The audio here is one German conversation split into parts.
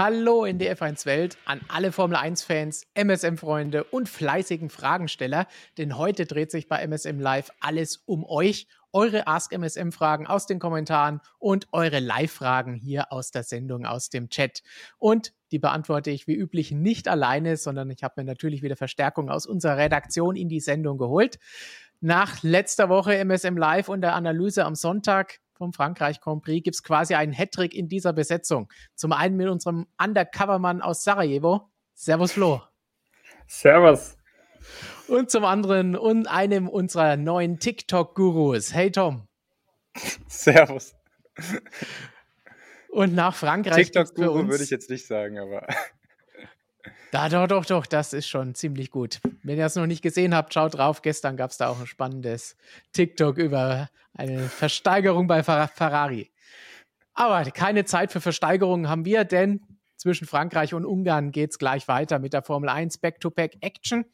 Hallo in die F1-Welt an alle Formel-1-Fans, MSM-Freunde und fleißigen Fragensteller, denn heute dreht sich bei MSM Live alles um euch, eure Ask MSM-Fragen aus den Kommentaren und eure Live-Fragen hier aus der Sendung, aus dem Chat. Und die beantworte ich wie üblich nicht alleine, sondern ich habe mir natürlich wieder Verstärkung aus unserer Redaktion in die Sendung geholt. Nach letzter Woche MSM Live und der Analyse am Sonntag vom Frankreich Grand Prix gibt es quasi einen Hattrick in dieser Besetzung. Zum einen mit unserem Undercover-Mann aus Sarajevo. Servus Flo. Servus. Und zum anderen und einem unserer neuen TikTok-Gurus. Hey Tom. Servus. Und nach Frankreich. TikTok-Guru würde ich jetzt nicht sagen, aber. Da, doch, doch, doch, das ist schon ziemlich gut. Wenn ihr es noch nicht gesehen habt, schaut drauf. Gestern gab es da auch ein spannendes TikTok über eine Versteigerung bei Ferrari. Aber keine Zeit für Versteigerungen haben wir, denn zwischen Frankreich und Ungarn geht es gleich weiter mit der Formel 1 Back-to-Back-Action.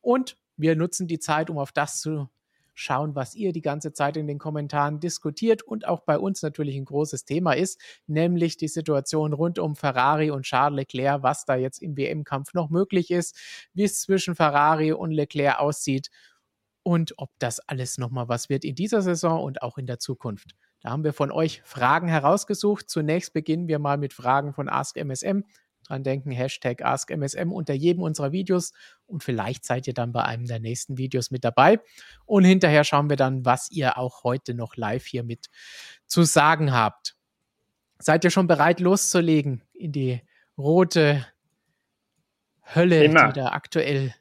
Und wir nutzen die Zeit, um auf das zu schauen, was ihr die ganze Zeit in den Kommentaren diskutiert und auch bei uns natürlich ein großes Thema ist, nämlich die Situation rund um Ferrari und Charles Leclerc, was da jetzt im WM-Kampf noch möglich ist, wie es zwischen Ferrari und Leclerc aussieht und ob das alles nochmal was wird in dieser Saison und auch in der Zukunft. Da haben wir von euch Fragen herausgesucht. Zunächst beginnen wir mal mit Fragen von AskMSM dran denken, Hashtag AskMSM unter jedem unserer Videos und vielleicht seid ihr dann bei einem der nächsten Videos mit dabei. Und hinterher schauen wir dann, was ihr auch heute noch live hier mit zu sagen habt. Seid ihr schon bereit loszulegen in die rote Hölle, Immer. die da aktuell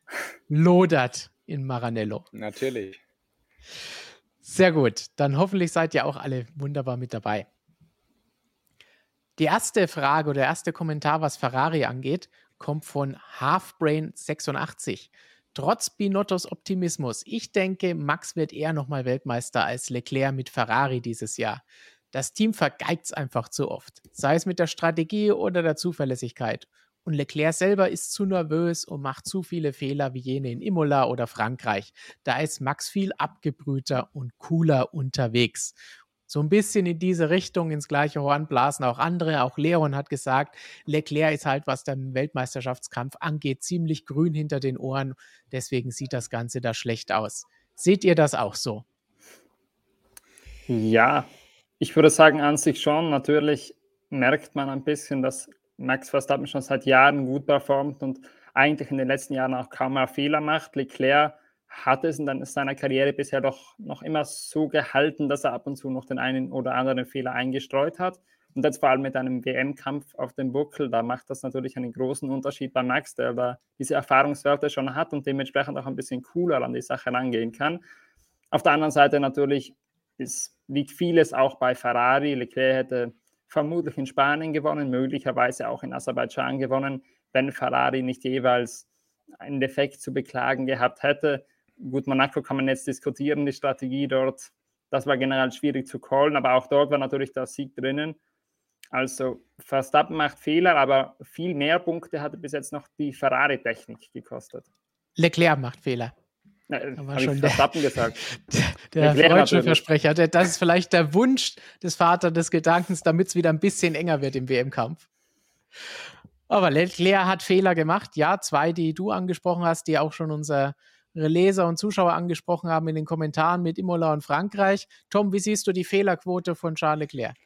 lodert in Maranello? Natürlich. Sehr gut. Dann hoffentlich seid ihr auch alle wunderbar mit dabei. Die erste Frage oder der erste Kommentar, was Ferrari angeht, kommt von Halfbrain86. Trotz Binottos Optimismus, ich denke, Max wird eher nochmal Weltmeister als Leclerc mit Ferrari dieses Jahr. Das Team vergeigt es einfach zu oft, sei es mit der Strategie oder der Zuverlässigkeit. Und Leclerc selber ist zu nervös und macht zu viele Fehler wie jene in Imola oder Frankreich. Da ist Max viel abgebrühter und cooler unterwegs so ein bisschen in diese Richtung ins gleiche Horn blasen auch andere. Auch Leon hat gesagt, Leclerc ist halt, was den Weltmeisterschaftskampf angeht, ziemlich grün hinter den Ohren. Deswegen sieht das Ganze da schlecht aus. Seht ihr das auch so? Ja, ich würde sagen, an sich schon. Natürlich merkt man ein bisschen, dass Max Verstappen schon seit Jahren gut performt und eigentlich in den letzten Jahren auch kaum mehr Fehler macht. Leclerc hat es in seiner Karriere bisher doch noch immer so gehalten, dass er ab und zu noch den einen oder anderen Fehler eingestreut hat. Und jetzt vor allem mit einem WM-Kampf auf dem Buckel, da macht das natürlich einen großen Unterschied bei Max, der da diese Erfahrungswerte schon hat und dementsprechend auch ein bisschen cooler an die Sache rangehen kann. Auf der anderen Seite natürlich ist, liegt vieles auch bei Ferrari. Leclerc hätte vermutlich in Spanien gewonnen, möglicherweise auch in Aserbaidschan gewonnen, wenn Ferrari nicht jeweils einen Defekt zu beklagen gehabt hätte. Gut, Monaco kann man jetzt diskutieren, die Strategie dort. Das war generell schwierig zu callen, aber auch dort war natürlich der Sieg drinnen. Also Verstappen macht Fehler, aber viel mehr Punkte hatte bis jetzt noch die Ferrari-Technik gekostet. Leclerc macht Fehler. Na, war schon Verstappen der, gesagt. Der, der freudsche Versprecher. Der, das ist vielleicht der Wunsch des Vaters des Gedankens, damit es wieder ein bisschen enger wird im WM-Kampf. Aber Leclerc hat Fehler gemacht. Ja, zwei, die du angesprochen hast, die auch schon unser Leser und Zuschauer angesprochen haben in den Kommentaren mit Imola und Frankreich. Tom, wie siehst du die Fehlerquote von Charles Leclerc?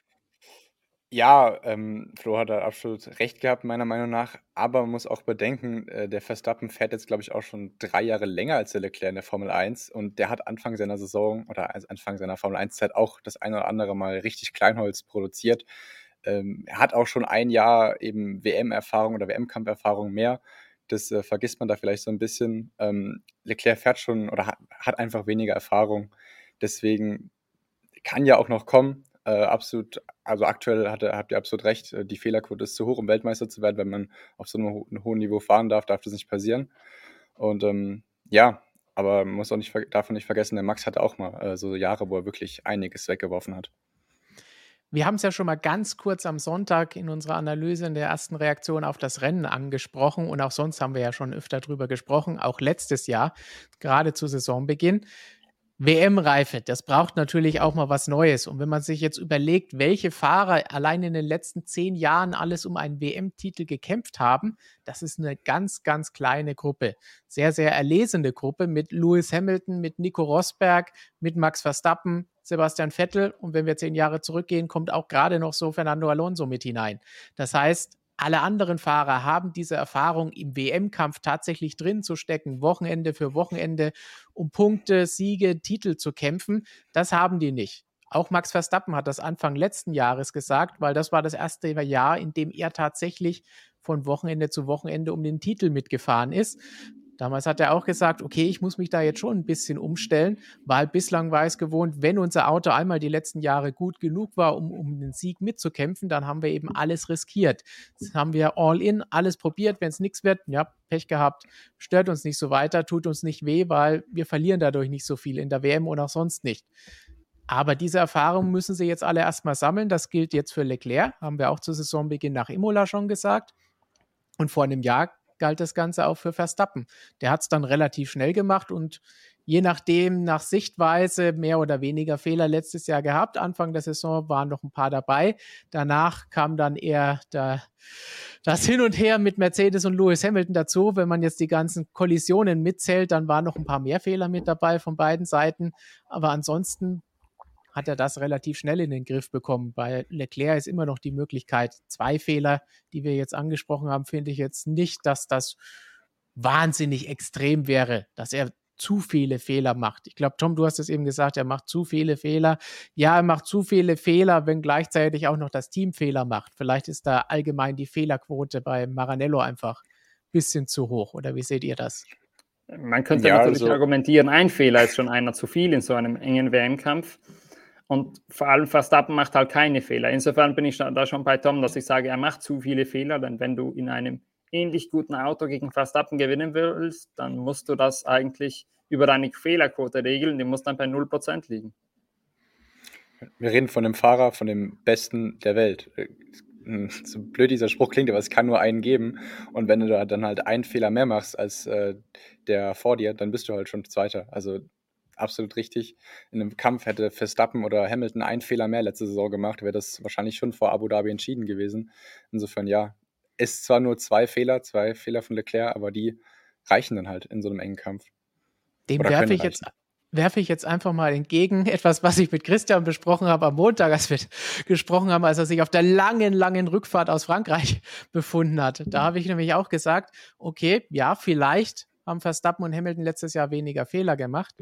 Ja, ähm, Flo hat da absolut recht gehabt, meiner Meinung nach. Aber man muss auch bedenken, äh, der Verstappen fährt jetzt, glaube ich, auch schon drei Jahre länger als der Leclerc in der Formel 1. Und der hat Anfang seiner Saison oder Anfang seiner Formel 1-Zeit auch das eine oder andere Mal richtig Kleinholz produziert. Ähm, er hat auch schon ein Jahr eben WM-Erfahrung oder WM-Kampferfahrung mehr. Das äh, vergisst man da vielleicht so ein bisschen. Ähm, Leclerc fährt schon oder hat, hat, einfach weniger Erfahrung. Deswegen kann ja auch noch kommen. Äh, absolut, also aktuell hat, habt ihr absolut recht. Äh, die Fehlerquote ist zu hoch, um Weltmeister zu werden. Wenn man auf so einem, ho hohen Niveau fahren darf, darf das nicht passieren. Und ähm, ja, aber man muss auch nicht, davon nicht vergessen, der Max hatte auch mal äh, so Jahre, wo er wirklich einiges weggeworfen hat. Wir haben es ja schon mal ganz kurz am Sonntag in unserer Analyse in der ersten Reaktion auf das Rennen angesprochen und auch sonst haben wir ja schon öfter drüber gesprochen, auch letztes Jahr, gerade zu Saisonbeginn. WM-Reife, das braucht natürlich auch mal was Neues. Und wenn man sich jetzt überlegt, welche Fahrer allein in den letzten zehn Jahren alles um einen WM-Titel gekämpft haben, das ist eine ganz, ganz kleine Gruppe. Sehr, sehr erlesene Gruppe mit Lewis Hamilton, mit Nico Rosberg, mit Max Verstappen, Sebastian Vettel. Und wenn wir zehn Jahre zurückgehen, kommt auch gerade noch so Fernando Alonso mit hinein. Das heißt, alle anderen Fahrer haben diese Erfahrung im WM-Kampf tatsächlich drin zu stecken, Wochenende für Wochenende, um Punkte, Siege, Titel zu kämpfen. Das haben die nicht. Auch Max Verstappen hat das Anfang letzten Jahres gesagt, weil das war das erste Jahr, in dem er tatsächlich von Wochenende zu Wochenende um den Titel mitgefahren ist. Damals hat er auch gesagt, okay, ich muss mich da jetzt schon ein bisschen umstellen, weil bislang war es gewohnt, wenn unser Auto einmal die letzten Jahre gut genug war, um, um den Sieg mitzukämpfen, dann haben wir eben alles riskiert. Das haben wir all in, alles probiert. Wenn es nichts wird, ja, Pech gehabt, stört uns nicht so weiter, tut uns nicht weh, weil wir verlieren dadurch nicht so viel in der WM und auch sonst nicht. Aber diese Erfahrung müssen sie jetzt alle erstmal sammeln. Das gilt jetzt für Leclerc, haben wir auch zu Saisonbeginn nach Imola schon gesagt. Und vor einem Jahr galt das Ganze auch für Verstappen. Der hat es dann relativ schnell gemacht und je nachdem, nach Sichtweise, mehr oder weniger Fehler letztes Jahr gehabt. Anfang der Saison waren noch ein paar dabei. Danach kam dann eher der, das Hin und Her mit Mercedes und Lewis Hamilton dazu. Wenn man jetzt die ganzen Kollisionen mitzählt, dann waren noch ein paar mehr Fehler mit dabei von beiden Seiten. Aber ansonsten hat er das relativ schnell in den Griff bekommen. Bei Leclerc ist immer noch die Möglichkeit, zwei Fehler, die wir jetzt angesprochen haben, finde ich jetzt nicht, dass das wahnsinnig extrem wäre, dass er zu viele Fehler macht. Ich glaube, Tom, du hast es eben gesagt, er macht zu viele Fehler. Ja, er macht zu viele Fehler, wenn gleichzeitig auch noch das Team Fehler macht. Vielleicht ist da allgemein die Fehlerquote bei Maranello einfach ein bisschen zu hoch. Oder wie seht ihr das? Man könnte ja, natürlich also argumentieren, ein Fehler ist schon einer zu viel in so einem engen WM-Kampf. Und vor allem Verstappen macht halt keine Fehler. Insofern bin ich da schon bei Tom, dass ich sage, er macht zu viele Fehler, denn wenn du in einem ähnlich guten Auto gegen Verstappen gewinnen willst, dann musst du das eigentlich über deine Fehlerquote regeln, die muss dann bei 0% liegen. Wir reden von einem Fahrer, von dem Besten der Welt. So blöd dieser Spruch klingt, aber es kann nur einen geben. Und wenn du da dann halt einen Fehler mehr machst als äh, der vor dir, dann bist du halt schon Zweiter. Also absolut richtig. In einem Kampf hätte Verstappen oder Hamilton einen Fehler mehr letzte Saison gemacht, wäre das wahrscheinlich schon vor Abu Dhabi entschieden gewesen. Insofern ja, ist zwar nur zwei Fehler, zwei Fehler von Leclerc, aber die reichen dann halt in so einem engen Kampf. Dem werfe ich jetzt werfe ich jetzt einfach mal entgegen etwas, was ich mit Christian besprochen habe am Montag, als wir gesprochen haben, als er sich auf der langen, langen Rückfahrt aus Frankreich befunden hat. Da habe ich nämlich auch gesagt, okay, ja, vielleicht haben Verstappen und Hamilton letztes Jahr weniger Fehler gemacht,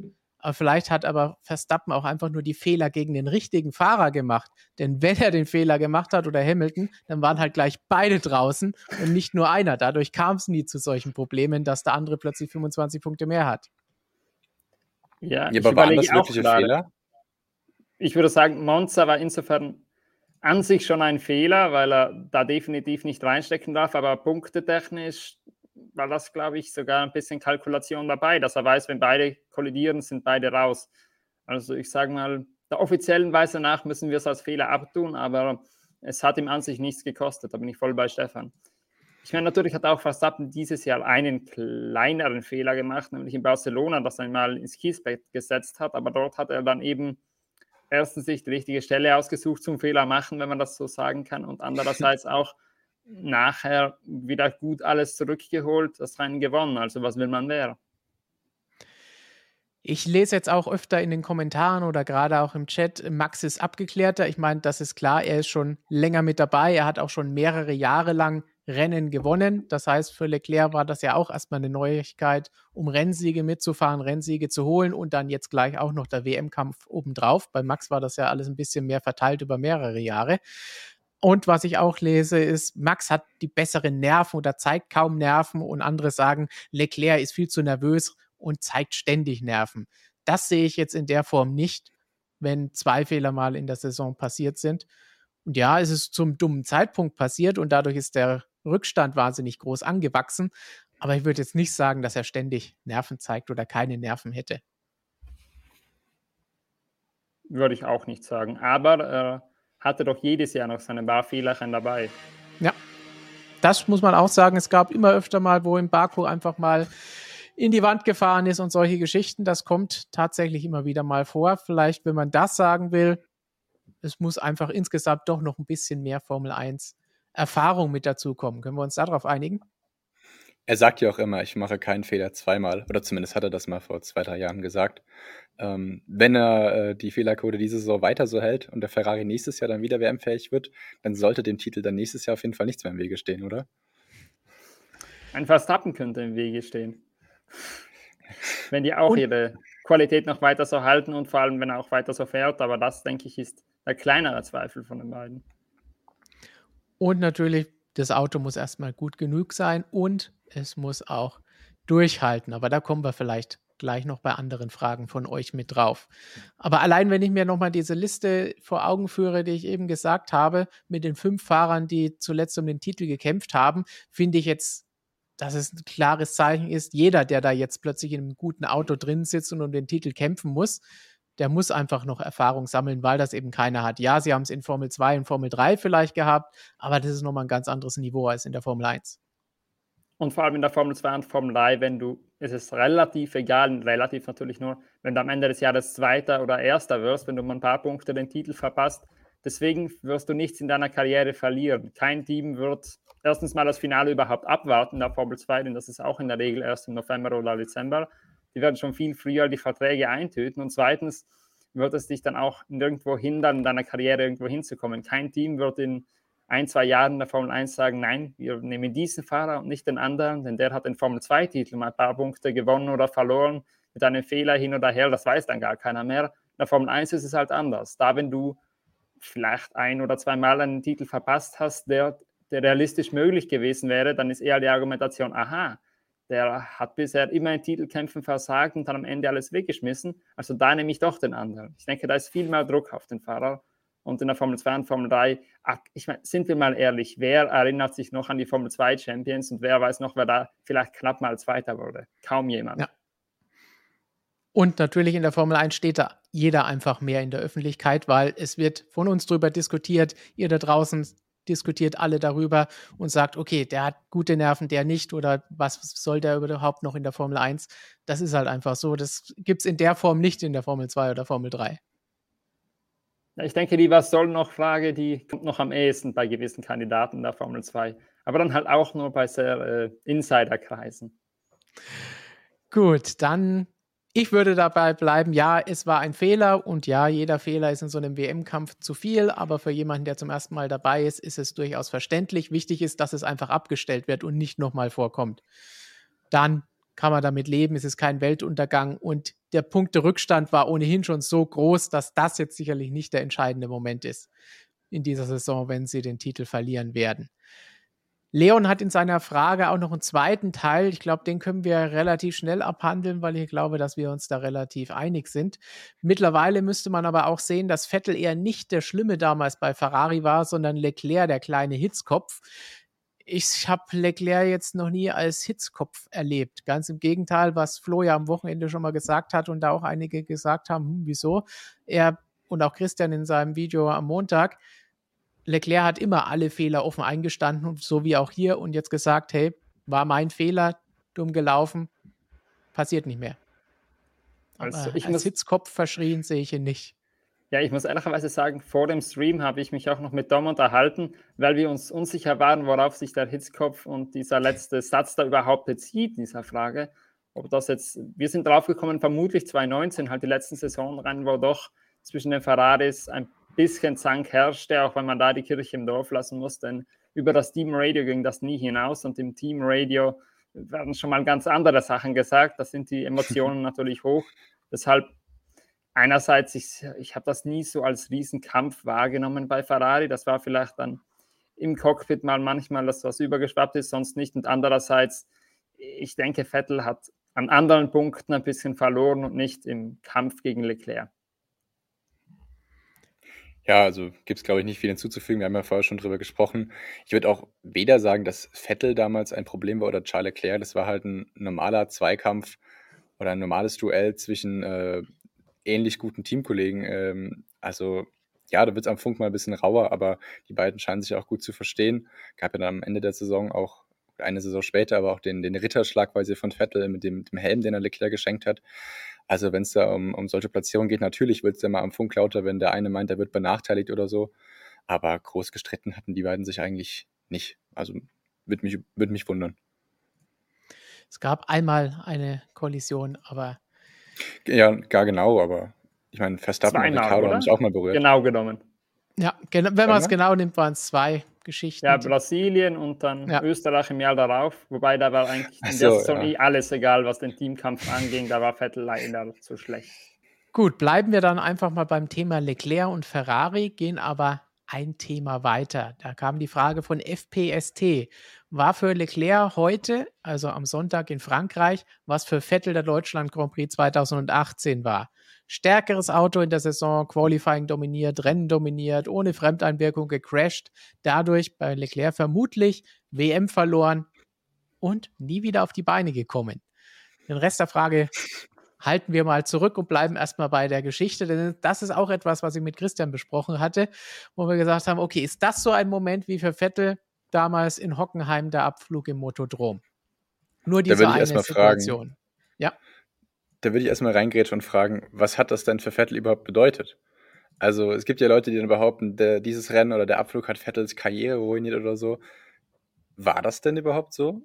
vielleicht hat aber Verstappen auch einfach nur die Fehler gegen den richtigen Fahrer gemacht. Denn wenn er den Fehler gemacht hat oder Hamilton, dann waren halt gleich beide draußen und nicht nur einer. Dadurch kam es nie zu solchen Problemen, dass der andere plötzlich 25 Punkte mehr hat. Ja, ja aber waren das wirkliche Fehler? Ich würde sagen, Monza war insofern an sich schon ein Fehler, weil er da definitiv nicht reinstecken darf, aber punktetechnisch war das, glaube ich, sogar ein bisschen Kalkulation dabei, dass er weiß, wenn beide kollidieren, sind beide raus. Also ich sage mal, der offiziellen Weise nach müssen wir es als Fehler abtun, aber es hat ihm an sich nichts gekostet. Da bin ich voll bei Stefan. Ich meine, natürlich hat auch Verstappen dieses Jahr einen kleineren Fehler gemacht, nämlich in Barcelona, dass er einmal ins Kiesbett gesetzt hat, aber dort hat er dann eben erstens sich die richtige Stelle ausgesucht zum Fehler machen, wenn man das so sagen kann, und andererseits auch nachher wieder gut alles zurückgeholt, das Rennen gewonnen. Also was will man mehr? Ich lese jetzt auch öfter in den Kommentaren oder gerade auch im Chat, Max ist abgeklärter. Ich meine, das ist klar, er ist schon länger mit dabei. Er hat auch schon mehrere Jahre lang Rennen gewonnen. Das heißt, für Leclerc war das ja auch erstmal eine Neuigkeit, um Rennsiege mitzufahren, Rennsiege zu holen und dann jetzt gleich auch noch der WM-Kampf obendrauf. Bei Max war das ja alles ein bisschen mehr verteilt über mehrere Jahre. Und was ich auch lese, ist, Max hat die besseren Nerven oder zeigt kaum Nerven und andere sagen, Leclerc ist viel zu nervös und zeigt ständig Nerven. Das sehe ich jetzt in der Form nicht, wenn zwei Fehler mal in der Saison passiert sind. Und ja, es ist zum dummen Zeitpunkt passiert und dadurch ist der Rückstand wahnsinnig groß angewachsen. Aber ich würde jetzt nicht sagen, dass er ständig Nerven zeigt oder keine Nerven hätte. Würde ich auch nicht sagen. Aber äh hatte doch jedes Jahr noch seine paar Fehlerchen dabei. Ja, das muss man auch sagen. Es gab immer öfter mal, wo im Baku einfach mal in die Wand gefahren ist und solche Geschichten. Das kommt tatsächlich immer wieder mal vor. Vielleicht, wenn man das sagen will, es muss einfach insgesamt doch noch ein bisschen mehr Formel 1 Erfahrung mit dazukommen. Können wir uns darauf einigen? Er sagt ja auch immer, ich mache keinen Fehler zweimal, oder zumindest hat er das mal vor zwei, drei Jahren gesagt. Ähm, wenn er äh, die Fehlerquote diese Saison weiter so hält und der Ferrari nächstes Jahr dann wieder WM-fähig wird, dann sollte dem Titel dann nächstes Jahr auf jeden Fall nichts mehr im Wege stehen, oder? Ein Verstappen könnte im Wege stehen. wenn die auch und, ihre Qualität noch weiter so halten und vor allem, wenn er auch weiter so fährt. Aber das, denke ich, ist der kleinere Zweifel von den beiden. Und natürlich, das Auto muss erstmal gut genug sein und es muss auch durchhalten. Aber da kommen wir vielleicht gleich noch bei anderen Fragen von euch mit drauf. Aber allein, wenn ich mir nochmal diese Liste vor Augen führe, die ich eben gesagt habe, mit den fünf Fahrern, die zuletzt um den Titel gekämpft haben, finde ich jetzt, dass es ein klares Zeichen ist, jeder, der da jetzt plötzlich in einem guten Auto drin sitzt und um den Titel kämpfen muss, der muss einfach noch Erfahrung sammeln, weil das eben keiner hat. Ja, sie haben es in Formel 2 und Formel 3 vielleicht gehabt, aber das ist nochmal ein ganz anderes Niveau als in der Formel 1. Und vor allem in der Formel 2 und Formel 3, wenn du, ist es relativ egal, relativ natürlich nur, wenn du am Ende des Jahres Zweiter oder Erster wirst, wenn du mal ein paar Punkte den Titel verpasst. Deswegen wirst du nichts in deiner Karriere verlieren. Kein Team wird erstens mal das Finale überhaupt abwarten in der Formel 2, denn das ist auch in der Regel erst im November oder Dezember. Die werden schon viel früher die Verträge eintüten. Und zweitens wird es dich dann auch nirgendwo hindern, in deiner Karriere irgendwo hinzukommen. Kein Team wird in ein, zwei Jahren der Formel 1 sagen, nein, wir nehmen diesen Fahrer und nicht den anderen, denn der hat den Formel 2-Titel mal ein paar Punkte gewonnen oder verloren mit einem Fehler hin oder her, das weiß dann gar keiner mehr. In der Formel 1 ist es halt anders. Da, wenn du vielleicht ein oder zweimal einen Titel verpasst hast, der, der realistisch möglich gewesen wäre, dann ist eher die Argumentation, aha, der hat bisher immer in Titelkämpfen versagt und hat am Ende alles weggeschmissen. Also da nehme ich doch den anderen. Ich denke, da ist viel mehr Druck auf den Fahrer und in der Formel 2 und Formel 3, ach, ich meine, sind wir mal ehrlich, wer erinnert sich noch an die Formel 2 Champions und wer weiß noch, wer da vielleicht knapp mal Zweiter wurde? Kaum jemand. Ja. Und natürlich in der Formel 1 steht da jeder einfach mehr in der Öffentlichkeit, weil es wird von uns darüber diskutiert, ihr da draußen diskutiert alle darüber und sagt, okay, der hat gute Nerven, der nicht oder was soll der überhaupt noch in der Formel 1? Das ist halt einfach so. Das gibt es in der Form nicht in der Formel 2 oder Formel 3. Ich denke, die Was soll noch Frage, die kommt noch am ehesten bei gewissen Kandidaten der Formel 2. Aber dann halt auch nur bei sehr äh, Insiderkreisen. Gut, dann ich würde dabei bleiben, ja, es war ein Fehler und ja, jeder Fehler ist in so einem WM-Kampf zu viel, aber für jemanden, der zum ersten Mal dabei ist, ist es durchaus verständlich. Wichtig ist, dass es einfach abgestellt wird und nicht nochmal vorkommt. Dann kann man damit leben, es ist kein Weltuntergang und der Punkterückstand war ohnehin schon so groß, dass das jetzt sicherlich nicht der entscheidende Moment ist in dieser Saison, wenn sie den Titel verlieren werden. Leon hat in seiner Frage auch noch einen zweiten Teil. Ich glaube, den können wir relativ schnell abhandeln, weil ich glaube, dass wir uns da relativ einig sind. Mittlerweile müsste man aber auch sehen, dass Vettel eher nicht der Schlimme damals bei Ferrari war, sondern Leclerc, der kleine Hitzkopf ich habe Leclerc jetzt noch nie als Hitzkopf erlebt. Ganz im Gegenteil, was Flo ja am Wochenende schon mal gesagt hat und da auch einige gesagt haben, hm, wieso? Er und auch Christian in seinem Video am Montag, Leclerc hat immer alle Fehler offen eingestanden, so wie auch hier und jetzt gesagt, hey, war mein Fehler, dumm gelaufen, passiert nicht mehr. Also, als muss, Hitzkopf verschrien sehe ich ihn nicht. Ja, ich muss ehrlicherweise sagen, vor dem Stream habe ich mich auch noch mit Dom unterhalten, weil wir uns unsicher waren, worauf sich der Hitzkopf und dieser letzte Satz da überhaupt bezieht, dieser Frage. Ob das jetzt, wir sind drauf gekommen, vermutlich 2019, halt die letzten Saisonrennen, wo doch zwischen den Ferraris ein bisschen Zank herrschte, auch wenn man da die Kirche im Dorf lassen muss, denn über das Team Radio ging das nie hinaus und im Team Radio werden schon mal ganz andere Sachen gesagt. Da sind die Emotionen natürlich hoch. Deshalb einerseits, ich, ich habe das nie so als Riesenkampf wahrgenommen bei Ferrari. Das war vielleicht dann im Cockpit mal manchmal, dass was übergeschwappt ist, sonst nicht. Und andererseits, ich denke, Vettel hat an anderen Punkten ein bisschen verloren und nicht im Kampf gegen Leclerc. Ja, also gibt es, glaube ich, nicht viel hinzuzufügen. Wir haben ja vorher schon drüber gesprochen. Ich würde auch weder sagen, dass Vettel damals ein Problem war oder Charles Leclerc. Das war halt ein normaler Zweikampf oder ein normales Duell zwischen äh, ähnlich guten Teamkollegen. Ähm, also ja, da wird es am Funk mal ein bisschen rauer, aber die beiden scheinen sich auch gut zu verstehen. Gab ja dann am Ende der Saison auch eine Saison später, aber auch den, den Ritterschlag quasi von Vettel mit dem, dem Helm, den er Leclerc geschenkt hat. Also wenn es da um, um solche Platzierungen geht, natürlich wird es ja mal am Funk lauter, wenn der eine meint, er wird benachteiligt oder so. Aber groß gestritten hatten die beiden sich eigentlich nicht. Also würde mich, würd mich wundern. Es gab einmal eine Kollision, aber. Ja, gar genau, aber ich meine, Verstappen und Ricardo haben sich auch mal berührt. Genau genommen. Ja, wenn man es genau nimmt, waren es zwei Geschichten. Ja, Brasilien und dann ja. Österreich im Jahr darauf. Wobei da war eigentlich in so, der Saison ja. eh alles egal, was den Teamkampf anging. Da war Vettel leider zu schlecht. Gut, bleiben wir dann einfach mal beim Thema Leclerc und Ferrari, gehen aber ein Thema weiter. Da kam die Frage von FPST. War für Leclerc heute, also am Sonntag in Frankreich, was für Vettel der Deutschland Grand Prix 2018 war? Stärkeres Auto in der Saison, Qualifying dominiert, Rennen dominiert, ohne Fremdeinwirkung gecrashed, dadurch bei Leclerc vermutlich WM verloren und nie wieder auf die Beine gekommen. Den Rest der Frage halten wir mal zurück und bleiben erstmal bei der Geschichte, denn das ist auch etwas, was ich mit Christian besprochen hatte, wo wir gesagt haben, okay, ist das so ein Moment wie für Vettel damals in Hockenheim der Abflug im Motodrom? Nur diese eine Situation. Fragen, ja. Da würde ich erstmal reingrätschen und fragen, was hat das denn für Vettel überhaupt bedeutet? Also es gibt ja Leute, die dann behaupten, der, dieses Rennen oder der Abflug hat Vettels Karriere ruiniert oder so. War das denn überhaupt so?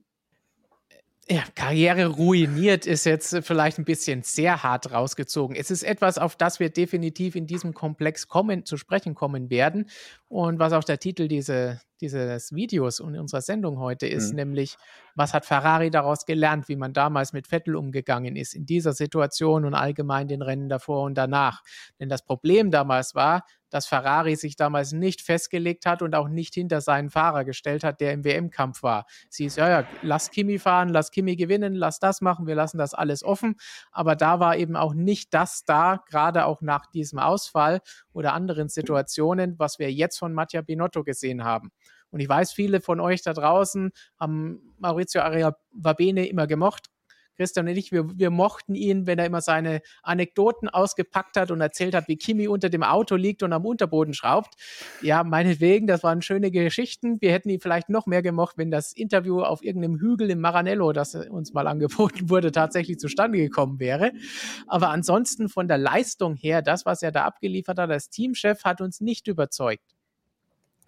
Ja, Karriere ruiniert ist jetzt vielleicht ein bisschen sehr hart rausgezogen. Es ist etwas, auf das wir definitiv in diesem Komplex kommen, zu sprechen kommen werden. Und was auch der Titel diese, dieses Videos und unserer Sendung heute ist, mhm. nämlich, was hat Ferrari daraus gelernt, wie man damals mit Vettel umgegangen ist, in dieser Situation und allgemein den Rennen davor und danach. Denn das Problem damals war, dass Ferrari sich damals nicht festgelegt hat und auch nicht hinter seinen Fahrer gestellt hat, der im WM-Kampf war. Sie ist, ja, ja, lass Kimi fahren, lass Kimi gewinnen, lass das machen, wir lassen das alles offen. Aber da war eben auch nicht das da, gerade auch nach diesem Ausfall oder anderen Situationen, was wir jetzt von Mattia Binotto gesehen haben. Und ich weiß, viele von euch da draußen haben Maurizio Arrivabene immer gemocht, Christian und ich, wir, wir mochten ihn, wenn er immer seine Anekdoten ausgepackt hat und erzählt hat, wie Kimi unter dem Auto liegt und am Unterboden schraubt. Ja, meinetwegen, das waren schöne Geschichten. Wir hätten ihn vielleicht noch mehr gemocht, wenn das Interview auf irgendeinem Hügel im Maranello, das uns mal angeboten wurde, tatsächlich zustande gekommen wäre. Aber ansonsten von der Leistung her, das, was er da abgeliefert hat als Teamchef, hat uns nicht überzeugt.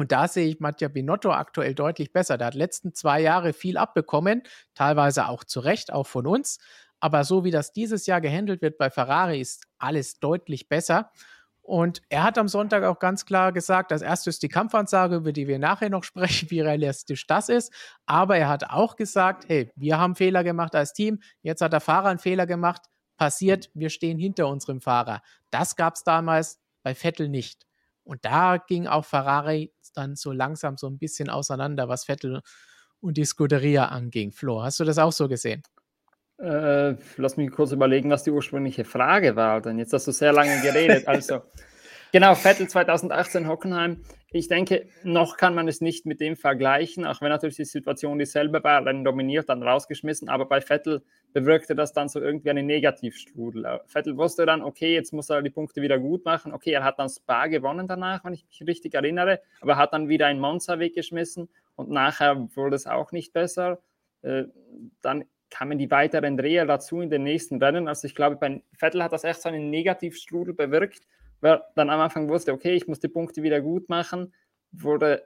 Und da sehe ich Mattia Binotto aktuell deutlich besser. Der hat letzten zwei Jahre viel abbekommen, teilweise auch zu Recht, auch von uns. Aber so wie das dieses Jahr gehandelt wird bei Ferrari, ist alles deutlich besser. Und er hat am Sonntag auch ganz klar gesagt, das erste ist die Kampfansage, über die wir nachher noch sprechen, wie realistisch das ist. Aber er hat auch gesagt, hey, wir haben Fehler gemacht als Team, jetzt hat der Fahrer einen Fehler gemacht, passiert, wir stehen hinter unserem Fahrer. Das gab es damals bei Vettel nicht. Und da ging auch Ferrari dann so langsam so ein bisschen auseinander, was Vettel und die Scuderia anging. Flo, hast du das auch so gesehen? Äh, lass mich kurz überlegen, was die ursprüngliche Frage war, denn jetzt hast du sehr lange geredet. Also, genau, Vettel 2018 Hockenheim. Ich denke, noch kann man es nicht mit dem vergleichen, auch wenn natürlich die Situation dieselbe war, dann dominiert, dann rausgeschmissen, aber bei Vettel bewirkte das dann so irgendwie einen Negativstrudel. Vettel wusste dann, okay, jetzt muss er die Punkte wieder gut machen. Okay, er hat dann Spa gewonnen danach, wenn ich mich richtig erinnere, aber hat dann wieder ein Monza weggeschmissen und nachher wurde es auch nicht besser. Äh, dann kamen die weiteren Dreher dazu in den nächsten Rennen. Also ich glaube, bei Vettel hat das echt so einen Negativstrudel bewirkt wer dann am Anfang wusste, okay, ich muss die Punkte wieder gut machen, wurde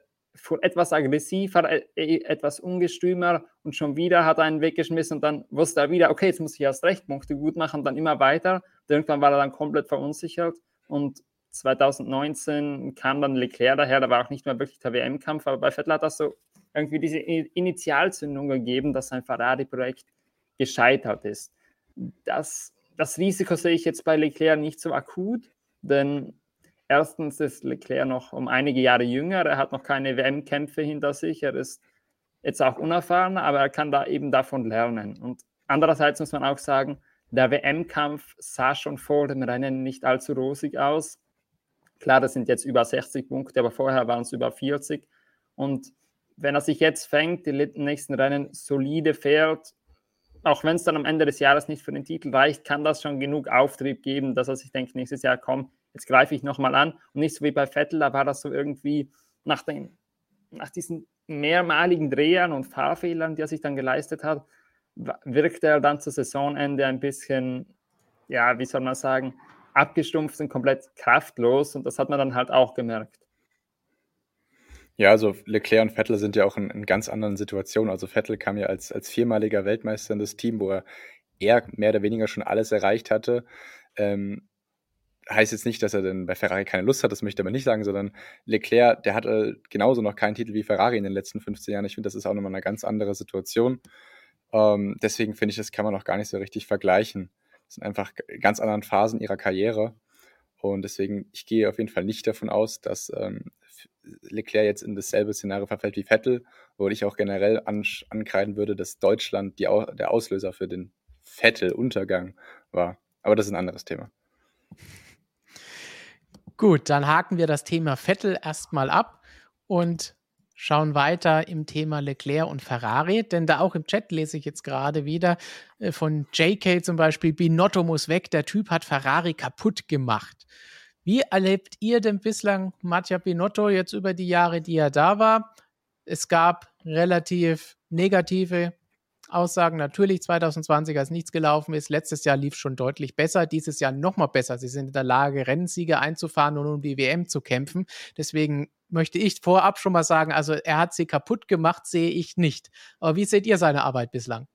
etwas aggressiver, äh, äh, etwas ungestümer und schon wieder hat er einen weggeschmissen und dann wusste er wieder, okay, jetzt muss ich erst recht Punkte gut machen, dann immer weiter. Und irgendwann war er dann komplett verunsichert und 2019 kam dann Leclerc daher, da war auch nicht mehr wirklich der WM-Kampf, aber bei Vettel hat das so irgendwie diese Initialzündung gegeben, dass sein Ferrari-Projekt gescheitert ist. Das, das Risiko sehe ich jetzt bei Leclerc nicht so akut, denn erstens ist Leclerc noch um einige Jahre jünger, er hat noch keine WM-Kämpfe hinter sich, er ist jetzt auch unerfahrener, aber er kann da eben davon lernen. Und andererseits muss man auch sagen, der WM-Kampf sah schon vor dem Rennen nicht allzu rosig aus. Klar, das sind jetzt über 60 Punkte, aber vorher waren es über 40. Und wenn er sich jetzt fängt, die nächsten Rennen solide fährt, auch wenn es dann am Ende des Jahres nicht für den Titel reicht, kann das schon genug Auftrieb geben, dass er sich denkt, nächstes Jahr, komm, jetzt greife ich nochmal an. Und nicht so wie bei Vettel, da war das so irgendwie nach, den, nach diesen mehrmaligen Drehern und Fahrfehlern, die er sich dann geleistet hat, wirkte er dann zu Saisonende ein bisschen, ja, wie soll man sagen, abgestumpft und komplett kraftlos. Und das hat man dann halt auch gemerkt. Ja, also Leclerc und Vettel sind ja auch in, in ganz anderen Situationen. Also Vettel kam ja als, als viermaliger Weltmeister in das Team, wo er er mehr oder weniger schon alles erreicht hatte. Ähm, heißt jetzt nicht, dass er dann bei Ferrari keine Lust hat, das möchte ich aber nicht sagen, sondern Leclerc, der hatte genauso noch keinen Titel wie Ferrari in den letzten 15 Jahren. Ich finde, das ist auch nochmal eine ganz andere Situation. Ähm, deswegen finde ich, das kann man auch gar nicht so richtig vergleichen. Das sind einfach ganz anderen Phasen ihrer Karriere. Und deswegen, ich gehe auf jeden Fall nicht davon aus, dass ähm, Leclerc jetzt in dasselbe Szenario verfällt wie Vettel, wo ich auch generell an, ankreiden würde, dass Deutschland die, der Auslöser für den Vettel-Untergang war. Aber das ist ein anderes Thema. Gut, dann haken wir das Thema Vettel erstmal ab und schauen weiter im Thema Leclerc und Ferrari, denn da auch im Chat lese ich jetzt gerade wieder äh, von JK zum Beispiel, Binotto muss weg, der Typ hat Ferrari kaputt gemacht. Wie erlebt ihr denn bislang Mattia Binotto jetzt über die Jahre, die er da war? Es gab relativ negative Aussagen. Natürlich 2020, als nichts gelaufen ist. Letztes Jahr lief schon deutlich besser. Dieses Jahr noch mal besser. Sie sind in der Lage, Rennsiege einzufahren und um die WM zu kämpfen. Deswegen möchte ich vorab schon mal sagen, also er hat sie kaputt gemacht, sehe ich nicht. Aber wie seht ihr seine Arbeit bislang?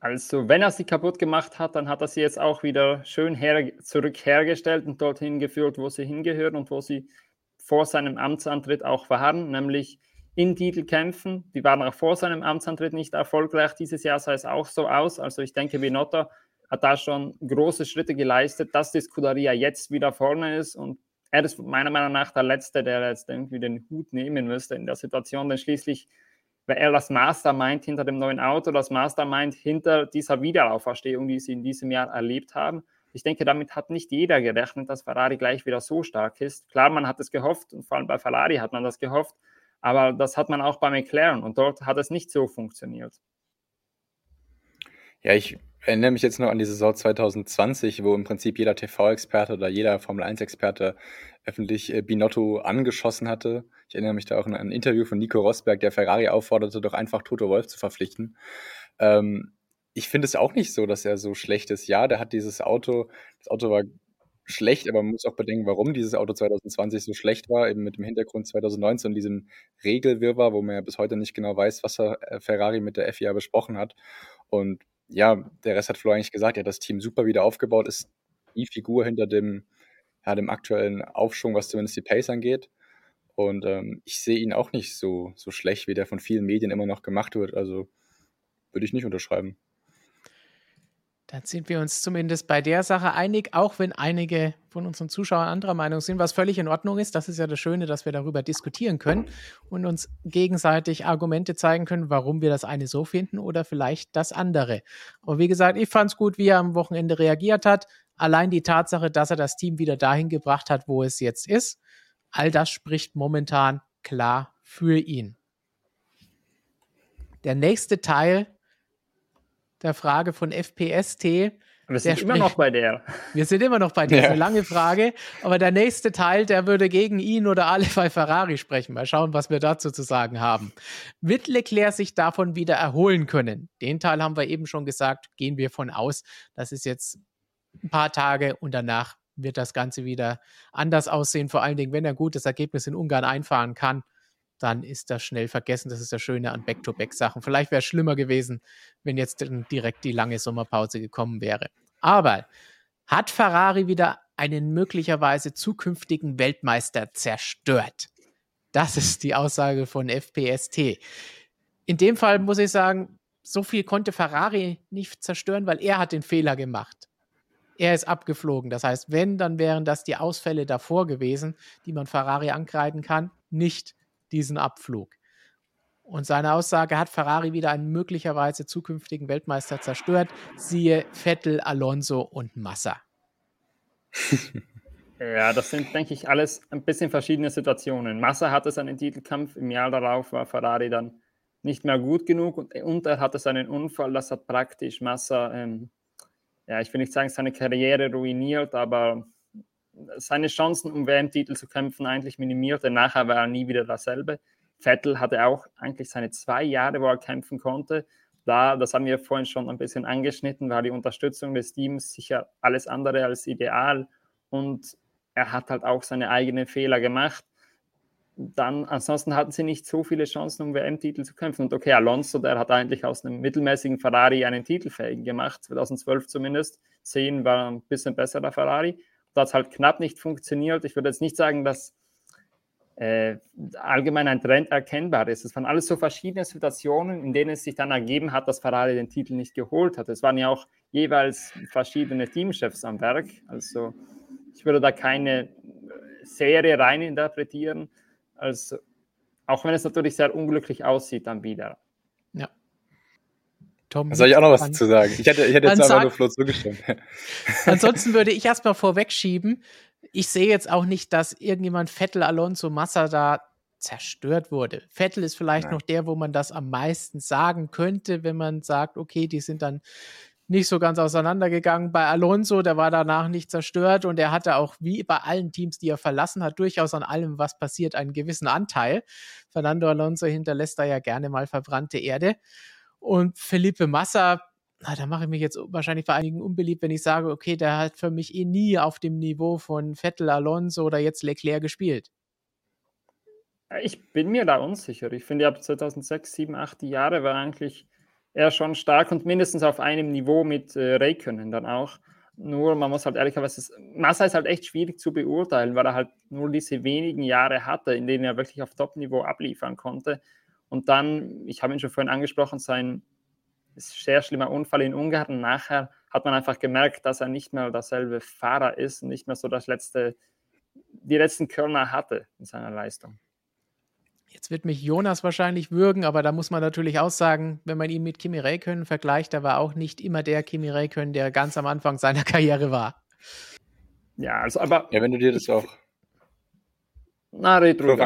Also, wenn er sie kaputt gemacht hat, dann hat er sie jetzt auch wieder schön her zurück hergestellt und dorthin geführt, wo sie hingehören und wo sie vor seinem Amtsantritt auch waren, nämlich in Titelkämpfen. Die waren auch vor seinem Amtsantritt nicht erfolgreich. Dieses Jahr sah es auch so aus. Also ich denke, Binotto hat da schon große Schritte geleistet, dass die Scuderia jetzt wieder vorne ist. Und er ist meiner Meinung nach der Letzte, der jetzt irgendwie den Hut nehmen müsste in der Situation. Denn schließlich, weil er das Mastermind hinter dem neuen Auto, das Mastermind hinter dieser Wiederauferstehung, die sie in diesem Jahr erlebt haben. Ich denke, damit hat nicht jeder gerechnet, dass Ferrari gleich wieder so stark ist. Klar, man hat es gehofft und vor allem bei Ferrari hat man das gehofft. Aber das hat man auch bei McLaren und dort hat es nicht so funktioniert. Ja, ich erinnere mich jetzt noch an die Saison 2020, wo im Prinzip jeder TV-Experte oder jeder Formel-1-Experte öffentlich äh, Binotto angeschossen hatte. Ich erinnere mich da auch an ein Interview von Nico Rosberg, der Ferrari aufforderte, doch einfach Toto Wolf zu verpflichten. Ähm, ich finde es auch nicht so, dass er so schlecht ist. Ja, der hat dieses Auto, das Auto war schlecht, aber man muss auch bedenken, warum dieses Auto 2020 so schlecht war, eben mit dem Hintergrund 2019 und diesem Regelwirrwarr, wo man ja bis heute nicht genau weiß, was äh, Ferrari mit der FIA besprochen hat. Und ja, der Rest hat Flo eigentlich gesagt, hat das Team super wieder aufgebaut, ist die Figur hinter dem, ja, dem aktuellen Aufschwung, was zumindest die Pace angeht. Und ähm, ich sehe ihn auch nicht so, so schlecht, wie der von vielen Medien immer noch gemacht wird. Also würde ich nicht unterschreiben. Dann sind wir uns zumindest bei der Sache einig, auch wenn einige von unseren Zuschauern anderer Meinung sind, was völlig in Ordnung ist. Das ist ja das Schöne, dass wir darüber diskutieren können und uns gegenseitig Argumente zeigen können, warum wir das eine so finden oder vielleicht das andere. Aber wie gesagt, ich fand es gut, wie er am Wochenende reagiert hat. Allein die Tatsache, dass er das Team wieder dahin gebracht hat, wo es jetzt ist, all das spricht momentan klar für ihn. Der nächste Teil der Frage von FPST. Wir sind immer noch bei der. Wir sind immer noch bei der. Ja. Eine lange Frage. Aber der nächste Teil, der würde gegen ihn oder alle bei Ferrari sprechen. Mal schauen, was wir dazu zu sagen haben. Wird Leclerc sich davon wieder erholen können? Den Teil haben wir eben schon gesagt, gehen wir von aus. Das ist jetzt ein paar Tage und danach wird das Ganze wieder anders aussehen. Vor allen Dingen, wenn er ein gutes Ergebnis in Ungarn einfahren kann dann ist das schnell vergessen. Das ist das Schöne an Back-to-Back-Sachen. Vielleicht wäre es schlimmer gewesen, wenn jetzt direkt die lange Sommerpause gekommen wäre. Aber hat Ferrari wieder einen möglicherweise zukünftigen Weltmeister zerstört? Das ist die Aussage von FPST. In dem Fall muss ich sagen, so viel konnte Ferrari nicht zerstören, weil er hat den Fehler gemacht. Er ist abgeflogen. Das heißt, wenn, dann wären das die Ausfälle davor gewesen, die man Ferrari ankreiden kann, nicht diesen Abflug. Und seine Aussage hat Ferrari wieder einen möglicherweise zukünftigen Weltmeister zerstört. Siehe Vettel, Alonso und Massa. Ja, das sind, denke ich, alles ein bisschen verschiedene Situationen. Massa hatte seinen Titelkampf, im Jahr darauf war Ferrari dann nicht mehr gut genug und, und er hatte seinen Unfall, das hat praktisch Massa, ähm, ja, ich will nicht sagen, seine Karriere ruiniert, aber seine Chancen, um WM-Titel zu kämpfen, eigentlich minimiert, denn nachher war er nie wieder dasselbe. Vettel hatte auch eigentlich seine zwei Jahre, wo er kämpfen konnte. Da, das haben wir vorhin schon ein bisschen angeschnitten, war die Unterstützung des Teams sicher alles andere als ideal. Und er hat halt auch seine eigenen Fehler gemacht. Dann, ansonsten hatten sie nicht so viele Chancen, um WM-Titel zu kämpfen. Und okay, Alonso, der hat eigentlich aus einem mittelmäßigen Ferrari einen Titelfähigen gemacht, 2012 zumindest. 10 war ein bisschen besser der Ferrari. Da hat es halt knapp nicht funktioniert. Ich würde jetzt nicht sagen, dass äh, allgemein ein Trend erkennbar ist. Es waren alles so verschiedene Situationen, in denen es sich dann ergeben hat, dass Ferrari den Titel nicht geholt hat. Es waren ja auch jeweils verschiedene Teamchefs am Werk. Also ich würde da keine Serie rein interpretieren. Also, auch wenn es natürlich sehr unglücklich aussieht dann wieder. Ja. Tom, soll ich auch noch was dazu sagen? Ich hätte, ich hätte jetzt einfach nur Flo zugestimmt. Ansonsten würde ich erstmal vorwegschieben, ich sehe jetzt auch nicht, dass irgendjemand Vettel, Alonso, Massa da zerstört wurde. Vettel ist vielleicht Nein. noch der, wo man das am meisten sagen könnte, wenn man sagt, okay, die sind dann nicht so ganz auseinandergegangen. Bei Alonso, der war danach nicht zerstört und er hatte auch wie bei allen Teams, die er verlassen hat, durchaus an allem, was passiert, einen gewissen Anteil. Fernando Alonso hinterlässt da ja gerne mal verbrannte Erde. Und Felipe Massa, na, da mache ich mich jetzt wahrscheinlich bei einigen unbeliebt, wenn ich sage, okay, der hat für mich eh nie auf dem Niveau von Vettel, Alonso oder jetzt Leclerc gespielt. Ich bin mir da unsicher. Ich finde, ab 2006, 7, 8 Jahre war eigentlich er schon stark und mindestens auf einem Niveau mit äh, Räikkönen dann auch. Nur, man muss halt ehrlicherweise, Massa ist halt echt schwierig zu beurteilen, weil er halt nur diese wenigen Jahre hatte, in denen er wirklich auf Top-Niveau abliefern konnte. Und dann, ich habe ihn schon vorhin angesprochen, sein sehr schlimmer Unfall in Ungarn. Nachher hat man einfach gemerkt, dass er nicht mehr derselbe Fahrer ist und nicht mehr so das letzte, die letzten Körner hatte in seiner Leistung. Jetzt wird mich Jonas wahrscheinlich würgen, aber da muss man natürlich auch sagen, wenn man ihn mit Kimi Räikkönen vergleicht, da war auch nicht immer der Kimi Räikkönen, der ganz am Anfang seiner Karriere war. Ja, also aber. Ja, wenn du dir das auch. Na, red ruhig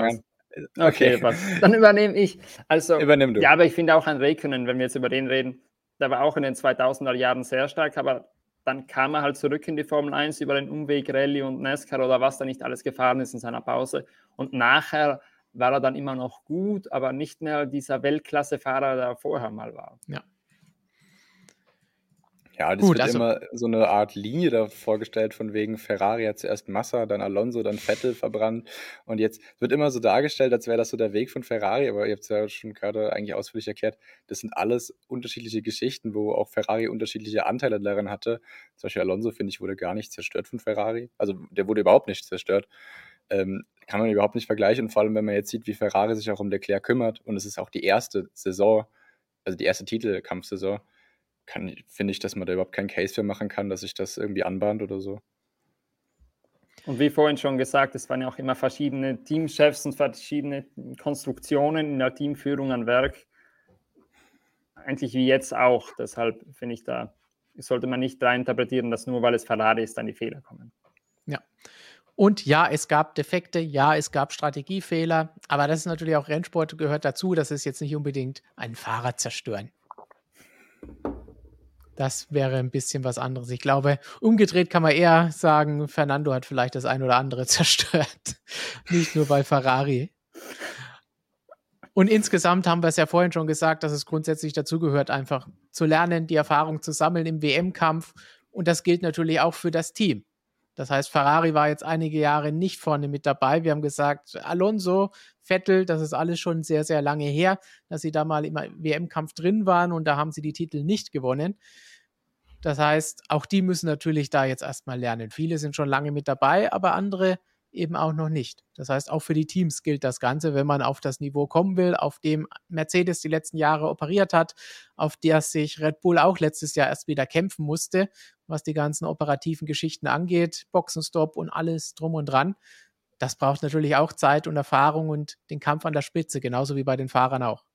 Okay, okay. dann übernehme ich. Also, Übernimm du. Ja, aber ich finde auch ein Räikkönen, wenn wir jetzt über den reden, der war auch in den 2000er Jahren sehr stark, aber dann kam er halt zurück in die Formel 1 über den Umweg Rallye und NASCAR oder was da nicht alles gefahren ist in seiner Pause. Und nachher war er dann immer noch gut, aber nicht mehr dieser Weltklasse-Fahrer, der vorher mal war. Ja. Ja, das Gut, wird also, immer so eine Art Linie da vorgestellt, von wegen Ferrari hat zuerst Massa, dann Alonso, dann Vettel verbrannt. Und jetzt wird immer so dargestellt, als wäre das so der Weg von Ferrari, aber ihr habt es ja schon gerade eigentlich ausführlich erklärt, das sind alles unterschiedliche Geschichten, wo auch Ferrari unterschiedliche Anteile daran hatte. Zum Beispiel Alonso, finde ich, wurde gar nicht zerstört von Ferrari. Also der wurde überhaupt nicht zerstört. Ähm, kann man überhaupt nicht vergleichen. Und vor allem, wenn man jetzt sieht, wie Ferrari sich auch um Leclerc kümmert. Und es ist auch die erste Saison, also die erste Titelkampfsaison finde ich, dass man da überhaupt keinen Case für machen kann, dass sich das irgendwie anbahnt oder so. Und wie vorhin schon gesagt, es waren ja auch immer verschiedene Teamchefs und verschiedene Konstruktionen in der Teamführung an Werk. Eigentlich wie jetzt auch. Deshalb finde ich, da sollte man nicht reininterpretieren, dass nur weil es Ferrari ist, dann die Fehler kommen. Ja. Und ja, es gab Defekte, ja, es gab Strategiefehler, aber das ist natürlich auch Rennsport gehört dazu. Das ist jetzt nicht unbedingt ein Fahrer zerstören. Das wäre ein bisschen was anderes. Ich glaube, umgedreht kann man eher sagen, Fernando hat vielleicht das ein oder andere zerstört. Nicht nur bei Ferrari. Und insgesamt haben wir es ja vorhin schon gesagt, dass es grundsätzlich dazugehört, einfach zu lernen, die Erfahrung zu sammeln im WM-Kampf. Und das gilt natürlich auch für das Team. Das heißt, Ferrari war jetzt einige Jahre nicht vorne mit dabei. Wir haben gesagt, Alonso, Vettel, das ist alles schon sehr, sehr lange her, dass sie da mal im WM-Kampf drin waren und da haben sie die Titel nicht gewonnen. Das heißt, auch die müssen natürlich da jetzt erstmal lernen. Viele sind schon lange mit dabei, aber andere eben auch noch nicht. Das heißt, auch für die Teams gilt das Ganze, wenn man auf das Niveau kommen will, auf dem Mercedes die letzten Jahre operiert hat, auf der sich Red Bull auch letztes Jahr erst wieder kämpfen musste, was die ganzen operativen Geschichten angeht, Boxenstopp und alles drum und dran. Das braucht natürlich auch Zeit und Erfahrung und den Kampf an der Spitze, genauso wie bei den Fahrern auch.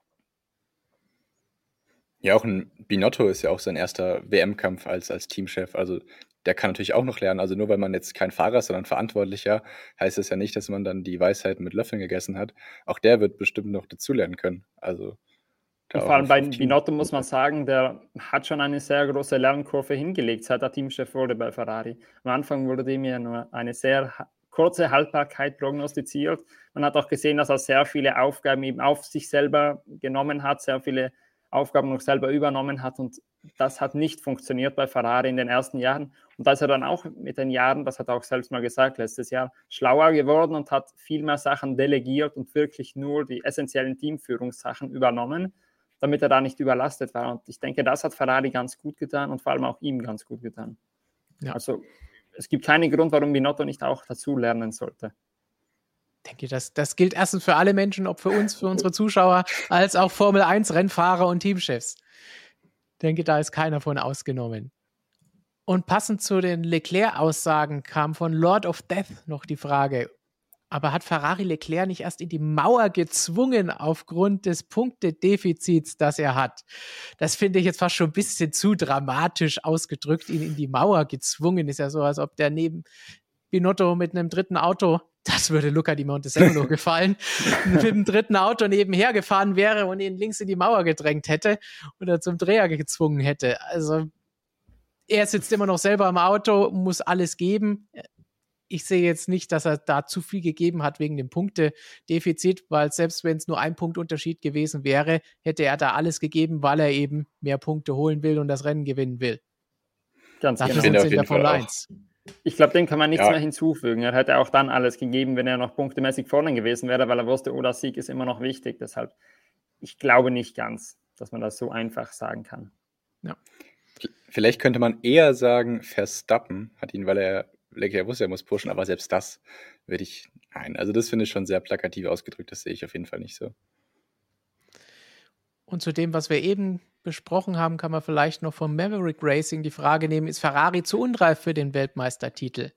Ja, auch ein Binotto ist ja auch sein erster WM-Kampf als, als Teamchef. Also der kann natürlich auch noch lernen. Also nur weil man jetzt kein Fahrer ist, sondern Verantwortlicher, heißt es ja nicht, dass man dann die Weisheiten mit Löffeln gegessen hat. Auch der wird bestimmt noch dazulernen können. Also vor allem bei Binotto muss man sagen, der hat schon eine sehr große Lernkurve hingelegt, seit er Teamchef wurde bei Ferrari. Am Anfang wurde ihm ja nur eine sehr kurze Haltbarkeit prognostiziert. Man hat auch gesehen, dass er sehr viele Aufgaben eben auf sich selber genommen hat, sehr viele Aufgaben noch selber übernommen hat und das hat nicht funktioniert bei Ferrari in den ersten Jahren. Und da ist er dann auch mit den Jahren, das hat er auch selbst mal gesagt, letztes Jahr schlauer geworden und hat viel mehr Sachen delegiert und wirklich nur die essentiellen Teamführungssachen übernommen, damit er da nicht überlastet war. Und ich denke, das hat Ferrari ganz gut getan und vor allem auch ihm ganz gut getan. Ja. Also es gibt keinen Grund, warum Binotto nicht auch dazu lernen sollte denke, das, das gilt erstens für alle Menschen, ob für uns, für unsere Zuschauer, als auch Formel 1 Rennfahrer und Teamchefs. Denke, da ist keiner von ausgenommen. Und passend zu den Leclerc-Aussagen kam von Lord of Death noch die Frage, aber hat Ferrari Leclerc nicht erst in die Mauer gezwungen aufgrund des Punktedefizits, das er hat? Das finde ich jetzt fast schon ein bisschen zu dramatisch ausgedrückt, ihn in die Mauer gezwungen. Ist ja so, als ob der neben Binotto mit einem dritten Auto das würde Luca di Montesano gefallen, mit dem dritten Auto nebenher gefahren wäre und ihn links in die Mauer gedrängt hätte oder zum Dreher gezwungen hätte. Also er sitzt immer noch selber im Auto, muss alles geben. Ich sehe jetzt nicht, dass er da zu viel gegeben hat wegen dem Punktedefizit, weil selbst wenn es nur ein Punktunterschied gewesen wäre, hätte er da alles gegeben, weil er eben mehr Punkte holen will und das Rennen gewinnen will. Ganz Dafür genau. sind sie in der Formel 1. Ich glaube, dem kann man nichts ja. mehr hinzufügen. Er hätte auch dann alles gegeben, wenn er noch punktemäßig vorne gewesen wäre, weil er wusste, oh, das Sieg ist immer noch wichtig. Deshalb, ich glaube nicht ganz, dass man das so einfach sagen kann. Ja. Vielleicht könnte man eher sagen, Verstappen hat ihn, weil er, er wusste, er muss pushen, aber selbst das würde ich, nein, also das finde ich schon sehr plakativ ausgedrückt, das sehe ich auf jeden Fall nicht so. Und zu dem, was wir eben besprochen haben, kann man vielleicht noch vom Maverick Racing die Frage nehmen, ist Ferrari zu unreif für den Weltmeistertitel?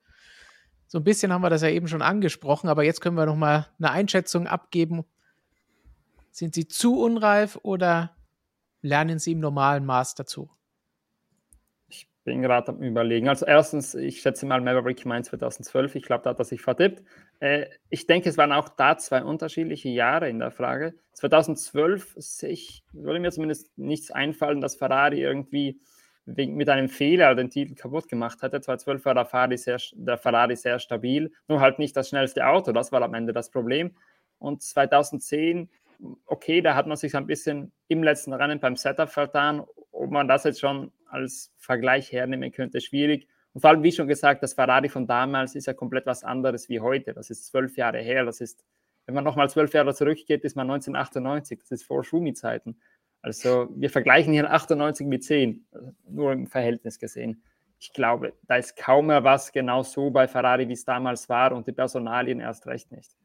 So ein bisschen haben wir das ja eben schon angesprochen, aber jetzt können wir noch mal eine Einschätzung abgeben. Sind sie zu unreif oder lernen sie im normalen Maß dazu? Bin gerade am Überlegen. Also, erstens, ich schätze mal, Maverick meint 2012. Ich glaube, da hat er sich vertippt. Äh, ich denke, es waren auch da zwei unterschiedliche Jahre in der Frage. 2012 ich, würde mir zumindest nichts einfallen, dass Ferrari irgendwie mit einem Fehler den Titel kaputt gemacht hätte. 2012 war der Ferrari, sehr, der Ferrari sehr stabil, nur halt nicht das schnellste Auto. Das war am Ende das Problem. Und 2010 okay, da hat man sich ein bisschen im letzten Rennen beim Setup vertan. Ob man das jetzt schon als Vergleich hernehmen könnte, schwierig. Und vor allem, wie schon gesagt, das Ferrari von damals ist ja komplett was anderes wie heute. Das ist zwölf Jahre her. Das ist, wenn man nochmal zwölf Jahre zurückgeht, ist man 1998. Das ist vor Schumi-Zeiten. Also wir vergleichen hier 98 mit 10, nur im Verhältnis gesehen. Ich glaube, da ist kaum mehr was genau so bei Ferrari, wie es damals war und die Personalien erst recht nicht.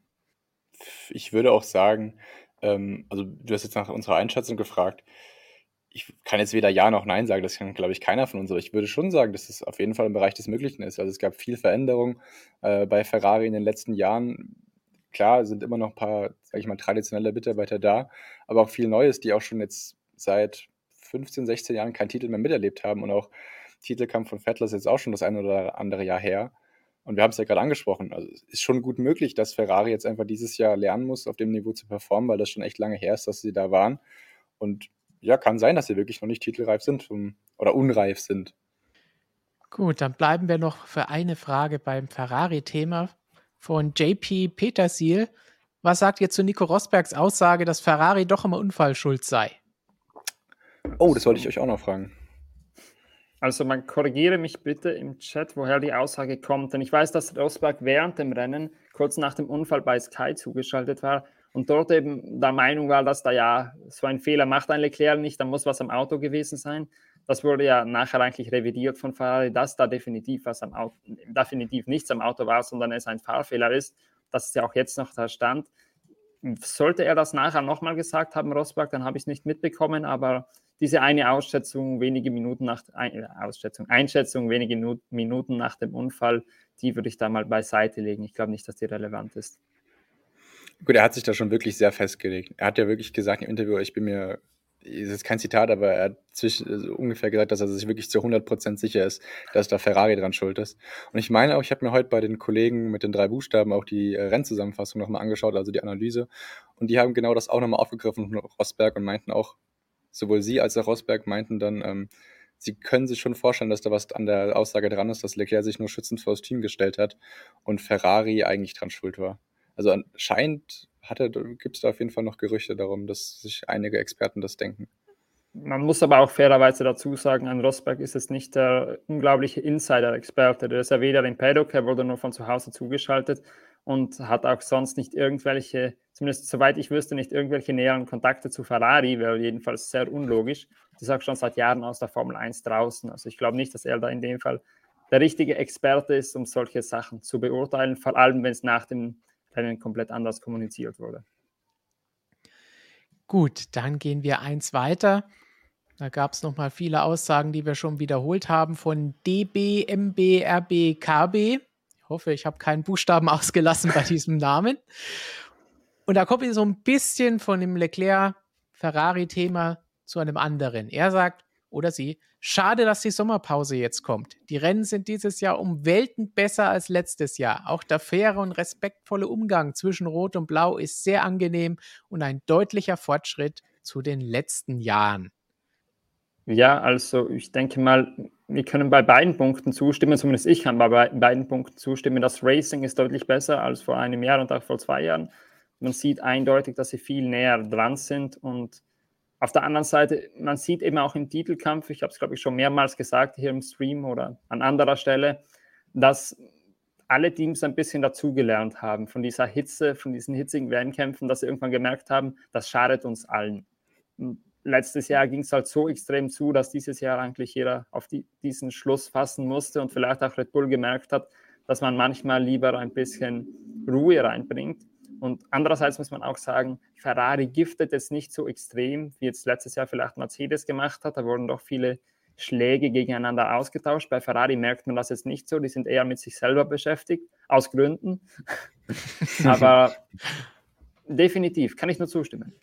Ich würde auch sagen, ähm, also du hast jetzt nach unserer Einschätzung gefragt. Ich kann jetzt weder Ja noch Nein sagen, das kann, glaube ich, keiner von uns, aber ich würde schon sagen, dass es auf jeden Fall im Bereich des Möglichen ist. Also es gab viel Veränderung äh, bei Ferrari in den letzten Jahren. Klar, sind immer noch ein paar, sage ich mal, traditionelle Mitarbeiter da, aber auch viel Neues, die auch schon jetzt seit 15, 16 Jahren keinen Titel mehr miterlebt haben und auch Titelkampf von Vettel ist jetzt auch schon das eine oder andere Jahr her. Und wir haben es ja gerade angesprochen. Also es ist schon gut möglich, dass Ferrari jetzt einfach dieses Jahr lernen muss, auf dem Niveau zu performen, weil das schon echt lange her ist, dass sie da waren. Und ja, kann sein, dass sie wirklich noch nicht titelreif sind oder unreif sind. Gut, dann bleiben wir noch für eine Frage beim Ferrari-Thema von JP Petersil. Was sagt ihr zu Nico Rosbergs Aussage, dass Ferrari doch immer Unfallschuld sei? Oh, das wollte ich euch auch noch fragen. Also man korrigiere mich bitte im Chat, woher die Aussage kommt. Denn ich weiß, dass Rosberg während dem Rennen, kurz nach dem Unfall bei Sky zugeschaltet war und dort eben der Meinung war, dass da ja so ein Fehler macht ein Leclerc nicht, da muss was am Auto gewesen sein. Das wurde ja nachher eigentlich revidiert von Ferrari, dass da definitiv was am Auto, definitiv nichts am Auto war, sondern es ein Fahrfehler ist. Das ist ja auch jetzt noch der Stand. Sollte er das nachher nochmal gesagt haben, Rosberg, dann habe ich es nicht mitbekommen, aber diese eine Ausschätzung wenige Minuten nach äh, Ausschätzung, Einschätzung wenige Minuten nach dem Unfall, die würde ich da mal beiseite legen. Ich glaube nicht, dass die relevant ist. Gut, er hat sich da schon wirklich sehr festgelegt. Er hat ja wirklich gesagt im Interview, ich bin mir, es ist kein Zitat, aber er hat zwischen, also ungefähr gesagt, dass er sich wirklich zu 100% sicher ist, dass da Ferrari dran schuld ist. Und ich meine auch, ich habe mir heute bei den Kollegen mit den drei Buchstaben auch die äh, Rennzusammenfassung nochmal angeschaut, also die Analyse. Und die haben genau das auch nochmal aufgegriffen, Rosberg, und meinten auch, sowohl sie als auch Rosberg meinten dann, ähm, sie können sich schon vorstellen, dass da was an der Aussage dran ist, dass Leclerc sich nur schützend vor das Team gestellt hat und Ferrari eigentlich dran schuld war. Also anscheinend gibt es da auf jeden Fall noch Gerüchte darum, dass sich einige Experten das denken. Man muss aber auch fairerweise dazu sagen, an Rosberg ist es nicht der unglaubliche Insider-Experte. Der ist ja weder im Paddock, er wurde nur von zu Hause zugeschaltet und hat auch sonst nicht irgendwelche, zumindest soweit ich wüsste, nicht irgendwelche näheren Kontakte zu Ferrari, wäre jedenfalls sehr unlogisch. Die ist auch schon seit Jahren aus der Formel 1 draußen. Also ich glaube nicht, dass er da in dem Fall der richtige Experte ist, um solche Sachen zu beurteilen, vor allem wenn es nach dem Rennen komplett anders kommuniziert wurde. Gut, dann gehen wir eins weiter. Da gab es nochmal viele Aussagen, die wir schon wiederholt haben von DB, MB, RB, KB. Ich hoffe, ich habe keinen Buchstaben ausgelassen bei diesem Namen. Und da kommt so ein bisschen von dem Leclerc-Ferrari-Thema zu einem anderen. Er sagt, oder sie, schade, dass die Sommerpause jetzt kommt. Die Rennen sind dieses Jahr um Welten besser als letztes Jahr. Auch der faire und respektvolle Umgang zwischen Rot und Blau ist sehr angenehm und ein deutlicher Fortschritt zu den letzten Jahren. Ja, also ich denke mal, wir können bei beiden Punkten zustimmen, zumindest ich kann bei beiden Punkten zustimmen. Das Racing ist deutlich besser als vor einem Jahr und auch vor zwei Jahren. Man sieht eindeutig, dass sie viel näher dran sind und auf der anderen Seite, man sieht eben auch im Titelkampf, ich habe es glaube ich schon mehrmals gesagt hier im Stream oder an anderer Stelle, dass alle Teams ein bisschen dazugelernt haben von dieser Hitze, von diesen hitzigen Wettkämpfen, dass sie irgendwann gemerkt haben, das schadet uns allen letztes Jahr ging es halt so extrem zu, dass dieses Jahr eigentlich jeder auf die, diesen Schluss fassen musste und vielleicht auch Red Bull gemerkt hat, dass man manchmal lieber ein bisschen Ruhe reinbringt. Und andererseits muss man auch sagen, Ferrari giftet jetzt nicht so extrem, wie jetzt letztes Jahr vielleicht Mercedes gemacht hat. Da wurden doch viele Schläge gegeneinander ausgetauscht. Bei Ferrari merkt man das jetzt nicht so. Die sind eher mit sich selber beschäftigt, aus Gründen. Aber definitiv, kann ich nur zustimmen.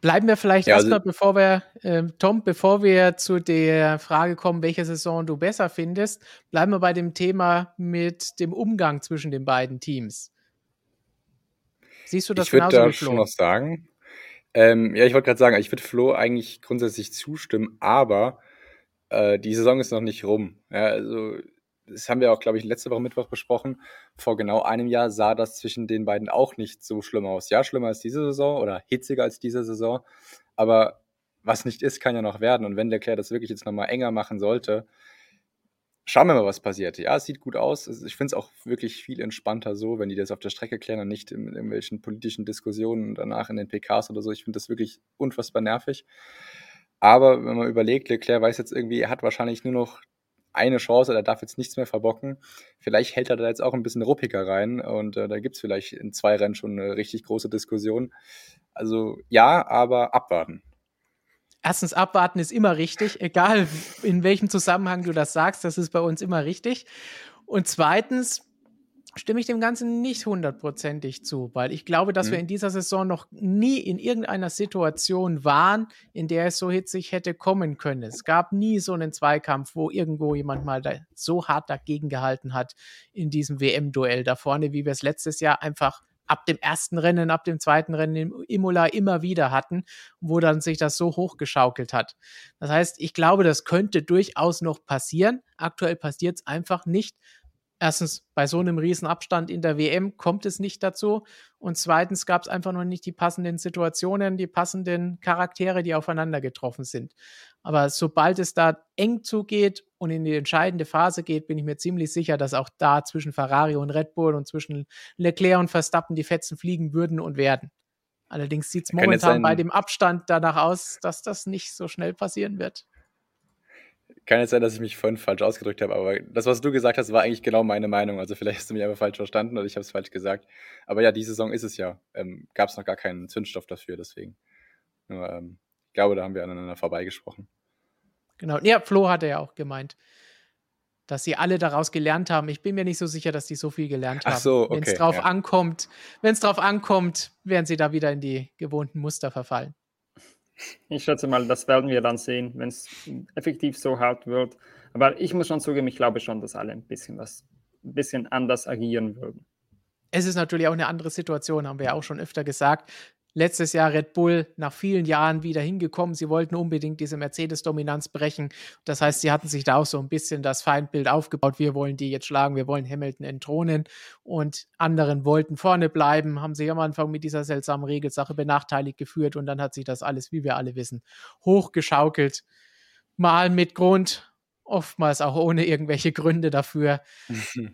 Bleiben wir vielleicht ja, also erstmal, bevor wir, äh, Tom, bevor wir zu der Frage kommen, welche Saison du besser findest, bleiben wir bei dem Thema mit dem Umgang zwischen den beiden Teams. Siehst du das ich genauso da wie Flo? schon noch sagen. Ähm, ja, ich wollte gerade sagen, ich würde Flo eigentlich grundsätzlich zustimmen, aber äh, die Saison ist noch nicht rum. Ja, also das haben wir auch, glaube ich, letzte Woche Mittwoch besprochen. Vor genau einem Jahr sah das zwischen den beiden auch nicht so schlimm aus. Ja, schlimmer als diese Saison oder hitziger als diese Saison. Aber was nicht ist, kann ja noch werden. Und wenn Leclerc das wirklich jetzt nochmal enger machen sollte, schauen wir mal, was passiert. Ja, es sieht gut aus. Ich finde es auch wirklich viel entspannter so, wenn die das auf der Strecke klären und nicht in irgendwelchen politischen Diskussionen danach in den PKs oder so. Ich finde das wirklich unfassbar nervig. Aber wenn man überlegt, Leclerc weiß jetzt irgendwie, er hat wahrscheinlich nur noch eine Chance, er darf jetzt nichts mehr verbocken. Vielleicht hält er da jetzt auch ein bisschen ruppiger rein und äh, da gibt es vielleicht in zwei Rennen schon eine richtig große Diskussion. Also ja, aber abwarten. Erstens, abwarten ist immer richtig, egal in welchem Zusammenhang du das sagst, das ist bei uns immer richtig. Und zweitens, stimme ich dem Ganzen nicht hundertprozentig zu, weil ich glaube, dass mhm. wir in dieser Saison noch nie in irgendeiner Situation waren, in der es so hitzig hätte kommen können. Es gab nie so einen Zweikampf, wo irgendwo jemand mal so hart dagegen gehalten hat in diesem WM-Duell da vorne, wie wir es letztes Jahr einfach ab dem ersten Rennen, ab dem zweiten Rennen im Imola immer wieder hatten, wo dann sich das so hochgeschaukelt hat. Das heißt, ich glaube, das könnte durchaus noch passieren. Aktuell passiert es einfach nicht, erstens, bei so einem Riesenabstand in der WM kommt es nicht dazu. Und zweitens gab es einfach noch nicht die passenden Situationen, die passenden Charaktere, die aufeinander getroffen sind. Aber sobald es da eng zugeht und in die entscheidende Phase geht, bin ich mir ziemlich sicher, dass auch da zwischen Ferrari und Red Bull und zwischen Leclerc und Verstappen die Fetzen fliegen würden und werden. Allerdings sieht es momentan bei dem Abstand danach aus, dass das nicht so schnell passieren wird. Kann jetzt sein, dass ich mich vorhin falsch ausgedrückt habe, aber das, was du gesagt hast, war eigentlich genau meine Meinung. Also vielleicht hast du mich einfach falsch verstanden oder ich habe es falsch gesagt. Aber ja, die Saison ist es ja. Ähm, Gab es noch gar keinen Zündstoff dafür, deswegen. Nur, ähm, ich glaube, da haben wir aneinander vorbeigesprochen. Genau. Ja, Flo hatte ja auch gemeint, dass sie alle daraus gelernt haben. Ich bin mir nicht so sicher, dass die so viel gelernt haben. Ach so, okay. Wenn es drauf ja. ankommt, wenn es drauf ankommt, werden sie da wieder in die gewohnten Muster verfallen. Ich schätze mal, das werden wir dann sehen, wenn es effektiv so hart wird. Aber ich muss schon zugeben, ich glaube schon, dass alle ein bisschen was, ein bisschen anders agieren würden. Es ist natürlich auch eine andere Situation, haben wir ja auch schon öfter gesagt. Letztes Jahr Red Bull nach vielen Jahren wieder hingekommen. Sie wollten unbedingt diese Mercedes-Dominanz brechen. Das heißt, sie hatten sich da auch so ein bisschen das Feindbild aufgebaut. Wir wollen die jetzt schlagen, wir wollen Hamilton entthronen. Und anderen wollten vorne bleiben, haben sich am Anfang mit dieser seltsamen Regelsache benachteiligt geführt und dann hat sich das alles, wie wir alle wissen, hochgeschaukelt. Mal mit Grund, oftmals auch ohne irgendwelche Gründe dafür.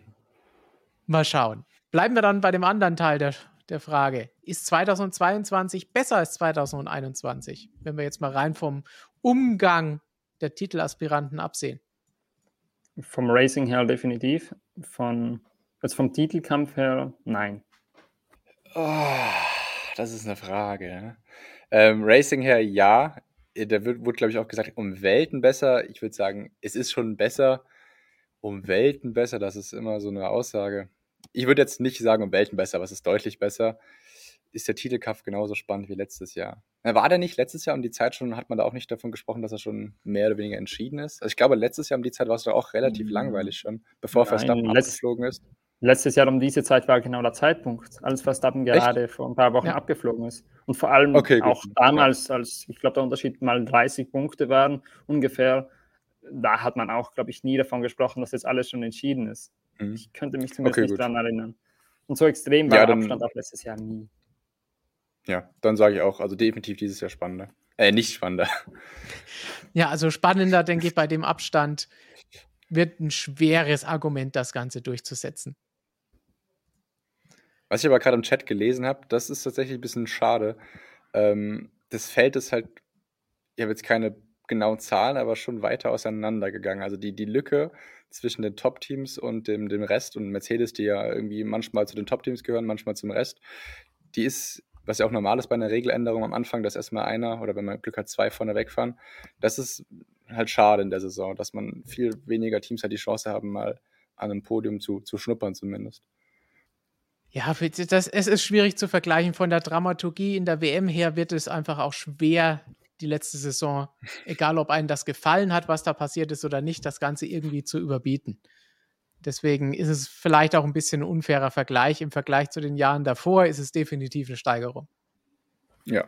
Mal schauen. Bleiben wir dann bei dem anderen Teil der der Frage, ist 2022 besser als 2021, wenn wir jetzt mal rein vom Umgang der Titelaspiranten absehen? Vom Racing her definitiv. Von, also vom Titelkampf her, nein. Oh, das ist eine Frage. Ähm, Racing her, ja. Da wird, wurde, glaube ich, auch gesagt, um Welten besser. Ich würde sagen, es ist schon besser. Um Welten besser, das ist immer so eine Aussage ich würde jetzt nicht sagen, um Welten besser, aber es ist deutlich besser. Ist der Titelkampf genauso spannend wie letztes Jahr? War der nicht letztes Jahr um die Zeit schon, hat man da auch nicht davon gesprochen, dass er schon mehr oder weniger entschieden ist? Also ich glaube, letztes Jahr um die Zeit war es doch auch relativ hm. langweilig schon, bevor Nein, Verstappen abgeflogen ist. Letztes Jahr um diese Zeit war genau der Zeitpunkt, als Verstappen gerade Echt? vor ein paar Wochen ja. abgeflogen ist. Und vor allem okay, auch damals, als ich glaube, der Unterschied mal 30 Punkte waren ungefähr, da hat man auch, glaube ich, nie davon gesprochen, dass jetzt alles schon entschieden ist. Mhm. Ich könnte mich zumindest okay, nicht gut. daran erinnern. Und so extrem war ja, der Abstand auch letztes Jahr nie. Ja, dann sage ich auch, also definitiv dieses Jahr spannender. Äh, nicht spannender. Ja, also spannender, denke ich, bei dem Abstand wird ein schweres Argument, das Ganze durchzusetzen. Was ich aber gerade im Chat gelesen habe, das ist tatsächlich ein bisschen schade. Ähm, das Feld ist halt, ich habe jetzt keine genauen Zahlen, aber schon weiter auseinandergegangen. Also die, die Lücke zwischen den Top-Teams und dem, dem Rest und Mercedes, die ja irgendwie manchmal zu den Top-Teams gehören, manchmal zum Rest, die ist, was ja auch normal ist bei einer Regeländerung am Anfang, dass erstmal einer oder wenn man Glück hat, zwei vorne wegfahren. Das ist halt schade in der Saison, dass man viel weniger Teams hat die Chance haben, mal an einem Podium zu, zu schnuppern zumindest. Ja, das, es ist schwierig zu vergleichen. Von der Dramaturgie in der WM her wird es einfach auch schwer, die letzte Saison, egal ob einem das gefallen hat, was da passiert ist oder nicht, das Ganze irgendwie zu überbieten. Deswegen ist es vielleicht auch ein bisschen ein unfairer Vergleich. Im Vergleich zu den Jahren davor ist es definitiv eine Steigerung. Ja,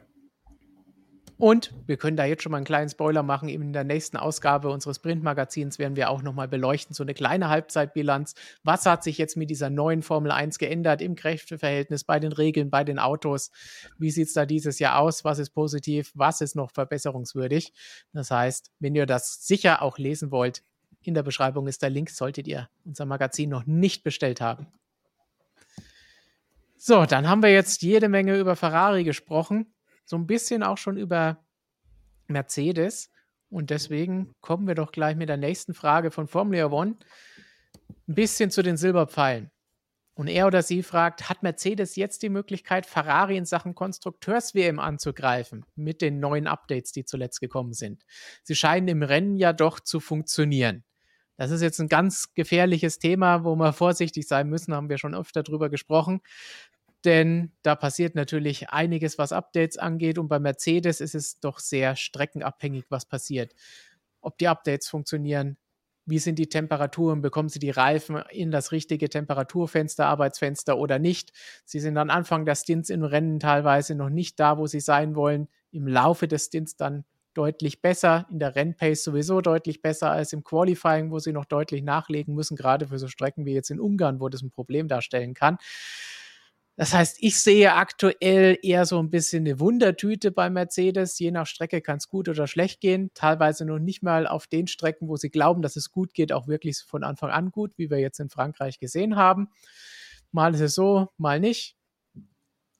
und wir können da jetzt schon mal einen kleinen Spoiler machen. In der nächsten Ausgabe unseres Printmagazins werden wir auch nochmal beleuchten, so eine kleine Halbzeitbilanz. Was hat sich jetzt mit dieser neuen Formel 1 geändert im Kräfteverhältnis, bei den Regeln, bei den Autos? Wie sieht es da dieses Jahr aus? Was ist positiv? Was ist noch verbesserungswürdig? Das heißt, wenn ihr das sicher auch lesen wollt, in der Beschreibung ist der Link, solltet ihr unser Magazin noch nicht bestellt haben. So, dann haben wir jetzt jede Menge über Ferrari gesprochen so ein bisschen auch schon über Mercedes. Und deswegen kommen wir doch gleich mit der nächsten Frage von Formula One ein bisschen zu den Silberpfeilen. Und er oder sie fragt, hat Mercedes jetzt die Möglichkeit, Ferrari in Sachen Konstrukteurs-WM anzugreifen mit den neuen Updates, die zuletzt gekommen sind? Sie scheinen im Rennen ja doch zu funktionieren. Das ist jetzt ein ganz gefährliches Thema, wo wir vorsichtig sein müssen, haben wir schon öfter drüber gesprochen denn da passiert natürlich einiges, was Updates angeht. Und bei Mercedes ist es doch sehr streckenabhängig, was passiert. Ob die Updates funktionieren, wie sind die Temperaturen, bekommen sie die Reifen in das richtige Temperaturfenster, Arbeitsfenster oder nicht. Sie sind am Anfang der Stints im Rennen teilweise noch nicht da, wo sie sein wollen. Im Laufe des Stints dann deutlich besser, in der Rennpace sowieso deutlich besser als im Qualifying, wo sie noch deutlich nachlegen müssen, gerade für so Strecken wie jetzt in Ungarn, wo das ein Problem darstellen kann. Das heißt, ich sehe aktuell eher so ein bisschen eine Wundertüte bei Mercedes. Je nach Strecke kann es gut oder schlecht gehen. Teilweise noch nicht mal auf den Strecken, wo sie glauben, dass es gut geht, auch wirklich von Anfang an gut, wie wir jetzt in Frankreich gesehen haben. Mal ist es so, mal nicht.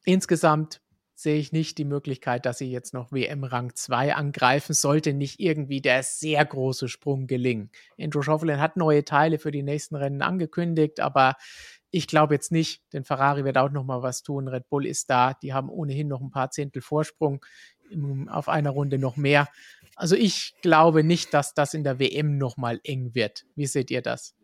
Insgesamt sehe ich nicht die Möglichkeit, dass sie jetzt noch WM Rang 2 angreifen, sollte nicht irgendwie der sehr große Sprung gelingen. Andrew Schaufelin hat neue Teile für die nächsten Rennen angekündigt, aber ich glaube jetzt nicht, denn Ferrari wird auch noch mal was tun. Red Bull ist da, die haben ohnehin noch ein paar Zehntel Vorsprung auf einer Runde noch mehr. Also ich glaube nicht, dass das in der WM noch mal eng wird. Wie seht ihr das?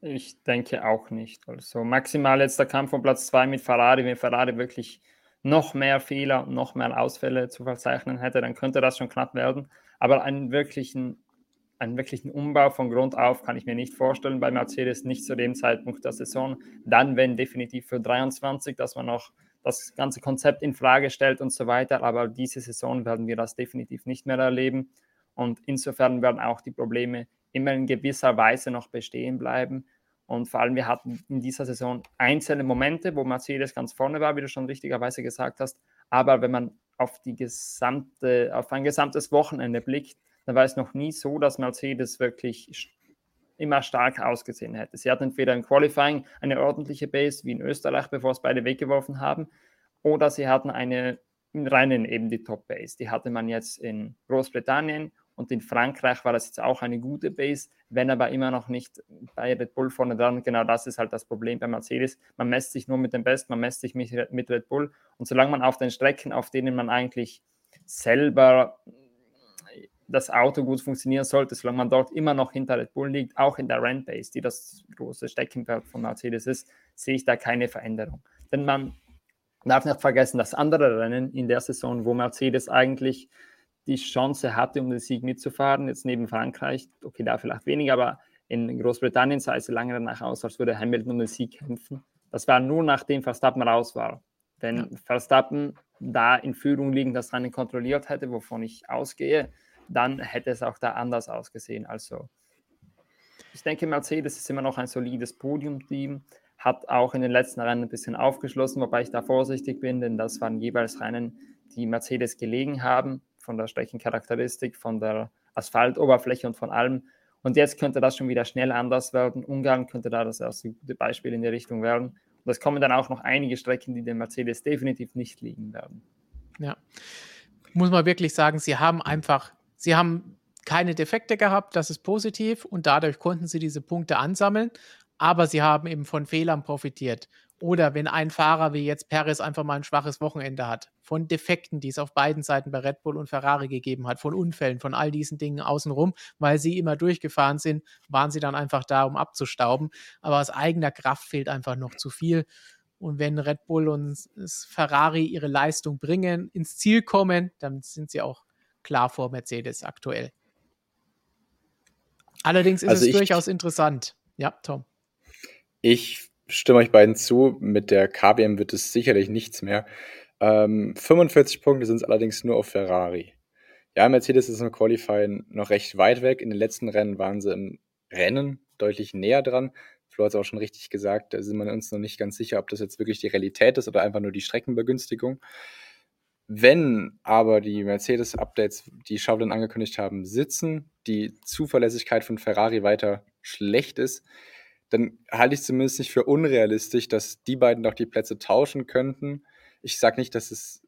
Ich denke auch nicht. Also maximal jetzt der Kampf um Platz 2 mit Ferrari, wenn Ferrari wirklich noch mehr Fehler und noch mehr Ausfälle zu verzeichnen hätte, dann könnte das schon knapp werden. Aber einen wirklichen einen wirklichen Umbau von Grund auf kann ich mir nicht vorstellen bei Mercedes, nicht zu dem Zeitpunkt der Saison. Dann, wenn definitiv für 23, dass man noch das ganze Konzept in Frage stellt und so weiter. Aber diese Saison werden wir das definitiv nicht mehr erleben. Und insofern werden auch die Probleme immer in gewisser Weise noch bestehen bleiben. Und vor allem, wir hatten in dieser Saison einzelne Momente, wo Mercedes ganz vorne war, wie du schon richtigerweise gesagt hast. Aber wenn man auf, die gesamte, auf ein gesamtes Wochenende blickt, dann war es noch nie so, dass Mercedes wirklich immer stark ausgesehen hätte. Sie hatten entweder im Qualifying eine ordentliche Base wie in Österreich, bevor es beide weggeworfen haben, oder sie hatten eine im Rennen eben die Top Base. Die hatte man jetzt in Großbritannien und in Frankreich war das jetzt auch eine gute Base, wenn aber immer noch nicht bei Red Bull vorne dran. Genau das ist halt das Problem bei Mercedes. Man messt sich nur mit dem Besten, man messt sich mit Red Bull. Und solange man auf den Strecken, auf denen man eigentlich selber das Auto gut funktionieren sollte, solange man dort immer noch hinter Red Bull liegt, auch in der Rennbase, die das große Steckenpferd von Mercedes ist, sehe ich da keine Veränderung. Denn man darf nicht vergessen, dass andere Rennen in der Saison, wo Mercedes eigentlich die Chance hatte, um den Sieg mitzufahren, jetzt neben Frankreich, okay, da vielleicht weniger, aber in Großbritannien sah es lange danach aus, als würde Hamilton um den Sieg kämpfen. Das war nur nachdem Verstappen raus war. Wenn. Verstappen da in Führung liegend das Rennen kontrolliert hätte, wovon ich ausgehe, dann hätte es auch da anders ausgesehen. Also ich denke, Mercedes ist immer noch ein solides Podiumteam, hat auch in den letzten Rennen ein bisschen aufgeschlossen, wobei ich da vorsichtig bin, denn das waren jeweils Rennen, die Mercedes gelegen haben, von der Streckencharakteristik, von der Asphaltoberfläche und von allem. Und jetzt könnte das schon wieder schnell anders werden. Ungarn könnte da das erste gute Beispiel in die Richtung werden. Und es kommen dann auch noch einige Strecken, die dem Mercedes definitiv nicht liegen werden. Ja, muss man wirklich sagen, sie haben einfach Sie haben keine Defekte gehabt, das ist positiv und dadurch konnten sie diese Punkte ansammeln, aber sie haben eben von Fehlern profitiert. Oder wenn ein Fahrer wie jetzt Perez einfach mal ein schwaches Wochenende hat, von Defekten, die es auf beiden Seiten bei Red Bull und Ferrari gegeben hat, von Unfällen, von all diesen Dingen außenrum, weil sie immer durchgefahren sind, waren sie dann einfach da, um abzustauben. Aber aus eigener Kraft fehlt einfach noch zu viel. Und wenn Red Bull und Ferrari ihre Leistung bringen, ins Ziel kommen, dann sind sie auch klar vor Mercedes aktuell. Allerdings ist also es ich, durchaus interessant. Ja, Tom. Ich stimme euch beiden zu. Mit der KBM wird es sicherlich nichts mehr. Ähm, 45 Punkte sind es allerdings nur auf Ferrari. Ja, Mercedes ist im Qualifying noch recht weit weg. In den letzten Rennen waren sie im Rennen deutlich näher dran. Flo hat es auch schon richtig gesagt, da sind wir uns noch nicht ganz sicher, ob das jetzt wirklich die Realität ist oder einfach nur die Streckenbegünstigung. Wenn aber die Mercedes-Updates, die Schaublin angekündigt haben, sitzen, die Zuverlässigkeit von Ferrari weiter schlecht ist, dann halte ich zumindest nicht für unrealistisch, dass die beiden doch die Plätze tauschen könnten. Ich sage nicht, dass es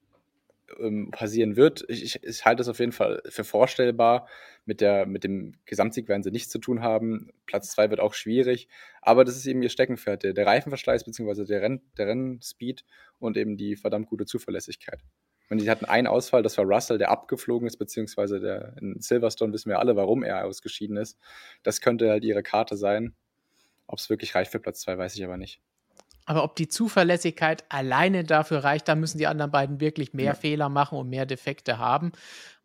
ähm, passieren wird. Ich, ich, ich, halte es auf jeden Fall für vorstellbar. Mit, der, mit dem Gesamtsieg werden sie nichts zu tun haben. Platz zwei wird auch schwierig. Aber das ist eben ihr Steckenpferd, der, der Reifenverschleiß bzw. Der, Renn, der Rennspeed und eben die verdammt gute Zuverlässigkeit. Und die hatten einen Ausfall, das war Russell, der abgeflogen ist, beziehungsweise der in Silverstone wissen wir alle, warum er ausgeschieden ist. Das könnte halt ihre Karte sein. Ob es wirklich reicht für Platz zwei, weiß ich aber nicht. Aber ob die Zuverlässigkeit alleine dafür reicht, da müssen die anderen beiden wirklich mehr ja. Fehler machen und mehr Defekte haben.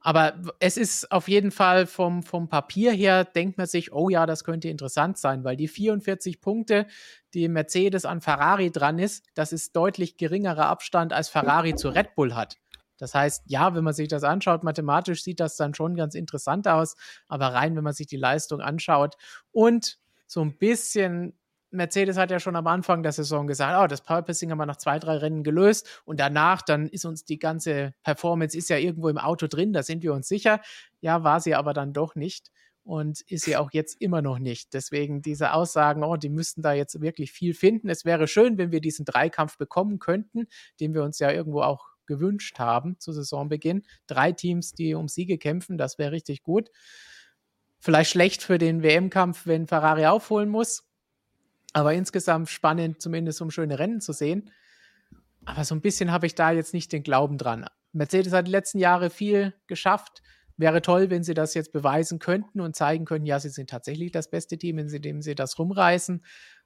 Aber es ist auf jeden Fall vom, vom Papier her, denkt man sich, oh ja, das könnte interessant sein, weil die 44 Punkte, die Mercedes an Ferrari dran ist, das ist deutlich geringerer Abstand als Ferrari zu Red Bull hat. Das heißt, ja, wenn man sich das anschaut, mathematisch sieht das dann schon ganz interessant aus, aber rein, wenn man sich die Leistung anschaut und so ein bisschen Mercedes hat ja schon am Anfang der Saison gesagt, oh, das Powerpassing haben wir nach zwei, drei Rennen gelöst und danach, dann ist uns die ganze Performance ist ja irgendwo im Auto drin, da sind wir uns sicher. Ja, war sie aber dann doch nicht und ist sie auch jetzt immer noch nicht. Deswegen diese Aussagen, oh, die müssten da jetzt wirklich viel finden. Es wäre schön, wenn wir diesen Dreikampf bekommen könnten, den wir uns ja irgendwo auch gewünscht haben zu Saisonbeginn. Drei Teams, die um Siege kämpfen, das wäre richtig gut. Vielleicht schlecht für den WM-Kampf, wenn Ferrari aufholen muss. Aber insgesamt spannend, zumindest um schöne Rennen zu sehen. Aber so ein bisschen habe ich da jetzt nicht den Glauben dran. Mercedes hat die letzten Jahre viel geschafft. Wäre toll, wenn sie das jetzt beweisen könnten und zeigen können, ja, sie sind tatsächlich das beste Team, indem sie das rumreißen.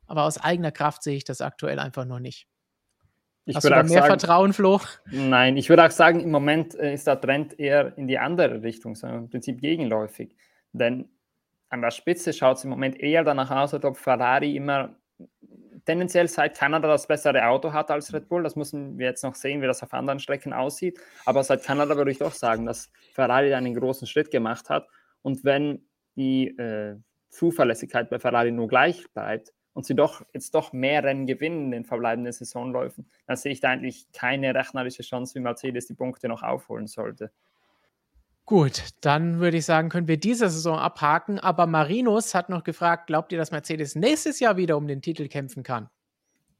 Aber aus eigener Kraft sehe ich das aktuell einfach noch nicht. Ich Hast du da mehr sagen, Vertrauen, Flo? Nein, ich würde auch sagen, im Moment äh, ist der Trend eher in die andere Richtung, so im Prinzip gegenläufig. Denn an der Spitze schaut es im Moment eher danach aus, als ob Ferrari immer tendenziell seit Kanada das bessere Auto hat als Red Bull. Das müssen wir jetzt noch sehen, wie das auf anderen Strecken aussieht. Aber seit Kanada würde ich doch sagen, dass Ferrari einen großen Schritt gemacht hat. Und wenn die äh, Zuverlässigkeit bei Ferrari nur gleich bleibt und sie doch jetzt doch mehr Rennen gewinnen in den verbleibenden Saisonläufen, dann sehe ich da eigentlich keine rechnerische Chance, wie Mercedes die Punkte noch aufholen sollte. Gut, dann würde ich sagen, können wir diese Saison abhaken. Aber Marinus hat noch gefragt, glaubt ihr, dass Mercedes nächstes Jahr wieder um den Titel kämpfen kann?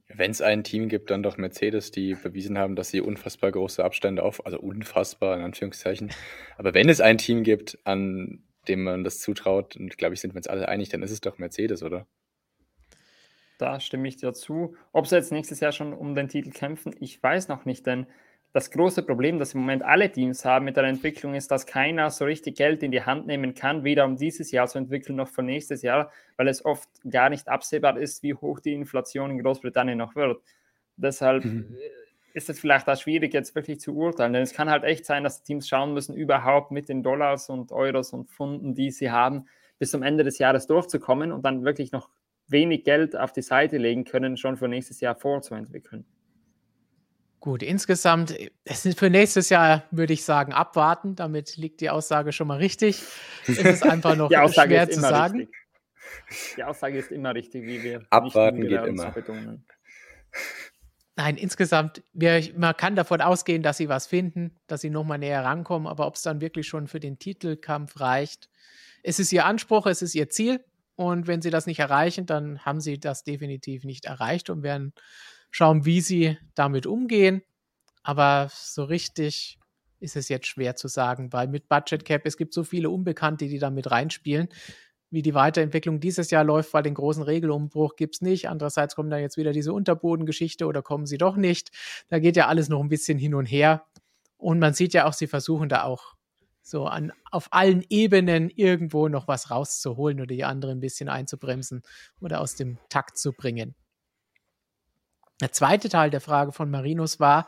Wenn es ein Team gibt, dann doch Mercedes, die bewiesen haben, dass sie unfassbar große Abstände auf, also unfassbar in Anführungszeichen. Aber wenn es ein Team gibt, an dem man das zutraut, und glaube ich, sind wir uns alle einig, dann ist es doch Mercedes, oder? Da stimme ich dir zu. Ob sie jetzt nächstes Jahr schon um den Titel kämpfen, ich weiß noch nicht, denn das große Problem, das im Moment alle Teams haben mit der Entwicklung, ist, dass keiner so richtig Geld in die Hand nehmen kann, weder um dieses Jahr zu entwickeln noch für nächstes Jahr, weil es oft gar nicht absehbar ist, wie hoch die Inflation in Großbritannien noch wird. Deshalb mhm. ist es vielleicht auch schwierig, jetzt wirklich zu urteilen, denn es kann halt echt sein, dass die Teams schauen müssen, überhaupt mit den Dollars und Euros und Pfunden, die sie haben, bis zum Ende des Jahres durchzukommen und dann wirklich noch wenig Geld auf die Seite legen können, schon für nächstes Jahr vorzuentwickeln. Gut, insgesamt, es ist für nächstes Jahr würde ich sagen, abwarten. Damit liegt die Aussage schon mal richtig. Es ist einfach noch schwer zu sagen. Richtig. Die Aussage ist immer richtig, wie wir abwarten geht immer. Nein, insgesamt, wir, man kann davon ausgehen, dass sie was finden, dass sie nochmal näher rankommen, aber ob es dann wirklich schon für den Titelkampf reicht, es ist ihr Anspruch, es ist ihr Ziel. Und wenn sie das nicht erreichen, dann haben sie das definitiv nicht erreicht und werden schauen, wie sie damit umgehen. Aber so richtig ist es jetzt schwer zu sagen, weil mit Budget Cap, es gibt so viele Unbekannte, die da mit reinspielen. Wie die Weiterentwicklung dieses Jahr läuft, weil den großen Regelumbruch gibt es nicht. Andererseits kommt dann jetzt wieder diese Unterbodengeschichte oder kommen sie doch nicht. Da geht ja alles noch ein bisschen hin und her. Und man sieht ja auch, sie versuchen da auch so an, auf allen Ebenen irgendwo noch was rauszuholen oder die anderen ein bisschen einzubremsen oder aus dem Takt zu bringen. Der zweite Teil der Frage von Marinus war,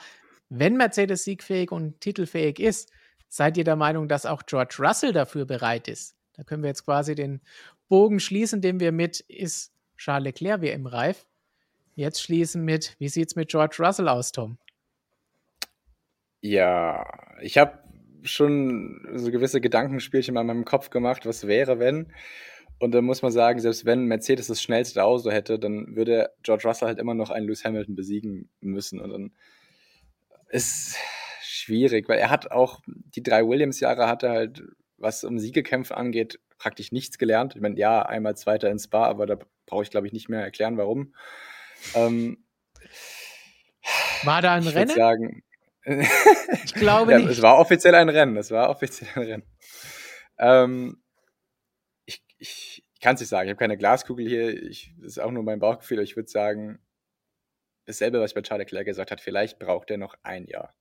wenn Mercedes siegfähig und titelfähig ist, seid ihr der Meinung, dass auch George Russell dafür bereit ist? Da können wir jetzt quasi den Bogen schließen, den wir mit ist Charles Leclerc wie im reif. Jetzt schließen mit, wie sieht es mit George Russell aus, Tom? Ja, ich habe schon so gewisse Gedankenspielchen mal in meinem Kopf gemacht, was wäre, wenn. Und dann muss man sagen, selbst wenn Mercedes das schnellste Auto hätte, dann würde George Russell halt immer noch einen Lewis Hamilton besiegen müssen. Und dann ist schwierig, weil er hat auch die drei Williams-Jahre hatte halt, was um Siegekämpfe angeht, praktisch nichts gelernt. Ich meine, ja, einmal Zweiter ins Spa, aber da brauche ich, glaube ich, nicht mehr erklären, warum. Ähm, war da ein Rennen? Sagen, ich glaube ja, nicht. Es war offiziell ein Rennen. Es war offiziell ein Rennen. Ähm, ich kann es nicht sagen. Ich habe keine Glaskugel hier. Ich, das ist auch nur mein Bauchgefühl. Ich würde sagen, dasselbe, was ich bei Charles Leclerc gesagt hat. Vielleicht braucht er noch ein Jahr.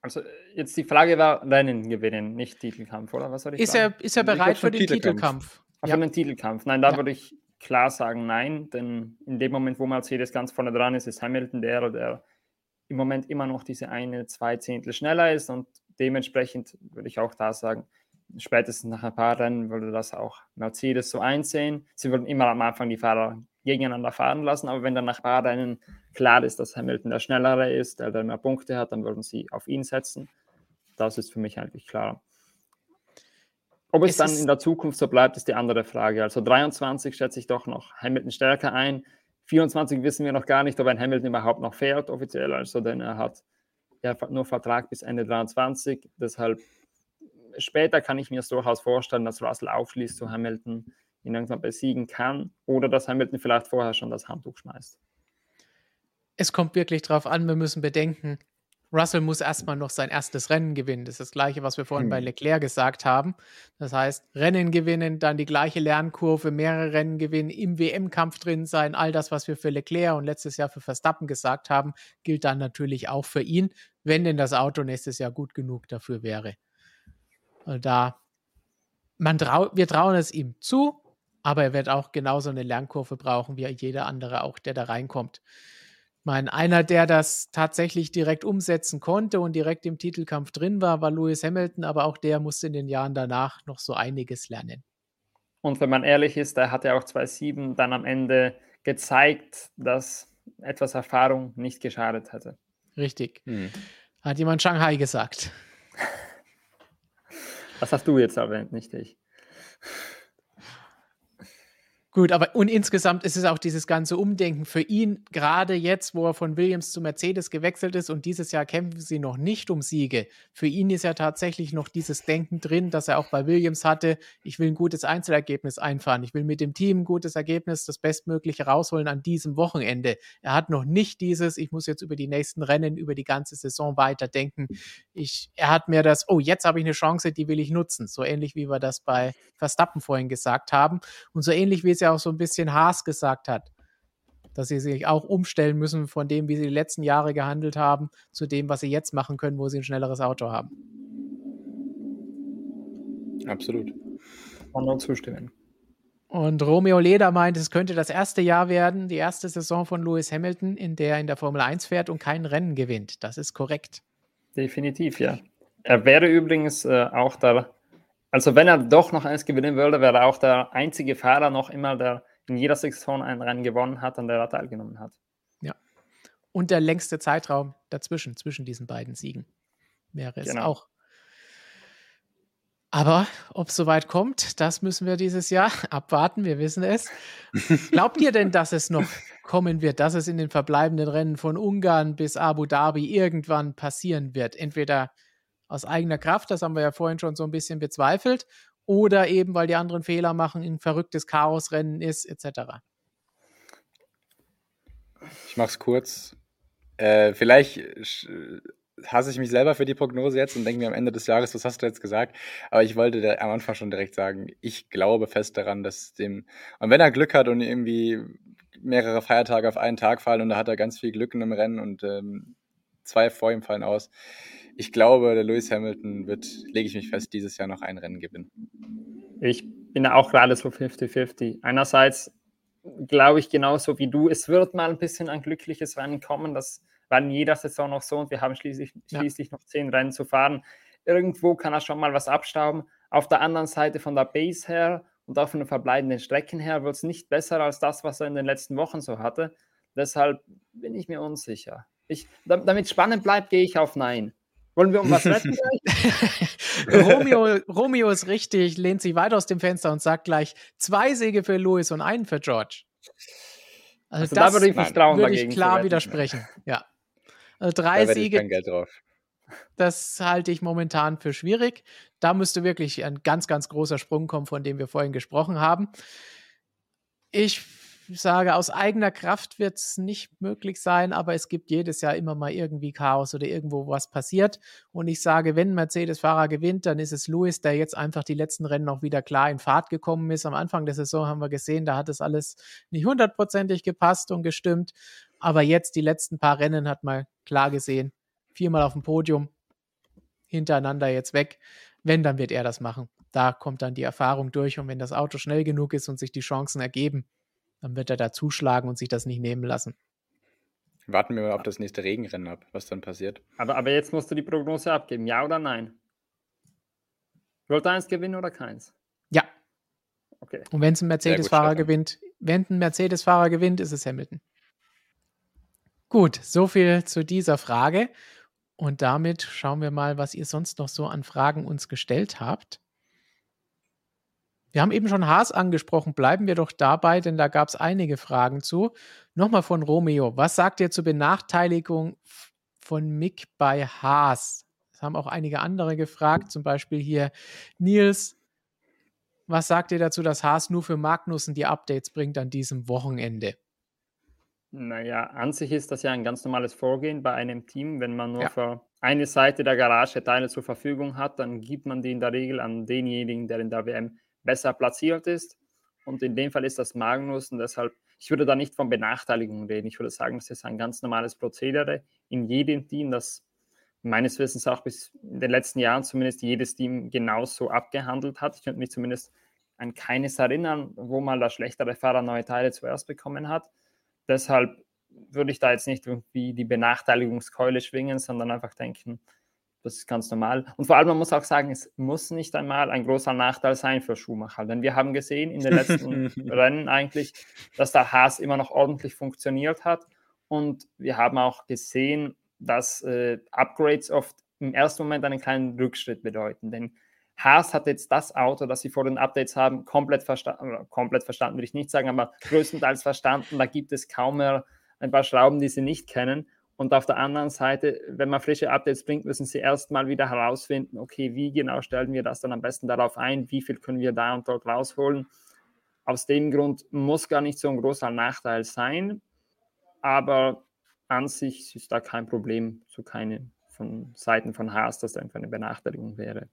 Also jetzt die Frage war Rennen gewinnen, nicht Titelkampf, oder? Was soll ich ist sagen? Er, ist er bereit für den Titelkampf? Titelkampf? Ja. Für den Titelkampf. Nein, da ja. würde ich klar sagen, nein, denn in dem Moment, wo Mercedes ganz vorne dran ist, ist Hamilton der, der im Moment immer noch diese eine, zwei Zehntel schneller ist und dementsprechend würde ich auch da sagen, spätestens nach ein paar Rennen würde das auch Mercedes so einsehen. Sie würden immer am Anfang die Fahrer gegeneinander fahren lassen, aber wenn dann nach ein paar Rennen klar ist, dass Hamilton der Schnellere ist, der, der mehr Punkte hat, dann würden sie auf ihn setzen. Das ist für mich eigentlich klar. Ob es, es dann in der Zukunft so bleibt, ist die andere Frage. Also 23 schätze ich doch noch Hamilton stärker ein. 24 wissen wir noch gar nicht, ob ein Hamilton überhaupt noch fährt offiziell, also denn er hat ja nur Vertrag bis Ende 23. Deshalb später kann ich mir es durchaus vorstellen, dass Russell aufschließt zu Hamilton, ihn irgendwann besiegen kann oder dass Hamilton vielleicht vorher schon das Handtuch schmeißt. Es kommt wirklich darauf an, wir müssen bedenken, Russell muss erstmal noch sein erstes Rennen gewinnen. Das ist das Gleiche, was wir vorhin hm. bei Leclerc gesagt haben. Das heißt, Rennen gewinnen, dann die gleiche Lernkurve, mehrere Rennen gewinnen, im WM-Kampf drin sein. All das, was wir für Leclerc und letztes Jahr für Verstappen gesagt haben, gilt dann natürlich auch für ihn, wenn denn das Auto nächstes Jahr gut genug dafür wäre. Also da, man trau, wir trauen es ihm zu, aber er wird auch genauso eine Lernkurve brauchen wie jeder andere auch, der da reinkommt. Ich meine, einer, der das tatsächlich direkt umsetzen konnte und direkt im Titelkampf drin war, war Lewis Hamilton, aber auch der musste in den Jahren danach noch so einiges lernen. Und wenn man ehrlich ist, da hat er auch 2-7 dann am Ende gezeigt, dass etwas Erfahrung nicht geschadet hätte. Richtig. Hm. Hat jemand Shanghai gesagt? Das hast du jetzt erwähnt, nicht ich. Gut, aber und insgesamt ist es auch dieses ganze Umdenken für ihn, gerade jetzt, wo er von Williams zu Mercedes gewechselt ist und dieses Jahr kämpfen sie noch nicht um Siege. Für ihn ist ja tatsächlich noch dieses Denken drin, dass er auch bei Williams hatte, ich will ein gutes Einzelergebnis einfahren, ich will mit dem Team ein gutes Ergebnis, das Bestmögliche rausholen an diesem Wochenende. Er hat noch nicht dieses, ich muss jetzt über die nächsten Rennen, über die ganze Saison weiterdenken. Ich, er hat mir das, oh, jetzt habe ich eine Chance, die will ich nutzen. So ähnlich wie wir das bei Verstappen vorhin gesagt haben. Und so ähnlich wie es ja auch so ein bisschen Haas gesagt hat, dass sie sich auch umstellen müssen von dem, wie sie die letzten Jahre gehandelt haben, zu dem, was sie jetzt machen können, wo sie ein schnelleres Auto haben. Absolut. Kann nur zustimmen. Und Romeo Leder meint, es könnte das erste Jahr werden, die erste Saison von Lewis Hamilton, in der er in der Formel 1 fährt und kein Rennen gewinnt. Das ist korrekt. Definitiv, ja. Er wäre übrigens äh, auch der also wenn er doch noch eins gewinnen würde, wäre er auch der einzige Fahrer noch immer, der in jeder Saison ein Rennen gewonnen hat, an der er teilgenommen hat. Ja. Und der längste Zeitraum dazwischen, zwischen diesen beiden Siegen, wäre es genau. auch. Aber ob es soweit kommt, das müssen wir dieses Jahr abwarten. Wir wissen es. Glaubt ihr denn, dass es noch kommen wird, dass es in den verbleibenden Rennen von Ungarn bis Abu Dhabi irgendwann passieren wird? Entweder aus eigener Kraft, das haben wir ja vorhin schon so ein bisschen bezweifelt, oder eben, weil die anderen Fehler machen, ein verrücktes Chaosrennen ist, etc. Ich mache es kurz. Äh, vielleicht hasse ich mich selber für die Prognose jetzt und denke mir am Ende des Jahres, was hast du jetzt gesagt? Aber ich wollte am Anfang schon direkt sagen, ich glaube fest daran, dass dem, und wenn er Glück hat und irgendwie mehrere Feiertage auf einen Tag fallen und da hat er ganz viel Glück in einem Rennen und ähm, zwei vor ihm fallen aus, ich glaube, der Lewis Hamilton wird, lege ich mich fest, dieses Jahr noch ein Rennen gewinnen. Ich bin auch gerade so 50-50. Einerseits glaube ich genauso wie du, es wird mal ein bisschen ein glückliches Rennen kommen. Das war in jeder Saison noch so und wir haben schließlich, schließlich ja. noch zehn Rennen zu fahren. Irgendwo kann er schon mal was abstauben. Auf der anderen Seite von der Base her und auch von den verbleibenden Strecken her wird es nicht besser als das, was er in den letzten Wochen so hatte. Deshalb bin ich mir unsicher. Ich, damit spannend bleibt, gehe ich auf Nein. Wollen wir um was wetten Romeo, Romeo ist richtig, lehnt sich weiter aus dem Fenster und sagt gleich zwei Siege für Louis und einen für George. Also, also das da würde ich, mich trauen, würde ich klar widersprechen. Ja. Also drei da Siege. kein Geld drauf. Das halte ich momentan für schwierig. Da müsste wirklich ein ganz, ganz großer Sprung kommen, von dem wir vorhin gesprochen haben. Ich sage, aus eigener Kraft wird es nicht möglich sein, aber es gibt jedes Jahr immer mal irgendwie Chaos oder irgendwo was passiert. Und ich sage, wenn Mercedes-Fahrer gewinnt, dann ist es Lewis, der jetzt einfach die letzten Rennen noch wieder klar in Fahrt gekommen ist. Am Anfang der Saison haben wir gesehen, da hat es alles nicht hundertprozentig gepasst und gestimmt. Aber jetzt die letzten paar Rennen hat man klar gesehen. Viermal auf dem Podium, hintereinander jetzt weg. Wenn, dann wird er das machen. Da kommt dann die Erfahrung durch und wenn das Auto schnell genug ist und sich die Chancen ergeben, dann wird er da zuschlagen und sich das nicht nehmen lassen. Warten wir mal auf das nächste Regenrennen ab, was dann passiert. Aber, aber jetzt musst du die Prognose abgeben, ja oder nein? Wollt eins gewinnen oder keins? Ja. Okay. Und wenn es ein Mercedes-Fahrer gewinnt, wenn ein Mercedes-Fahrer gewinnt, ist es Hamilton. Gut, so viel zu dieser Frage. Und damit schauen wir mal, was ihr sonst noch so an Fragen uns gestellt habt. Wir haben eben schon Haas angesprochen. Bleiben wir doch dabei, denn da gab es einige Fragen zu. Nochmal von Romeo. Was sagt ihr zur Benachteiligung von Mick bei Haas? Das haben auch einige andere gefragt, zum Beispiel hier Nils. Was sagt ihr dazu, dass Haas nur für Magnussen die Updates bringt an diesem Wochenende? Naja, an sich ist das ja ein ganz normales Vorgehen bei einem Team. Wenn man nur ja. für eine Seite der Garage Teile zur Verfügung hat, dann gibt man die in der Regel an denjenigen, der in der WM besser platziert ist. Und in dem Fall ist das Magnus und deshalb, ich würde da nicht von Benachteiligung reden. Ich würde sagen, das ist ein ganz normales Prozedere in jedem Team, das meines Wissens auch bis in den letzten Jahren zumindest jedes Team genauso abgehandelt hat. Ich könnte mich zumindest an keines erinnern, wo mal der schlechtere Fahrer neue Teile zuerst bekommen hat. Deshalb würde ich da jetzt nicht irgendwie die Benachteiligungskeule schwingen, sondern einfach denken, Das ist ganz normal. Und vor allem, man muss auch sagen, es muss nicht einmal ein großer Nachteil sein für Schumacher. Denn wir haben gesehen in den letzten Rennen eigentlich, dass der Haas immer noch ordentlich funktioniert hat. Und wir haben auch gesehen, dass äh, Upgrades oft im ersten Moment einen kleinen Rückschritt bedeuten. Denn Haas hat jetzt das Auto, das sie vor den Updates haben, komplett verstanden, komplett verstanden würde ich nicht sagen, aber größtenteils verstanden. Da gibt es kaum mehr ein paar Schrauben, die sie nicht kennen. Und auf der anderen Seite, wenn man frische Updates bringt, müssen sie erstmal wieder herausfinden, okay, wie genau stellen wir das dann am besten darauf ein, wie viel können wir da und dort rausholen. Aus dem Grund muss gar nicht so ein großer Nachteil sein, aber an sich ist da kein Problem, so keine von Seiten von Haas, dass da einfach eine Benachteiligung wäre.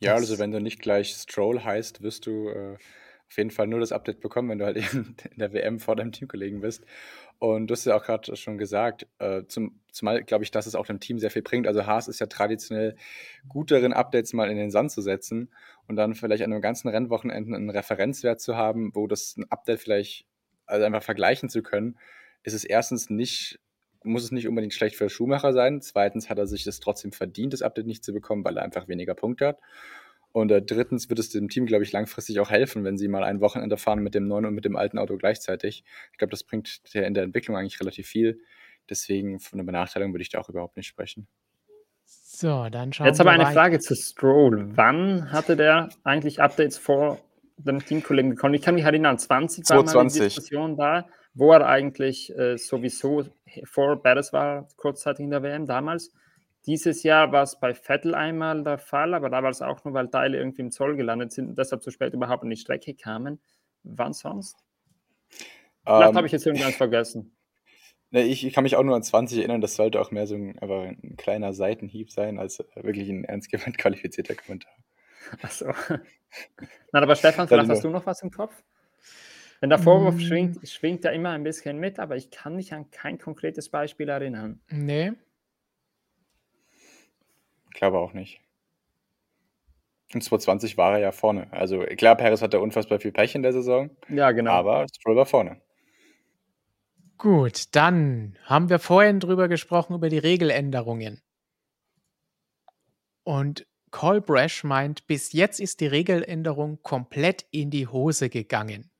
Ja, also wenn du nicht gleich Stroll heißt, wirst du äh, auf jeden Fall nur das Update bekommen, wenn du halt eben in der WM vor deinem Teamkollegen bist. Und du hast ja auch gerade schon gesagt, äh, zum, zumal glaube ich, dass es auch dem Team sehr viel bringt. Also Haas ist ja traditionell gut darin, Updates mal in den Sand zu setzen und dann vielleicht an einem ganzen Rennwochenende einen Referenzwert zu haben, wo das ein Update vielleicht also einfach vergleichen zu können, ist es erstens nicht muss es nicht unbedingt schlecht für Schumacher sein. Zweitens hat er sich das trotzdem verdient, das Update nicht zu bekommen, weil er einfach weniger Punkte hat. Und äh, drittens wird es dem Team, glaube ich, langfristig auch helfen, wenn sie mal ein Wochenende fahren mit dem neuen und mit dem alten Auto gleichzeitig. Ich glaube, das bringt der in der Entwicklung eigentlich relativ viel. Deswegen von einer Benachteiligung würde ich da auch überhaupt nicht sprechen. So, dann schauen Jetzt wir aber eine Frage zu Stroll. Wann hatte der eigentlich Updates vor dem Teamkollegen bekommen? Ich kann mich erinnern, 20 war mal die Diskussion da, wo er eigentlich äh, sowieso vor Perez war, kurzzeitig in der WM damals. Dieses Jahr war es bei Vettel einmal der Fall, aber da war es auch nur, weil Teile irgendwie im Zoll gelandet sind und deshalb zu spät überhaupt an die Strecke kamen. Wann sonst? Vielleicht um, habe ich jetzt irgendwas vergessen. Ne, ich, ich, kann mich auch nur an 20 erinnern, das sollte auch mehr so ein, einfach ein kleiner Seitenhieb sein, als wirklich ein ernst gemeint qualifizierter Kommentar. Achso. Na, aber Stefan, vielleicht hast du noch was im Kopf? Denn der Vorwurf mm. schwingt, schwingt ja immer ein bisschen mit, aber ich kann mich an kein konkretes Beispiel erinnern. Nee, glaube auch nicht. Und 2020 war er ja vorne. Also klar, Paris hatte unfassbar viel Pech in der Saison. Ja, genau. Aber Stroll war vorne. Gut, dann haben wir vorhin drüber gesprochen, über die Regeländerungen. Und Colbrash meint, bis jetzt ist die Regeländerung komplett in die Hose gegangen.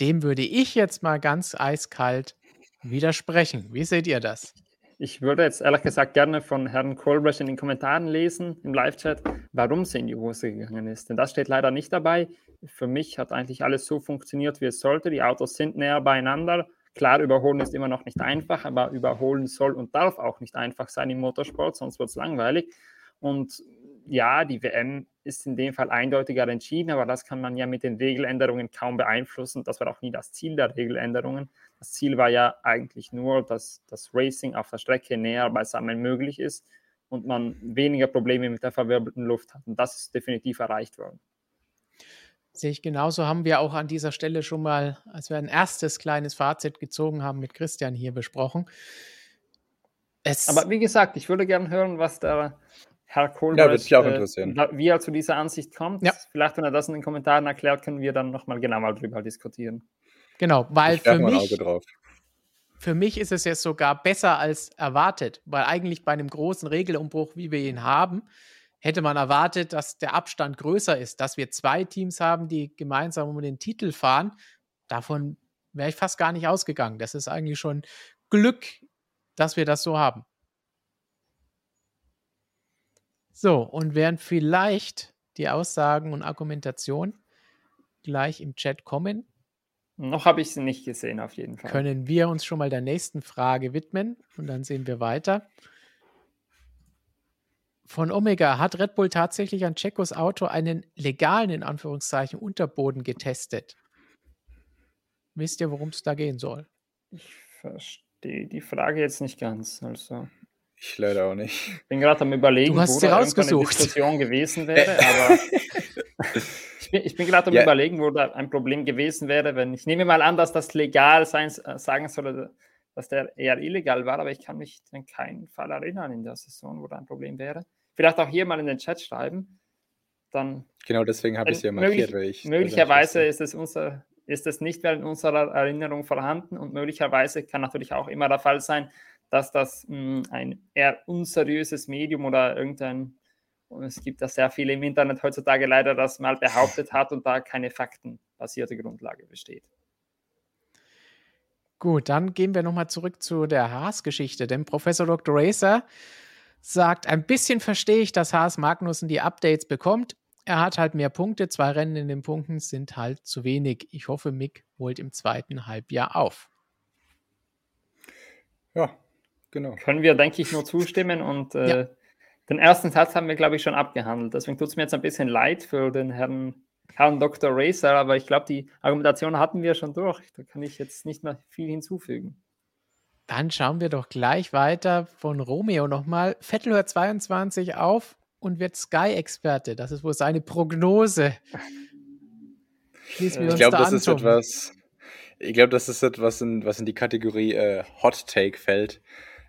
Dem würde ich jetzt mal ganz eiskalt widersprechen. Wie seht ihr das? Ich würde jetzt ehrlich gesagt gerne von Herrn Colbrecht in den Kommentaren lesen, im Live-Chat, warum sie in die Hose gegangen ist. Denn das steht leider nicht dabei. Für mich hat eigentlich alles so funktioniert, wie es sollte. Die Autos sind näher beieinander. Klar, überholen ist immer noch nicht einfach, aber überholen soll und darf auch nicht einfach sein im Motorsport, sonst wird es langweilig. Und ja, die WM ist in dem Fall eindeutiger entschieden, aber das kann man ja mit den Regeländerungen kaum beeinflussen. Das war auch nie das Ziel der Regeländerungen. Das Ziel war ja eigentlich nur, dass das Racing auf der Strecke näher beisammen möglich ist und man weniger Probleme mit der verwirbelten Luft hat. Und das ist definitiv erreicht worden. Sehe ich genauso. Haben wir auch an dieser Stelle schon mal, als wir ein erstes kleines Fazit gezogen haben, mit Christian hier besprochen. Es Aber wie gesagt, ich würde gerne hören, was der Herr Kohlberg, ja, äh, wie er zu dieser Ansicht kommt. Ja. Vielleicht, wenn er das in den Kommentaren erklärt, können wir dann nochmal genauer darüber diskutieren. Genau, weil für mich, für mich ist es jetzt sogar besser als erwartet, weil eigentlich bei einem großen Regelumbruch, wie wir ihn haben, hätte man erwartet, dass der Abstand größer ist, dass wir zwei Teams haben, die gemeinsam um den Titel fahren. Davon wäre ich fast gar nicht ausgegangen. Das ist eigentlich schon Glück, dass wir das so haben. So, und während vielleicht die Aussagen und Argumentation gleich im Chat kommen, noch habe ich sie nicht gesehen, auf jeden Fall. Können wir uns schon mal der nächsten Frage widmen und dann sehen wir weiter. Von Omega hat Red Bull tatsächlich an Checos Auto einen legalen, in Anführungszeichen, Unterboden getestet. Wisst ihr, worum es da gehen soll? Ich verstehe die Frage jetzt nicht ganz. Also. Ich leider auch nicht. Ich bin gerade am überlegen, du hast wo sie rausgesucht. eine Diskussion gewesen wäre, aber ich bin, ich bin gerade am ja. überlegen, wo da ein Problem gewesen wäre, wenn ich nehme mal an, dass das legal sein äh, sagen soll, dass der eher illegal war, aber ich kann mich an keinen Fall erinnern in der Saison, wo da ein Problem wäre. Vielleicht auch hier mal in den Chat schreiben. Dann, genau deswegen habe ich es ja markiert. Möglich, ich möglicherweise ist es, unser, ist es nicht mehr in unserer Erinnerung vorhanden und möglicherweise kann natürlich auch immer der Fall sein, dass das mh, hm, ein eher unseriöses Medium oder irgendein, und es gibt da sehr viele im Internet heutzutage leider, das mal behauptet hat und da keine faktenbasierte Grundlage besteht. Gut, dann gehen wir nochmal zurück zu der Haas-Geschichte, denn Professor Dr. Racer sagt, ein bisschen verstehe ich, dass Haas Magnussen die Updates bekommt. Er hat halt mehr Punkte, zwei Rennen in den Punkten sind halt zu wenig. Ich hoffe, Mick holt im zweiten Halbjahr auf. Ja, genau. Können wir, denke ich, nur zustimmen und äh, ja. Den ersten Satz haben wir, glaube ich, schon abgehandelt. Deswegen tut es mir jetzt ein bisschen leid für den Herrn, Herrn Dr. Racer, aber ich glaube, die Argumentation hatten wir schon durch. Da kann ich jetzt nicht mehr viel hinzufügen. Dann schauen wir doch gleich weiter von Romeo nochmal. Vettel hört 22 auf und wird Sky-Experte. Das ist wohl seine Prognose. ich glaube, da das ist etwas. Ich glaube, das ist etwas, in, was in die Kategorie äh, Hot Take fällt.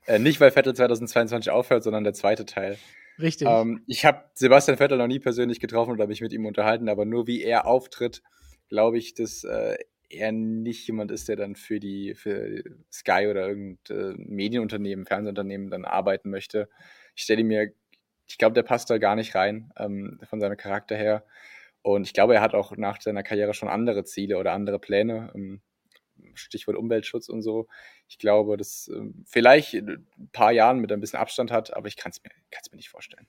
Äh, nicht, weil Vettel 2022 aufhört, sondern der zweite Teil. Richtig. Ähm, ich habe Sebastian Vettel noch nie persönlich getroffen oder mich mit ihm unterhalten, aber nur wie er auftritt, glaube ich, dass äh, er nicht jemand ist, der dann für die für Sky oder irgendein Medienunternehmen, Fernsehunternehmen dann arbeiten möchte. Ich stelle mir, ich glaube, der passt da gar nicht rein ähm, von seinem Charakter her. Und ich glaube, er hat auch nach seiner Karriere schon andere Ziele oder andere Pläne. Ähm, Stichwort Umweltschutz und so. Ich glaube, dass ähm, vielleicht ein paar Jahren mit ein bisschen Abstand hat, aber ich kann es mir, mir nicht vorstellen.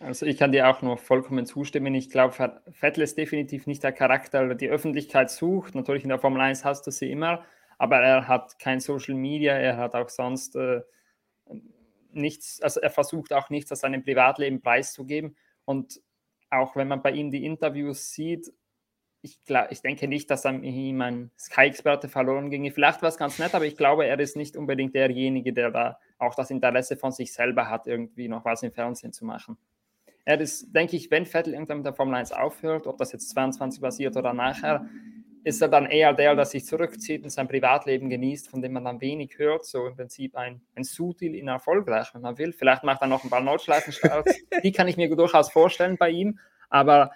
Also ich kann dir auch nur vollkommen zustimmen. Ich glaube, Vettel ist definitiv nicht der Charakter, der die Öffentlichkeit sucht. Natürlich in der Formel 1 hast du sie immer, aber er hat kein Social Media, er hat auch sonst äh, nichts, also er versucht auch nichts aus seinem Privatleben preiszugeben. Und auch wenn man bei ihm die Interviews sieht, ich, glaub, ich denke nicht, dass ihm ein Sky-Experte verloren ginge. Vielleicht war es ganz nett, aber ich glaube, er ist nicht unbedingt derjenige, der da auch das Interesse von sich selber hat, irgendwie noch was im Fernsehen zu machen. Er ist, denke ich, wenn Vettel irgendwann mit der Formel 1 aufhört, ob das jetzt 22 passiert oder nachher, ist er dann eher der, der sich zurückzieht und sein Privatleben genießt, von dem man dann wenig hört. So im Prinzip ein, ein Sutil in erfolgreich, wenn man will. Vielleicht macht er noch ein paar Notschleifenstarts. Die kann ich mir durchaus vorstellen bei ihm. Aber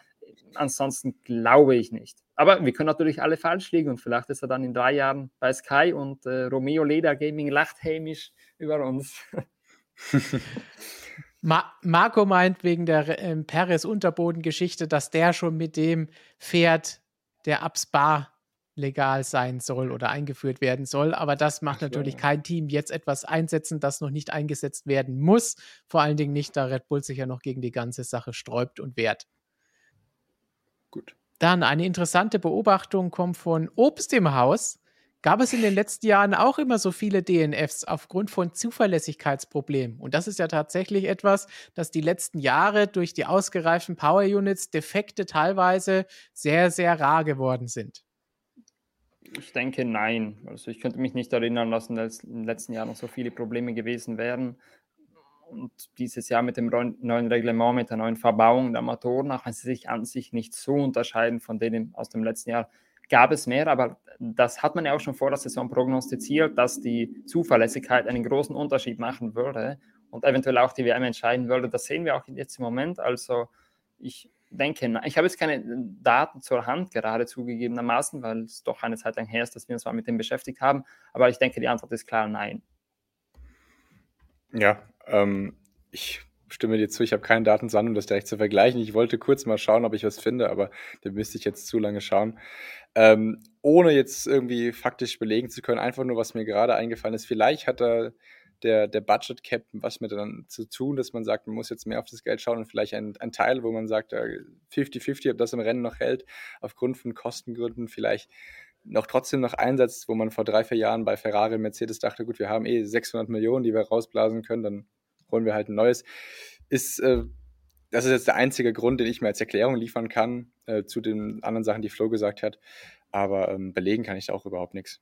ansonsten glaube ich nicht. Aber wir können natürlich alle falsch liegen und vielleicht ist er dann in drei Jahren bei Sky und äh, Romeo Leder Gaming lacht hämisch über uns. Ma Marco meint wegen der äh, Perez-Unterboden-Geschichte, dass der schon mit dem Pferd, der ab Spa legal sein soll oder eingeführt werden soll. Aber das macht natürlich kein Team jetzt etwas einsetzen, das noch nicht eingesetzt werden muss. Vor allen Dingen nicht, da Red Bull sich ja noch gegen die ganze Sache sträubt und wehrt. Gut. Dann eine interessante Beobachtung kommt von Obst im Haus. Gab es in den letzten Jahren auch immer so viele DNFs aufgrund von Zuverlässigkeitsproblemen? Und das ist ja tatsächlich etwas, dass die letzten Jahre durch die ausgereiften Power Units Defekte teilweise sehr, sehr rar geworden sind. Ich denke nein. Also ich könnte mich nicht erinnern dass in den letzten Jahren noch so viele Probleme gewesen wären. Und dieses Jahr mit dem neuen Reglement, mit der neuen Verbauung der Motoren, auch wenn sie sich an sich nicht so unterscheiden von denen aus dem letzten Jahr, gab es mehr, aber das hat man ja auch schon vor der Saison prognostiziert, dass die Zuverlässigkeit einen großen Unterschied machen würde und eventuell auch die WM entscheiden würde. Das sehen wir auch jetzt im Moment. Also ich denke, ich habe jetzt keine Daten zur Hand gerade zugegebenermaßen, weil es doch eine Zeit lang her ist, dass wir uns mal mit dem beschäftigt haben. Aber ich denke, die Antwort ist klar nein. Ja, ähm, ich stimme dir zu, ich habe keine Daten um das direkt zu vergleichen. Ich wollte kurz mal schauen, ob ich was finde, aber da müsste ich jetzt zu lange schauen. Ähm, ohne jetzt irgendwie faktisch belegen zu können, einfach nur, was mir gerade eingefallen ist. Vielleicht hat da der, der Budget Cap was mit dann zu tun, dass man sagt, man muss jetzt mehr auf das Geld schauen und vielleicht ein, ein Teil, wo man sagt, 50-50, ob das im Rennen noch hält, aufgrund von Kostengründen vielleicht noch trotzdem noch einsetzt, wo man vor drei, vier Jahren bei Ferrari und Mercedes dachte, gut, wir haben eh 600 Millionen, die wir rausblasen können, dann holen wir halt ein neues. Ist, äh, das ist jetzt der einzige Grund, den ich mir als Erklärung liefern kann äh, zu den anderen Sachen, die Flo gesagt hat. Aber ähm, belegen kann ich da auch überhaupt nichts.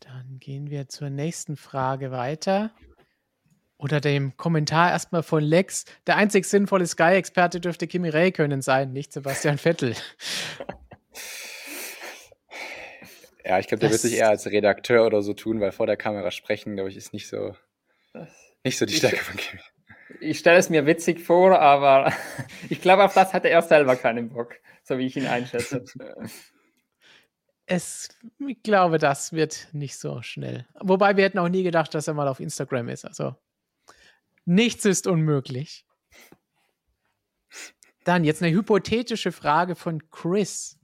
Dann gehen wir zur nächsten Frage weiter. Oder dem Kommentar erstmal von Lex. Der einzig sinnvolle Sky-Experte dürfte Kimi Räikkönen sein, nicht Sebastian Vettel. Ja, ich glaube, der wird sich eher als Redakteur oder so tun, weil vor der Kamera sprechen, glaube ich, ist nicht so, nicht so die Stärke von Kimi. Ich stelle es mir witzig vor, aber ich glaube, auf das hatte er selber keinen Bock, so wie ich ihn einschätze. es, ich glaube, das wird nicht so schnell. Wobei wir hätten auch nie gedacht, dass er mal auf Instagram ist. Also nichts ist unmöglich. Dann jetzt eine hypothetische Frage von Chris.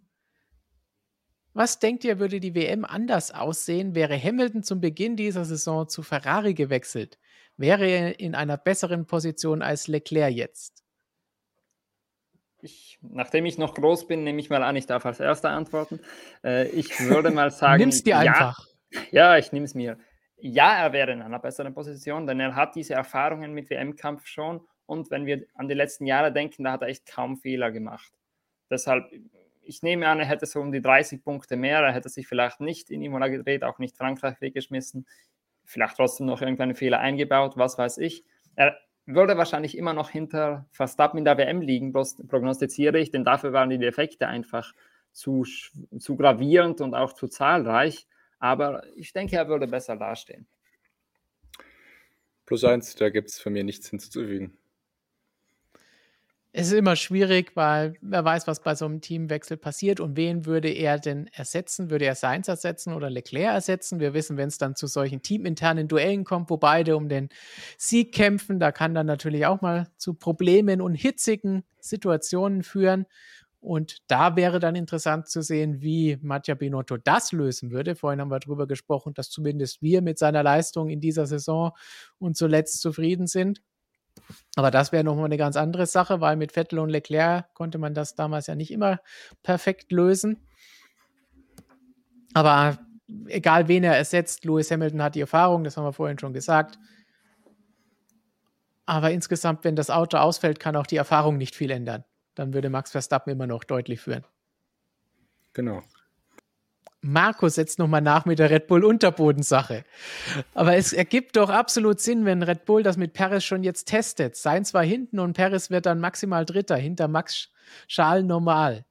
Was denkt ihr, würde die WM anders aussehen, wäre Hamilton zum Beginn dieser Saison zu Ferrari gewechselt? Wäre er in einer besseren Position als Leclerc jetzt? Ich, nachdem ich noch groß bin, nehme ich mal an, ich darf als Erster antworten. Äh, ich würde mal sagen. Nimm's dir einfach. Ja, ich nehme es mir. Ja, er wäre in einer besseren Position, denn er hat diese Erfahrungen mit WM-Kampf schon und wenn wir an die letzten Jahre denken, da hat er echt kaum Fehler gemacht. Deshalb, ich nehme an, er hätte so um die 30 Punkte mehr. Er hätte sich vielleicht nicht in Imola gedreht, auch nicht Frankreich weggeschmissen. Vielleicht trotzdem noch irgendeine Fehler eingebaut, was weiß ich. Er würde wahrscheinlich immer noch hinter Verstappen in der WM liegen, prognostiziere ich, denn dafür waren die Defekte einfach zu, zu gravierend und auch zu zahlreich. Aber ich denke, er würde besser dastehen. Plus eins, da gibt es für mich nichts hinzuzufügen es ist immer schwierig, weil wer weiß, was bei so einem Teamwechsel passiert und wen würde er denn ersetzen? Würde er Sainz ersetzen oder Leclerc ersetzen? Wir wissen, wenn es dann zu solchen teaminternen Duellen kommt, wo beide um den Sieg kämpfen, da kann dann natürlich auch mal zu Problemen und hitzigen Situationen führen. Und da wäre dann interessant zu sehen, wie Mattia Binotto das lösen würde. Vorhin haben wir darüber gesprochen, dass zumindest wir mit seiner Leistung in dieser Saison und zuletzt zufrieden sind. Aber das wäre nochmal eine ganz andere Sache, weil mit Vettel und Leclerc konnte man das damals ja nicht immer perfekt lösen. Aber egal wen er ersetzt, Lewis Hamilton hat die Erfahrung, das haben wir vorhin schon gesagt. Aber insgesamt, wenn das Auto ausfällt, kann auch die Erfahrung nicht viel ändern. Dann würde Max Verstappen immer noch deutlich führen. Genau. Marco setzt nochmal nach mit der Red Bull Unterbodensache. Aber es ergibt doch absolut Sinn, wenn Red Bull das mit Perez schon jetzt testet. Sein zwar hinten und Perez wird dann maximal Dritter, hinter Max Schal normal.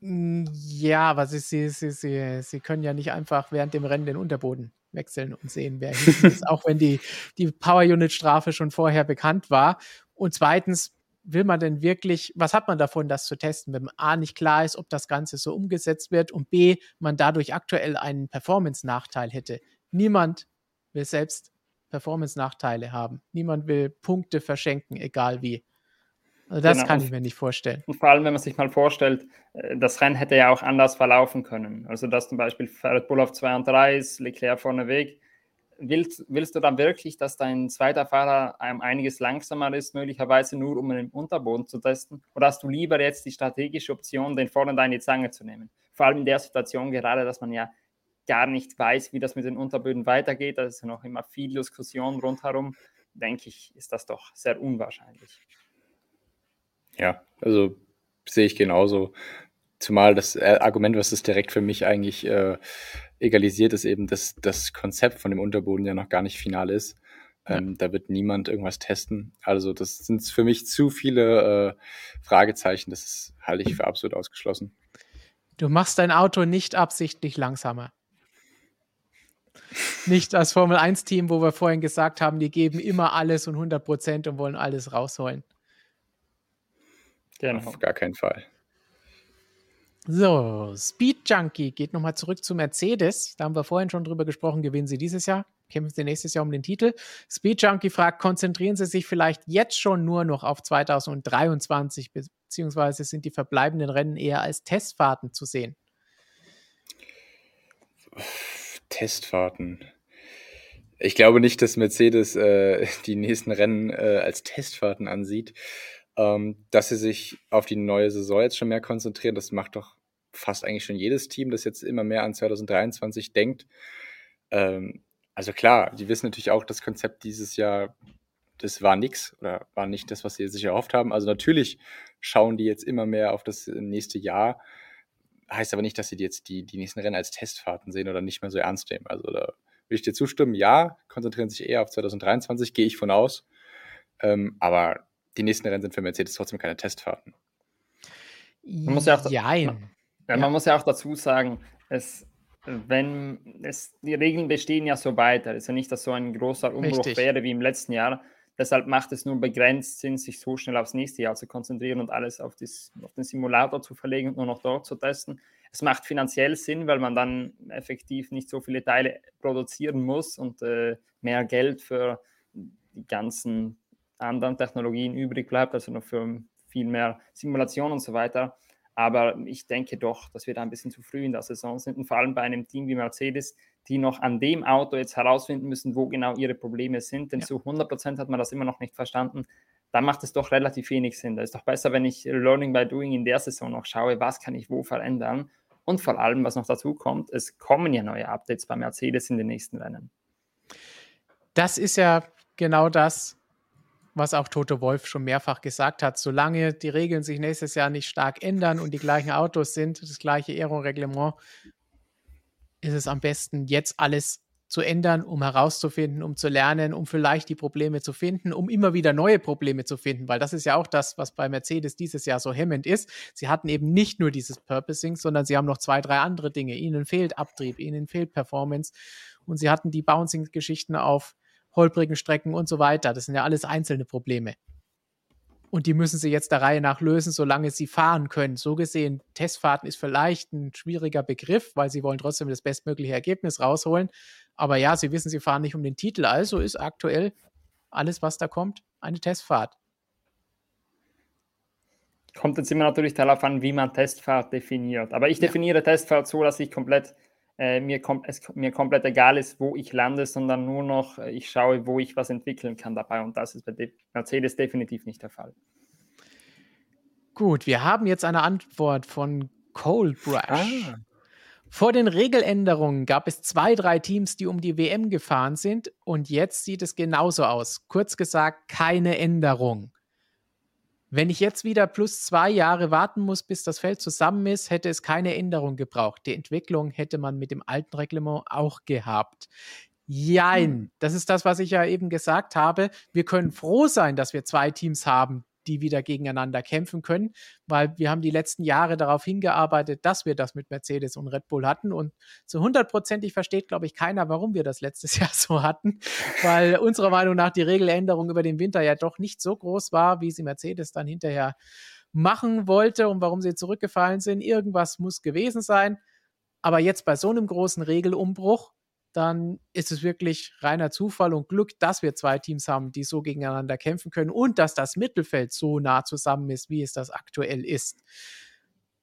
Hm, ja, aber sie, sie, sie, sie, sie können ja nicht einfach während dem Rennen den Unterboden wechseln und sehen, wer hinten ist, auch wenn die, die Power Unit Strafe schon vorher bekannt war. Und zweitens, will man denn wirklich, was hat man davon, das zu testen, wenn A nicht klar ist, ob das Ganze so umgesetzt wird und B, man dadurch aktuell einen Performance-Nachteil hätte. Niemand will selbst Performance-Nachteile haben. Niemand will Punkte verschenken, egal wie. Also das genau. kann ich mir nicht vorstellen. Und vor allem, wenn man sich mal vorstellt, äh, das Rennen hätte ja auch anders verlaufen können. Also, dass zum Beispiel Red Bull auf 2 und 3 ist, Leclerc vorneweg, willst, willst du dann wirklich, dass dein zweiter Fahrer einiges langsamer ist, möglicherweise nur um den Unterboden zu testen? Oder hast du lieber jetzt die strategische Option, den vorne in die Zange zu nehmen? Vor allem in der Situation gerade, dass man ja gar nicht weiß, wie das mit den Unterböden weitergeht. Da ist ja noch immer viel Diskussion rundherum. Denke ich, ist das doch sehr unwahrscheinlich. Ja, also sehe ich genauso. Zumal das äh, Argument, was es direkt für mich eigentlich äh, egalisiert, ist eben, dass das Konzept von dem Unterboden ja noch gar nicht final ist. Ähm, ja. Da wird niemand irgendwas testen. Also das sind für mich zu viele äh, Fragezeichen. Das ist, halte ich für absolut ausgeschlossen. Du machst dein Auto nicht absichtlich langsamer. Nicht als Formel 1-Team, wo wir vorhin gesagt haben, die geben immer alles und 100 Prozent und wollen alles rausholen. Genau. Auf gar keinen Fall. So, Speed Junkie geht nochmal zurück zu Mercedes. Da haben wir vorhin schon drüber gesprochen, gewinnen sie dieses Jahr, kämpfen sie nächstes Jahr um den Titel. Speed Junkie fragt, konzentrieren sie sich vielleicht jetzt schon nur noch auf 2023, beziehungsweise sind die verbleibenden Rennen eher als Testfahrten zu sehen? Testfahrten. Ich glaube nicht, dass Mercedes äh, die nächsten Rennen äh, als Testfahrten ansieht. Ähm, dass sie sich auf die neue Saison jetzt schon mehr konzentrieren, das macht doch fast eigentlich schon jedes Team, das jetzt immer mehr an 2023 denkt. Ähm, also klar, die wissen natürlich auch, das Konzept dieses Jahr, das war nichts oder war nicht das, was sie sich erhofft haben. Also natürlich schauen die jetzt immer mehr auf das nächste Jahr. Heißt aber nicht, dass sie jetzt die, die nächsten Rennen als Testfahrten sehen oder nicht mehr so ernst nehmen. Also da würde ich dir zustimmen, ja, konzentrieren sich eher auf 2023, gehe ich von aus. Ähm, aber die nächsten Rennen sind für Mercedes trotzdem keine Testfahrten. Man muss ja auch, man, ja, man muss ja auch dazu sagen, es, wenn es, die Regeln bestehen ja so weiter. Es ist ja nicht, dass so ein großer Umbruch Richtig. wäre wie im letzten Jahr. Deshalb macht es nur begrenzt Sinn, sich so schnell aufs nächste Jahr zu konzentrieren und alles auf, das, auf den Simulator zu verlegen und nur noch dort zu testen. Es macht finanziell Sinn, weil man dann effektiv nicht so viele Teile produzieren muss und äh, mehr Geld für die ganzen anderen Technologien übrig bleibt, also noch für viel mehr Simulation und so weiter. Aber ich denke doch, dass wir da ein bisschen zu früh in der Saison sind und vor allem bei einem Team wie Mercedes, die noch an dem Auto jetzt herausfinden müssen, wo genau ihre Probleme sind. Denn ja. zu 100 Prozent hat man das immer noch nicht verstanden. Da macht es doch relativ wenig Sinn. Da ist doch besser, wenn ich Learning by Doing in der Saison noch schaue, was kann ich wo verändern. Und vor allem, was noch dazu kommt, es kommen ja neue Updates bei Mercedes in den nächsten Rennen. Das ist ja genau das, was auch Toto Wolf schon mehrfach gesagt hat, solange die Regeln sich nächstes Jahr nicht stark ändern und die gleichen Autos sind, das gleiche Aero-Reglement, ist es am besten, jetzt alles zu ändern, um herauszufinden, um zu lernen, um vielleicht die Probleme zu finden, um immer wieder neue Probleme zu finden, weil das ist ja auch das, was bei Mercedes dieses Jahr so hemmend ist. Sie hatten eben nicht nur dieses Purposing, sondern sie haben noch zwei, drei andere Dinge. Ihnen fehlt Abtrieb, ihnen fehlt Performance und sie hatten die Bouncing-Geschichten auf holprigen Strecken und so weiter. Das sind ja alles einzelne Probleme. Und die müssen sie jetzt der Reihe nach lösen, solange sie fahren können. So gesehen, Testfahrten ist vielleicht ein schwieriger Begriff, weil sie wollen trotzdem das bestmögliche Ergebnis rausholen. Aber ja, sie wissen, sie fahren nicht um den Titel. Also ist aktuell alles, was da kommt, eine Testfahrt. Kommt jetzt immer natürlich darauf an, wie man Testfahrt definiert. Aber ich definiere ja. Testfahrt so, dass ich komplett äh, mir, kom es mir komplett egal ist, wo ich lande, sondern nur noch, äh, ich schaue, wo ich was entwickeln kann dabei. Und das ist bei De Mercedes definitiv nicht der Fall. Gut, wir haben jetzt eine Antwort von Coldbrush. Ah. Vor den Regeländerungen gab es zwei, drei Teams, die um die WM gefahren sind und jetzt sieht es genauso aus. Kurz gesagt, keine Änderung. Wenn ich jetzt wieder plus zwei Jahre warten muss, bis das Feld zusammen ist, hätte es keine Änderung gebraucht. Die Entwicklung hätte man mit dem alten Reglement auch gehabt. Jein, hm. das ist das, was ich ja eben gesagt habe. Wir können froh sein, dass wir zwei Teams haben, die wieder gegeneinander kämpfen können, weil wir haben die letzten Jahre darauf hingearbeitet, dass wir das mit Mercedes und Red Bull hatten und zu hundertprozentig versteht, glaube ich, keiner, warum wir das letztes Jahr so hatten, weil unserer Meinung nach die Regeländerung über den Winter ja doch nicht so groß war, wie sie Mercedes dann hinterher machen wollte und warum sie zurückgefallen sind. Irgendwas muss gewesen sein. Aber jetzt bei so einem großen Regelumbruch dann ist es wirklich reiner Zufall und Glück, dass wir zwei Teams haben, die so gegeneinander kämpfen können und dass das Mittelfeld so nah zusammen ist, wie es das aktuell ist.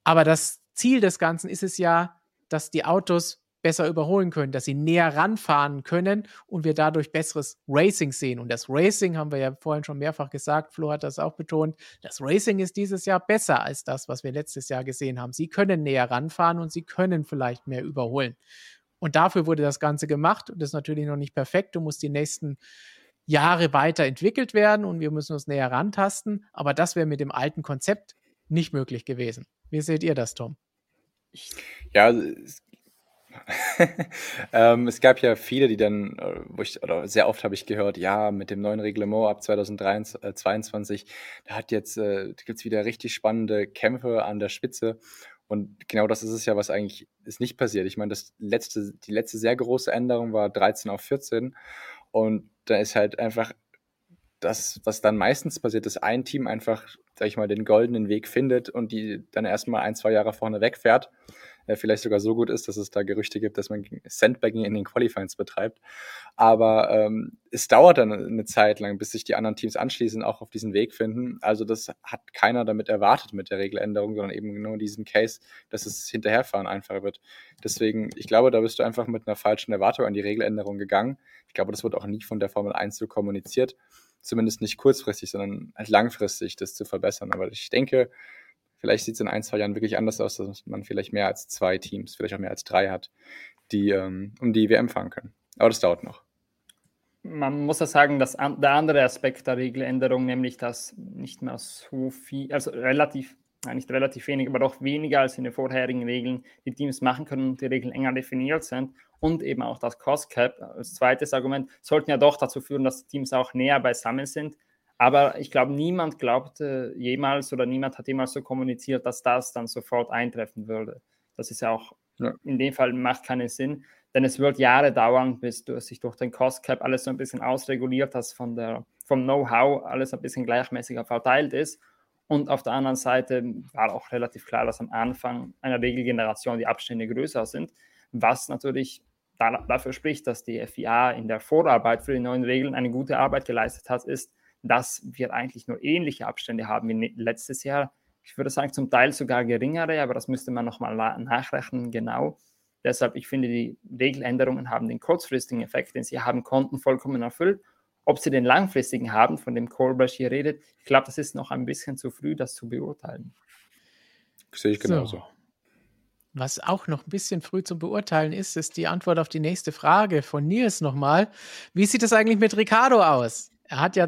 Aber das Ziel des Ganzen ist es ja, dass die Autos besser überholen können, dass sie näher ranfahren können und wir dadurch besseres Racing sehen. Und das Racing haben wir ja vorhin schon mehrfach gesagt, Flo hat das auch betont, das Racing ist dieses Jahr besser als das, was wir letztes Jahr gesehen haben. Sie können näher ranfahren und sie können vielleicht mehr überholen. Und dafür wurde das Ganze gemacht. Und das ist natürlich noch nicht perfekt. Du musst die nächsten Jahre weiterentwickelt werden und wir müssen uns näher rantasten. Aber das wäre mit dem alten Konzept nicht möglich gewesen. Wie seht ihr das, Tom? Ja, es, ähm, es gab ja viele, die dann, äh, wo ich, oder sehr oft habe ich gehört, ja, mit dem neuen Reglement ab 2022, da hat jetzt, äh, gibt es wieder richtig spannende Kämpfe an der Spitze. Und genau das ist es ja, was eigentlich ist nicht passiert. Ich meine, das letzte, die letzte sehr große Änderung war 13 auf 14. Und da ist halt einfach das, was dann meistens passiert, dass ein Team einfach, sag ich mal, den goldenen Weg findet und die dann erstmal ein, zwei Jahre vorne wegfährt äh, vielleicht sogar so gut ist, dass es da Gerüchte gibt, dass man Sandbagging in den Qualifyings betreibt. Aber ähm, es dauert dann eine Zeit lang, bis sich die anderen Teams anschließend auch auf diesen Weg finden. Also das hat keiner damit erwartet mit der Regeländerung, sondern eben nur diesen Case, dass es hinterherfahren einfacher wird. Deswegen, ich glaube, da bist du einfach mit einer falschen Erwartung an die Regeländerung gegangen. Ich glaube, das wird auch nie von der Formel 1 so kommuniziert. Zumindest nicht kurzfristig, sondern langfristig das zu verbessern. Aber ich denke, Vielleicht sieht es in ein, zwei Jahren wirklich anders aus, dass man vielleicht mehr als zwei Teams, vielleicht auch mehr als drei hat, die ähm, um die WM fahren können. Aber das dauert noch. Man muss ja sagen, dass der andere Aspekt der Regeländerung, nämlich dass nicht mehr so viel, also relativ, nicht relativ wenig, aber doch weniger als in den vorherigen Regeln die Teams machen können und die Regeln enger definiert sind und eben auch das Cost Cap als zweites Argument sollten ja doch dazu führen, dass die Teams auch näher beisammen sind aber ich glaube, niemand glaubte jemals oder niemand hat jemals so kommuniziert, dass das dann sofort eintreffen würde. Das ist ja auch ja. in dem Fall macht keinen Sinn, denn es wird Jahre dauern, bis du sich durch den Cost Cap alles so ein bisschen ausreguliert hast von der vom Know-how alles ein bisschen gleichmäßiger verteilt ist. Und auf der anderen Seite war auch relativ klar, dass am Anfang einer Regelgeneration die Abstände größer sind, was natürlich dafür spricht, dass die FIA in der Vorarbeit für die neuen Regeln eine gute Arbeit geleistet hat, ist, dass wir eigentlich nur ähnliche Abstände haben wie ne-, letztes Jahr. Ich würde sagen, zum Teil sogar geringere, aber das müsste man nochmal nachrechnen, genau. Deshalb, ich finde, die Regeländerungen haben den kurzfristigen Effekt, den sie haben konnten, vollkommen erfüllt. Ob sie den langfristigen haben, von dem Colbert hier redet, ich glaube, das ist noch ein bisschen zu früh, das zu beurteilen. Sehe ich genauso. So. Was auch noch ein bisschen früh zu beurteilen ist, ist die Antwort auf die nächste Frage von Nils nochmal. Wie sieht es eigentlich mit Ricardo aus? Er hat ja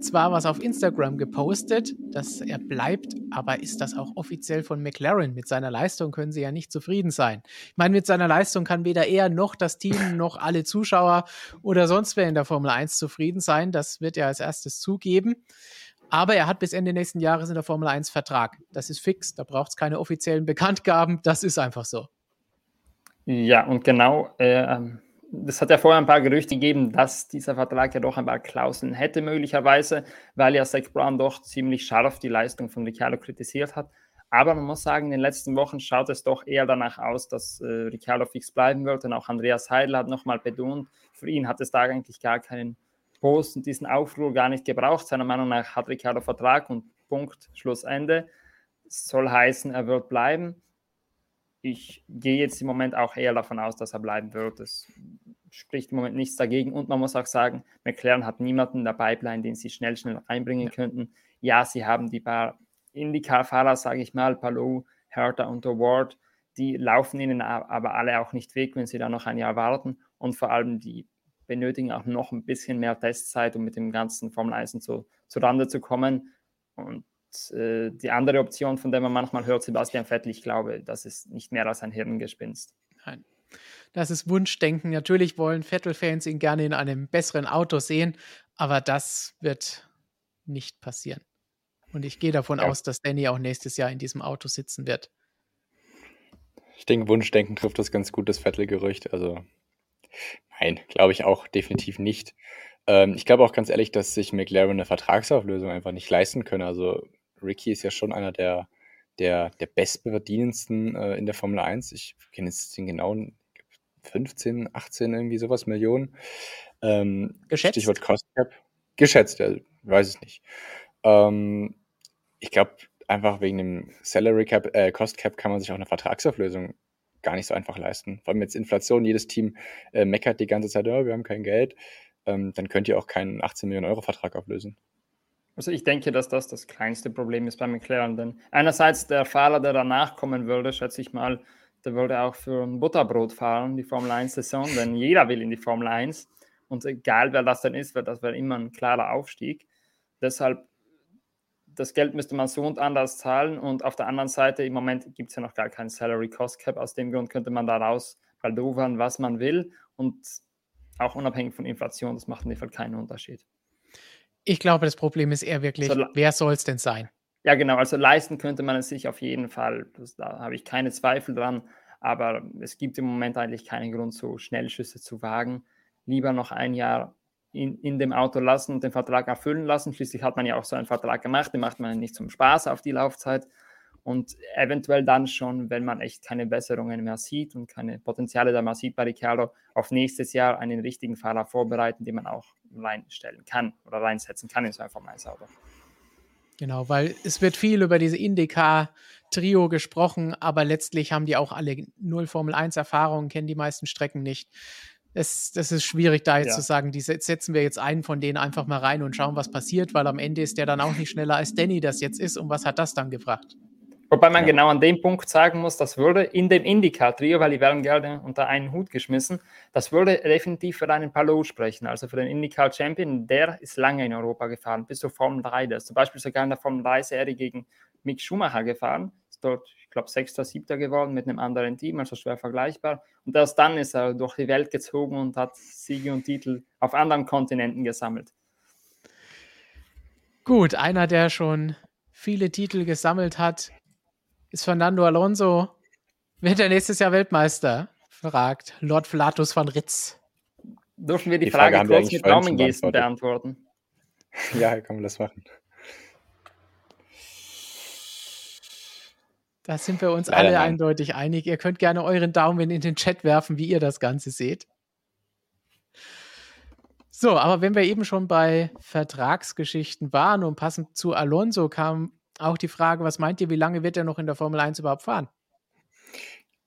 zwar was auf Instagram gepostet, dass er bleibt, aber ist das auch offiziell von McLaren? Mit seiner Leistung können sie ja nicht zufrieden sein. Ich meine, mit seiner Leistung kann weder er noch das Team noch alle Zuschauer oder sonst wer in der Formel 1 zufrieden sein. Das wird er als erstes zugeben. Aber er hat bis Ende nächsten Jahres in der Formel 1 Vertrag. Das ist fix, da braucht es keine offiziellen Bekanntgaben. Das ist einfach so. Ja, und genau, äh, das hat ja vorher ein paar Gerüchte gegeben, dass dieser Vertrag ja doch ein paar Klauseln hätte, möglicherweise, weil ja Zach Brown doch ziemlich scharf die Leistung von Ricciardo kritisiert hat. Aber man muss sagen, in den letzten Wochen schaut es doch eher danach aus, dass äh, Ricciardo fix bleiben wird. Und auch Andreas Heidel hat nochmal betont, für ihn hat es da eigentlich gar keinen Post und diesen Aufruhr gar nicht gebraucht. Seiner Meinung nach hat Ricciardo Vertrag und Punkt, Schlussende. soll heißen, er wird bleiben ich gehe jetzt im Moment auch eher davon aus, dass er bleiben wird. Es spricht im Moment nichts dagegen. Und man muss auch sagen, McLaren hat niemanden in der Pipeline, den sie schnell, schnell einbringen ja. könnten. Ja, sie haben die paar Indycar-Fahrer, sage ich mal, Palou, Hertha und Award, die laufen ihnen aber alle auch nicht weg, wenn sie da noch ein Jahr warten. Und vor allem, die benötigen auch noch ein bisschen mehr Testzeit, um mit dem ganzen Formel 1 zu, zu Rande zu kommen. Und äh, die andere Option, von der man manchmal hört, Sebastian Vettel, ich glaube, das ist nicht mehr als ein Hirngespinst. Nein. Das ist Wunschdenken. Natürlich wollen Vettel-Fans ihn gerne in einem besseren Auto sehen, aber das wird nicht passieren. Und ich gehe davon ja. aus, dass Danny auch nächstes Jahr in diesem Auto sitzen wird. Ich denke, Wunschdenken trifft das ganz gut, das Vettel-Gerücht. Also, nein, glaube ich auch definitiv nicht. Ähm, ich glaube auch ganz ehrlich, dass sich McLaren eine Vertragsauflösung einfach nicht leisten können. Also, Ricky ist ja schon einer der, der, der bestverdienendsten äh, in der Formel 1. Ich kenne jetzt den genauen 15, 18 irgendwie sowas Millionen. Ähm, Geschätzt? Stichwort Cost Cap. Geschätzt, ja, weiß ich nicht. Ähm, ich glaube, einfach wegen dem Salary Cap, äh, Cost Cap kann man sich auch eine Vertragsauflösung gar nicht so einfach leisten. Vor allem jetzt Inflation, jedes Team äh, meckert die ganze Zeit, oh, wir haben kein Geld. Ähm, dann könnt ihr auch keinen 18 Millionen Euro Vertrag auflösen. Also ich denke, dass das das kleinste Problem ist beim McLaren. Denn einerseits der Fahrer, der danach kommen würde, schätze ich mal, der würde auch für ein Butterbrot fahren, die Formel 1-Saison, denn jeder will in die Formel 1. Und egal wer das denn ist, das wäre immer ein klarer Aufstieg. Deshalb, das Geld müsste man so und anders zahlen. Und auf der anderen Seite, im Moment gibt es ja noch gar keinen Salary Cost Cap. Aus dem Grund könnte man daraus baldovern, was man will. Und auch unabhängig von Inflation, das macht in dem Fall keinen Unterschied. Ich glaube, das Problem ist eher wirklich, also, wer soll es denn sein? Ja, genau. Also leisten könnte man es sich auf jeden Fall. Das, da habe ich keine Zweifel dran. Aber es gibt im Moment eigentlich keinen Grund, so Schnellschüsse zu wagen. Lieber noch ein Jahr in, in dem Auto lassen und den Vertrag erfüllen lassen. Schließlich hat man ja auch so einen Vertrag gemacht. Den macht man nicht zum Spaß auf die Laufzeit. Und eventuell dann schon, wenn man echt keine Besserungen mehr sieht und keine Potenziale da mehr sieht bei Ricciardo, auf nächstes Jahr einen richtigen Fahrer vorbereiten, den man auch reinstellen kann oder reinsetzen kann in so ein Formel-Auto. Genau, weil es wird viel über diese Indycar-Trio gesprochen, aber letztlich haben die auch alle null Formel 1-Erfahrungen, kennen die meisten Strecken nicht. Es, das ist schwierig, da jetzt ja. zu sagen, die setzen wir jetzt einen von denen einfach mal rein und schauen, was passiert, weil am Ende ist der dann auch nicht schneller als Danny das jetzt ist. Und was hat das dann gebracht? Wobei man ja. genau an dem Punkt sagen muss, das würde in dem Indycar-Trio, weil die werden gerne unter einen Hut geschmissen, das würde definitiv für einen Palou sprechen, also für den Indycar-Champion. Der ist lange in Europa gefahren, bis zur Formel 3. Der ist zum Beispiel sogar in der Formel 3-Serie gegen Mick Schumacher gefahren. Ist dort, ich glaube, Sechster, Siebter geworden mit einem anderen Team, also schwer vergleichbar. Und erst dann ist er durch die Welt gezogen und hat Siege und Titel auf anderen Kontinenten gesammelt. Gut, einer, der schon viele Titel gesammelt hat, ist Fernando Alonso, wird er nächstes Jahr Weltmeister? fragt Lord Flatus von Ritz. Dürfen wir die, die Frage, Frage kurz mit Daumengesten beantworten? Ja, kann man das machen. Da sind wir uns Leider alle nein. eindeutig einig. Ihr könnt gerne euren Daumen in den Chat werfen, wie ihr das Ganze seht. So, aber wenn wir eben schon bei Vertragsgeschichten waren und passend zu Alonso kam auch die Frage, was meint ihr, wie lange wird er noch in der Formel 1 überhaupt fahren?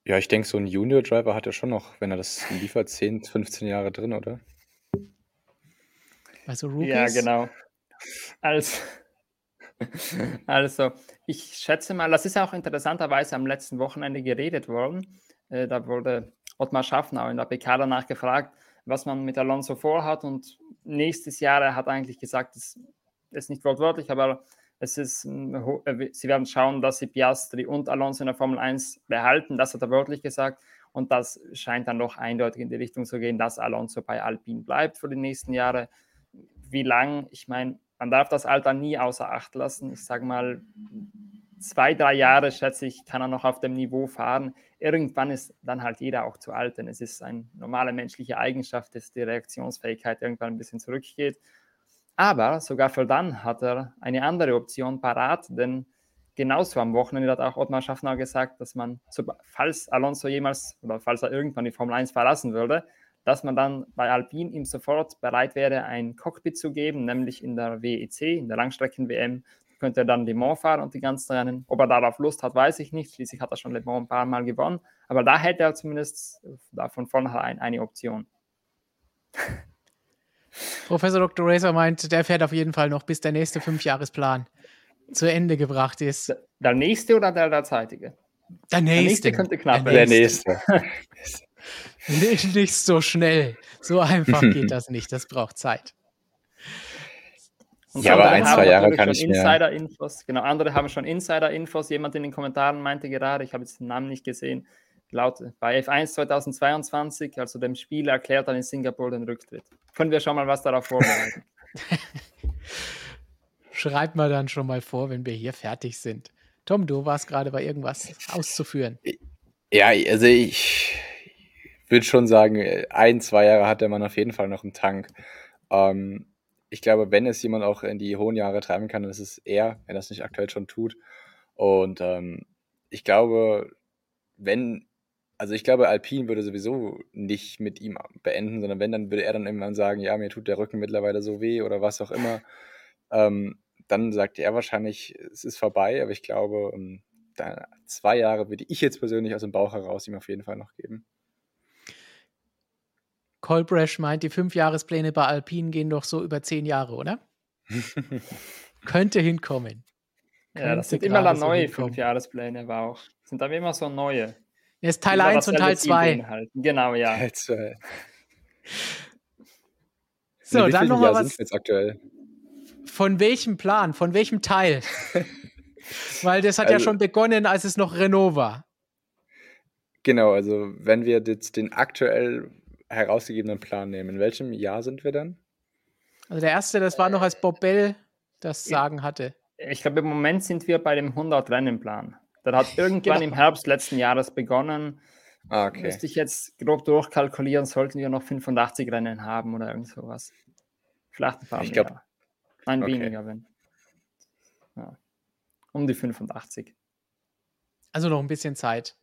Ja, ich denke, so ein Junior-Driver hat er schon noch, wenn er das liefert, 10, 15 Jahre drin, oder? Also Rookies? Ja, genau. Also, also, ich schätze mal, das ist auch interessanterweise am letzten Wochenende geredet worden. Äh, da wurde Ottmar Schaffner in der PK danach gefragt, was man mit Alonso vorhat. Und nächstes Jahr, er hat eigentlich gesagt, das ist nicht wortwörtlich, aber es ist, äh, sie werden schauen, dass sie Piastri und Alonso in der Formel 1 behalten. Das hat er wörtlich gesagt. Und das scheint dann doch eindeutig in die Richtung zu gehen, dass Alonso bei Alpine bleibt für die nächsten Jahre. Wie lang? Ich meine, man darf das Alter nie außer Acht lassen. Ich sage mal, zwei, drei Jahre, schätze ich, kann er noch auf dem Niveau fahren. Irgendwann ist dann halt jeder auch zu alt, denn es ist eine normale menschliche Eigenschaft, dass die Reaktionsfähigkeit irgendwann ein bisschen zurückgeht. Aber sogar für dann hat er eine andere Option parat, denn genauso am Wochenende hat auch Ottmar Schaffner gesagt, dass man, falls Alonso jemals oder falls er irgendwann die Formel 1 verlassen würde, dass man dann bei Alpine ihm sofort bereit wäre, ein Cockpit zu geben, nämlich in der WEC, in der Langstrecken-WM, könnte er dann Le Mans fahren und die ganzen Rennen. Ob er darauf Lust hat, weiß ich nicht. Schließlich hat er schon Le Mans ein paar Mal gewonnen. Aber da hätte er zumindest da von vornherein eine Option. Professor Dr. Racer meint, der fährt auf jeden Fall noch, bis der nächste Fünfjahresplan zu Ende gebracht ist. Der nächste oder der derzeitige? Der nächste. Der nächste könnte knapp werden. Der nächste. Nicht, nicht so schnell. So einfach geht das nicht. Das braucht Zeit. Und ja, aber ein, zwei Jahre kann ich Insider-Infos. Genau, andere haben schon Insider-Infos. Jemand in den Kommentaren meinte gerade, ich habe jetzt den Namen nicht gesehen, laut bei F1 2022, also dem Spiel, erklärt dann in Singapur den Rücktritt. Können wir schon mal was darauf vorbereiten? Schreibt mal dann schon mal vor, wenn wir hier fertig sind. Tom, du warst gerade bei irgendwas auszuführen. Ja, also ich würde schon sagen, ein, zwei Jahre hat der Mann auf jeden Fall noch im Tank. Ähm, ich glaube, wenn es jemand auch in die hohen Jahre treiben kann, dann ist es er, wenn er es nicht aktuell schon tut. Und ähm, ich glaube, wenn, also ich glaube, Alpine würde sowieso nicht mit ihm beenden, sondern wenn, dann würde er dann irgendwann sagen, ja, mir tut der Rücken mittlerweile so weh oder was auch immer. Ähm, dann sagt er wahrscheinlich, es ist vorbei, aber ich glaube, um, da, zwei Jahre würde ich jetzt persönlich aus dem Bauch heraus ihm auf jeden Fall noch geben. Colbresh meint, die Fünfjahrespläne bei Alpine gehen doch so über zehn Jahre, oder? Könnte hinkommen. Ja, das sind immer dann neue so Fünfjahrespläne, aber auch. Sind aber immer so neue. Jetzt Teil 1 und Teil 2. Genau, ja. Teil 2. So, dann nochmal was. Jetzt aktuell? Von welchem Plan? Von welchem Teil? Weil das hat also, ja schon begonnen, als es noch Renault war. Genau, also wenn wir jetzt den aktuell herausgegebenen Plan nehmen, in welchem Jahr sind wir dann? Also der erste, das war noch als Bob Bell das Sagen hatte. Ich glaube, im Moment sind wir bei dem 100-Rennen-Plan. Der hat irgendwann genau. im Herbst letzten Jahres begonnen. Ah, okay. Müsste ich jetzt grob durchkalkulieren, sollten wir noch 85 Rennen haben oder irgend sowas. Vielleicht ein paar ich mehr. Glaub, Nein, okay. weniger, wenn. Ja. Um die 85. Also noch ein bisschen Zeit.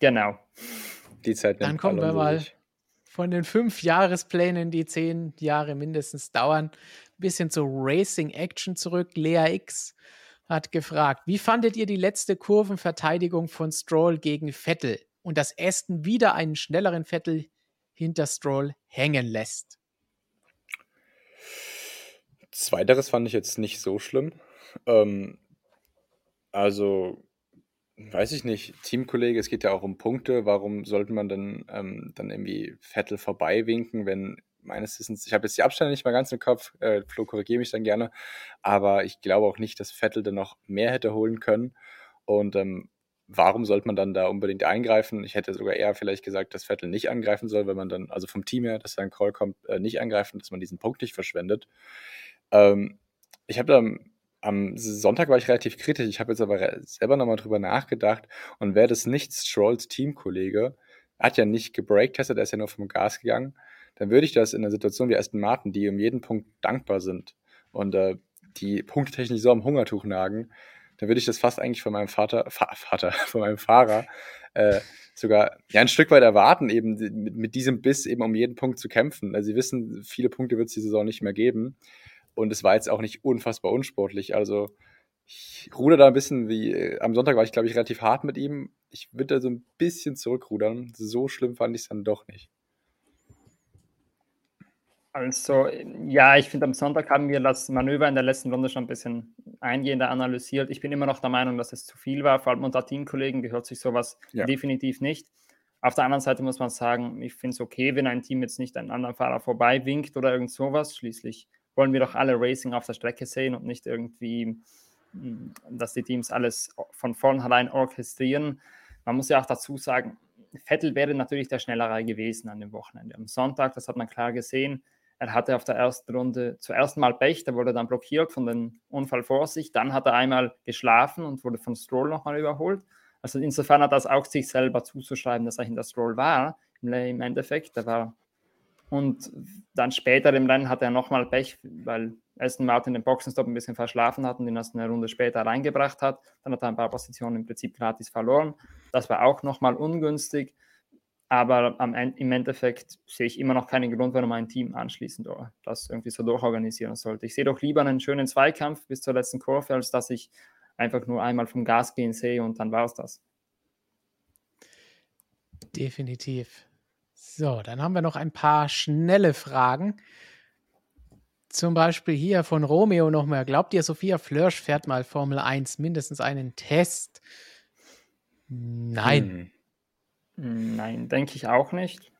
Genau. Die Zeit Dann kommen wir mal durch. von den fünf Jahresplänen, die zehn Jahre mindestens dauern, ein bisschen zu Racing Action zurück. Lea X hat gefragt, wie fandet ihr die letzte Kurvenverteidigung von Stroll gegen Vettel und dass Aston wieder einen schnelleren Vettel hinter Stroll hängen lässt? Zweiteres fand ich jetzt nicht so schlimm. Ähm, also Weiß ich nicht. Teamkollege, es geht ja auch um Punkte. Warum sollte man dann, ähm, dann irgendwie Vettel vorbeiwinken, wenn meines Wissens, ich habe jetzt die Abstände nicht mal ganz im Kopf, äh, Flo, korrigiere mich dann gerne, aber ich glaube auch nicht, dass Vettel dann noch mehr hätte holen können. Und ähm, warum sollte man dann da unbedingt eingreifen? Ich hätte sogar eher vielleicht gesagt, dass Vettel nicht angreifen soll, wenn man dann, also vom Team her, dass da ein Call kommt, äh, nicht angreifen, dass man diesen Punkt nicht verschwendet. Ähm, ich habe da am Sonntag war ich relativ kritisch. Ich habe jetzt aber selber nochmal drüber nachgedacht. Und wäre das nicht Strolls Teamkollege, hat ja nicht gebreaktestet, er ist ja nur vom Gas gegangen, dann würde ich das in einer Situation wie Aston Martin, die um jeden Punkt dankbar sind und äh, die punktetechnisch so am Hungertuch nagen, dann würde ich das fast eigentlich von meinem Vater, Fa Vater, von meinem Fahrer äh, sogar ja, ein Stück weit erwarten, eben mit, mit, diesem Biss eben um jeden Punkt zu kämpfen. Also sie wissen, viele Punkte wird es die Saison nicht mehr geben. Und es war jetzt auch nicht unfassbar unsportlich. Also ich ruder da ein bisschen wie, äh, am Sonntag war ich, glaube ich, relativ hart mit ihm. Ich würde da so ein bisschen zurückrudern. So schlimm fand ich es dann doch nicht. Also, ja, ich finde, am Sonntag haben wir das Manöver in der letzten Runde schon ein bisschen eingehender analysiert. Ich bin immer noch der Meinung, dass es zu viel war. Vor allem unter Teamkollegen gehört sich sowas ja. definitiv nicht. Auf der anderen Seite muss man sagen, ich finde es okay, wenn ein Team jetzt nicht einen anderen Fahrer vorbei winkt oder irgend sowas. Schließlich wollen wir doch alle Racing auf der Strecke sehen und nicht irgendwie dass die Teams alles von vornherein orchestrieren. Man muss ja auch dazu sagen, Vettel wäre natürlich der Schnellere gewesen an dem Wochenende. Am Sonntag, das hat man klar gesehen, er hatte auf der ersten Runde zuerst mal Pech, da wurde dann blockiert von den Unfallvorsicht, dann hat er einmal geschlafen und wurde von Stroll nochmal überholt. Also insofern hat das auch sich selber zuzuschreiben, dass er hinter Stroll war, im Endeffekt. Der war und dann später im Rennen hatte er nochmal Pech, weil Aston Martin den Boxenstopp ein bisschen verschlafen hat und ihn erst eine Runde später reingebracht hat. Dann hat er ein paar Positionen im Prinzip gratis verloren. Das war auch nochmal ungünstig. Aber am, im Endeffekt sehe ich immer noch keinen Grund, warum ein Team anschließend das irgendwie so durchorganisieren sollte. Ich sehe doch lieber einen schönen Zweikampf bis zur letzten Kurve, als dass ich einfach nur einmal vom Gas gehen sehe und dann war es das. Definitiv. So, dann haben wir noch ein paar schnelle Fragen. Zum Beispiel hier von Romeo nochmal. Glaubt ihr, Sophia Flörsch fährt mal Formel 1 mindestens einen Test? Nein. Hm. Nein, denke ich auch nicht.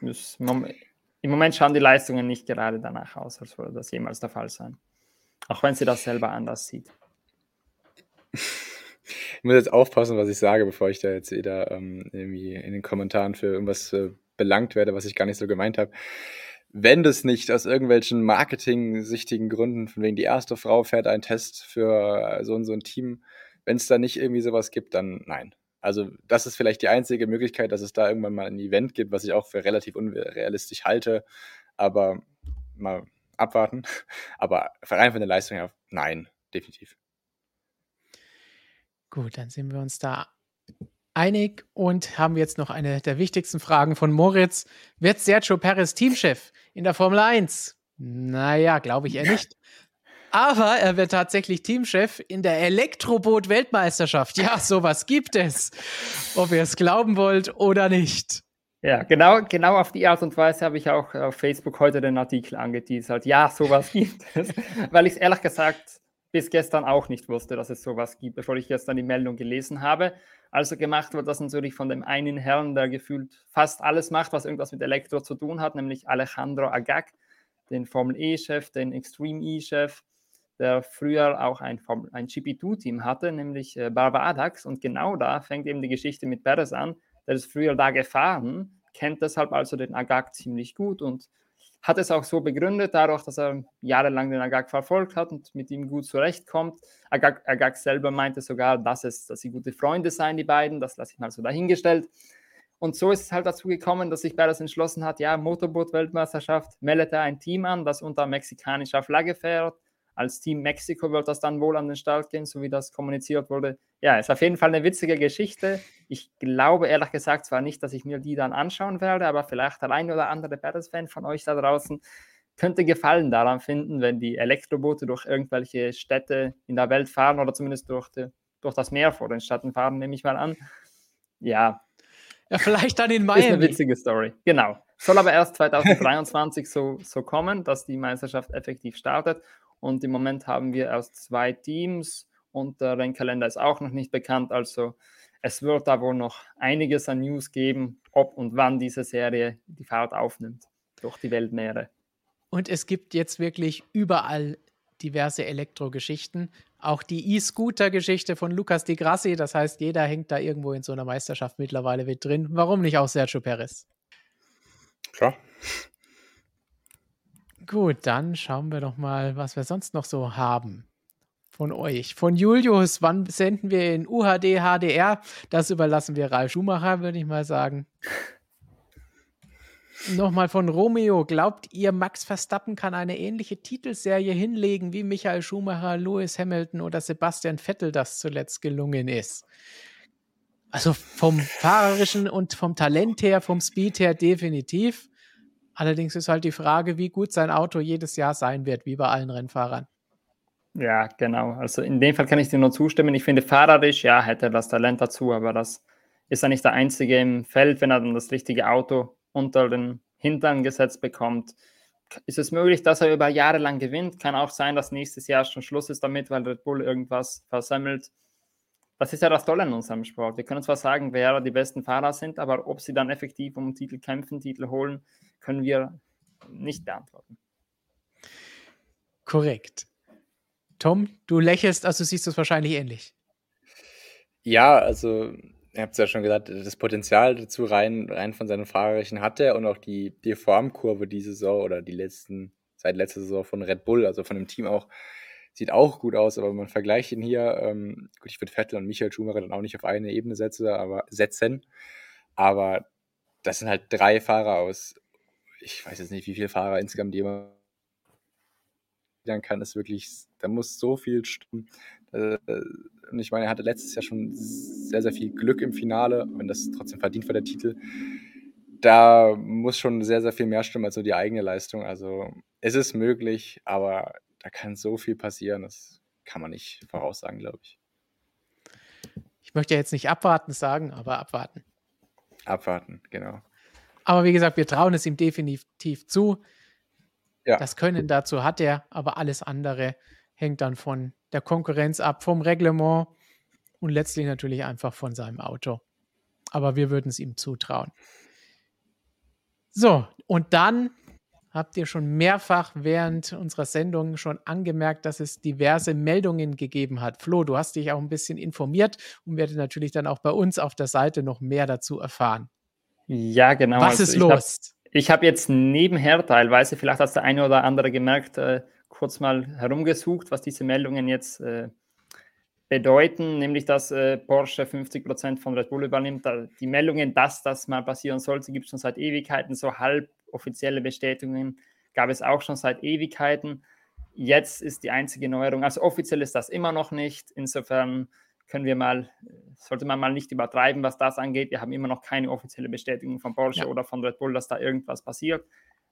Im Moment schauen die Leistungen nicht gerade danach aus, als würde das jemals der Fall sein. Auch wenn sie das selber anders sieht. Ich muss jetzt aufpassen, was ich sage, bevor ich da jetzt wieder ähm, irgendwie in den Kommentaren für irgendwas äh, belangt werde, was ich gar nicht so gemeint habe wenn das nicht aus irgendwelchen marketing-sichtigen Gründen, von wegen die erste Frau fährt einen Test für so und so ein Team, wenn es da nicht irgendwie sowas gibt, dann nein. Also das ist vielleicht die einzige Möglichkeit, dass es da irgendwann mal ein Event gibt, was ich auch für relativ unrealistisch halte, aber mal abwarten. Aber rein von der Leistung her, nein, definitiv. Gut, dann sind wir uns da einig und haben jetzt noch eine der wichtigsten Fragen von Moritz. Wird Sergio Perez Teamchef in der Formel 1? Naja, glaube ich eher nicht. Aber er wird tatsächlich Teamchef in der Elektroboot-Weltmeisterschaft. Ja, sowas gibt es. Ob ihr es glauben wollt oder nicht. Ja, genau, genau auf die Art und Weise habe ich auch auf Facebook heute den Artikel angeteasert. Ja, sowas gibt es. Weil ich es ehrlich gesagt bis gestern auch nicht wusste, dass es sowas gibt, bevor ich gestern die Meldung gelesen habe. Also gemacht wird das natürlich von dem einen Herrn, der gefühlt fast alles macht, was irgendwas mit Elektro zu tun hat, nämlich Alejandro Agag, den Formel E-Chef, den Extreme E-Chef, der früher auch ein, ein GP2-Team hatte, nämlich äh, Barbadax. Und genau da fängt eben die Geschichte mit Perez an. Der ist früher da gefahren, kennt deshalb also den Agag ziemlich gut und hat es auch so begründet, dadurch, dass er jahrelang den Agag verfolgt hat und mit ihm gut zurechtkommt. Agag, Agag selber meinte sogar, dass, es, dass sie gute Freunde seien, die beiden. Das lasse ich mal so dahingestellt. Und so ist es halt dazu gekommen, dass sich Perez entschlossen hat, ja, Motorboot-Weltmeisterschaft, meldete ein Team an, das unter mexikanischer Flagge fährt als Team Mexiko wird das dann wohl an den Start gehen, so wie das kommuniziert wurde. Ja, ist auf jeden Fall eine witzige Geschichte. Ich glaube ehrlich gesagt zwar nicht, dass ich mir die dann anschauen werde, aber vielleicht der ein oder andere Paddles-Fan von euch da draußen könnte Gefallen daran finden, wenn die Elektroboote durch irgendwelche Städte in der Welt fahren oder zumindest durch, die, durch das Meer vor den Städten fahren, nehme ich mal an. Ja. Ja, vielleicht dann in Miami. Ist eine witzige Story. Genau. Soll aber erst 2023 so, so kommen, dass die Meisterschaft effektiv startet. Und im Moment haben wir erst zwei Teams und der Rennkalender ist auch noch nicht bekannt. Also es wird da wohl noch einiges an News geben, ob und wann diese Serie die Fahrt aufnimmt durch die Weltmeere. Und es gibt jetzt wirklich überall diverse Elektrogeschichten. Auch die E-Scooter-Geschichte von Lucas Di Grassi. Das heißt, jeder hängt da irgendwo in so einer Meisterschaft mittlerweile mit drin. Warum nicht auch Sergio Perez? Klar. Gut, dann schauen wir doch mal, was wir sonst noch so haben von euch. Von Julius, wann senden wir in UHD, HDR? Das überlassen wir Ralf Schumacher, würde ich mal sagen. Nochmal von Romeo. Glaubt ihr, Max Verstappen kann eine ähnliche Titelserie hinlegen, wie Michael Schumacher, Lewis Hamilton oder Sebastian Vettel das zuletzt gelungen ist? Also vom fahrerischen und vom Talent her, vom Speed her definitiv. Allerdings ist halt die Frage, wie gut sein Auto jedes Jahr sein wird, wie bei allen Rennfahrern. Ja, genau. Also in dem Fall kann ich dir nur zustimmen. Ich finde, fahrerisch, ja, hätte er das Talent dazu, aber das ist er nicht der Einzige im Feld, wenn er dann das richtige Auto unter den Hintern gesetzt bekommt. Ist es möglich, dass er über Jahre lang gewinnt? Kann auch sein, dass nächstes Jahr schon Schluss ist damit, weil Red Bull irgendwas versammelt. Das ist ja das Tolle in unserem Sport. Wir können zwar sagen, wer die besten Fahrer sind, aber ob sie dann effektiv um Titel kämpfen, Titel holen, können wir nicht beantworten. Korrekt. Tom, du lächelst, also siehst du es wahrscheinlich ähnlich. Ja, also ihr habt es ja schon gesagt, das Potenzial dazu rein, rein von seinen Fahrerischen hat er und auch die, die Formkurve diese Saison oder die letzten, seit letzter Saison von Red Bull, also von dem Team auch, sieht auch gut aus, aber man vergleicht ihn hier, ähm, gut, ich würde Vettel und Michael Schumacher dann auch nicht auf eine Ebene setzen, aber, setzen, aber das sind halt drei Fahrer aus, ich weiß jetzt nicht, wie viele Fahrer insgesamt jemand kann, ist wirklich, da muss so viel stimmen. Äh, und ich meine, er hatte letztes Jahr schon sehr, sehr viel Glück im Finale, wenn das trotzdem verdient war, der Titel. Da muss schon sehr, sehr viel mehr stimmen als so die eigene Leistung. Also es ist möglich, aber da kann so viel passieren, das kann man nicht voraussagen, glaube ich. Ich möchte jetzt nicht abwarten sagen, aber abwarten. Abwarten, genau. Aber wie gesagt, wir trauen es ihm definitiv zu. Ja. Das Können dazu hat er, aber alles andere hängt dann von der Konkurrenz ab, vom Reglement und letztlich natürlich einfach von seinem Auto. Aber wir würden es ihm zutrauen. So, und dann habt ihr schon mehrfach während unserer Sendung schon angemerkt, dass es diverse Meldungen gegeben hat. Flo, du hast dich auch ein bisschen informiert und werdet natürlich dann auch bei uns auf der Seite noch mehr dazu erfahren. Ja, genau. Was also ist los? Ich habe hab jetzt nebenher teilweise, vielleicht hat der eine oder andere gemerkt, äh, kurz mal herumgesucht, was diese Meldungen jetzt äh, bedeuten, nämlich dass äh, Porsche 50 Prozent von Red Bull übernimmt. Die Meldungen, dass das mal passieren sollte, gibt es schon seit Ewigkeiten. So halb offizielle Bestätigungen gab es auch schon seit Ewigkeiten. Jetzt ist die einzige Neuerung, also offiziell ist das immer noch nicht. Insofern können wir mal, sollte man mal nicht übertreiben, was das angeht. Wir haben immer noch keine offizielle Bestätigung von Porsche ja. oder von Red Bull, dass da irgendwas passiert.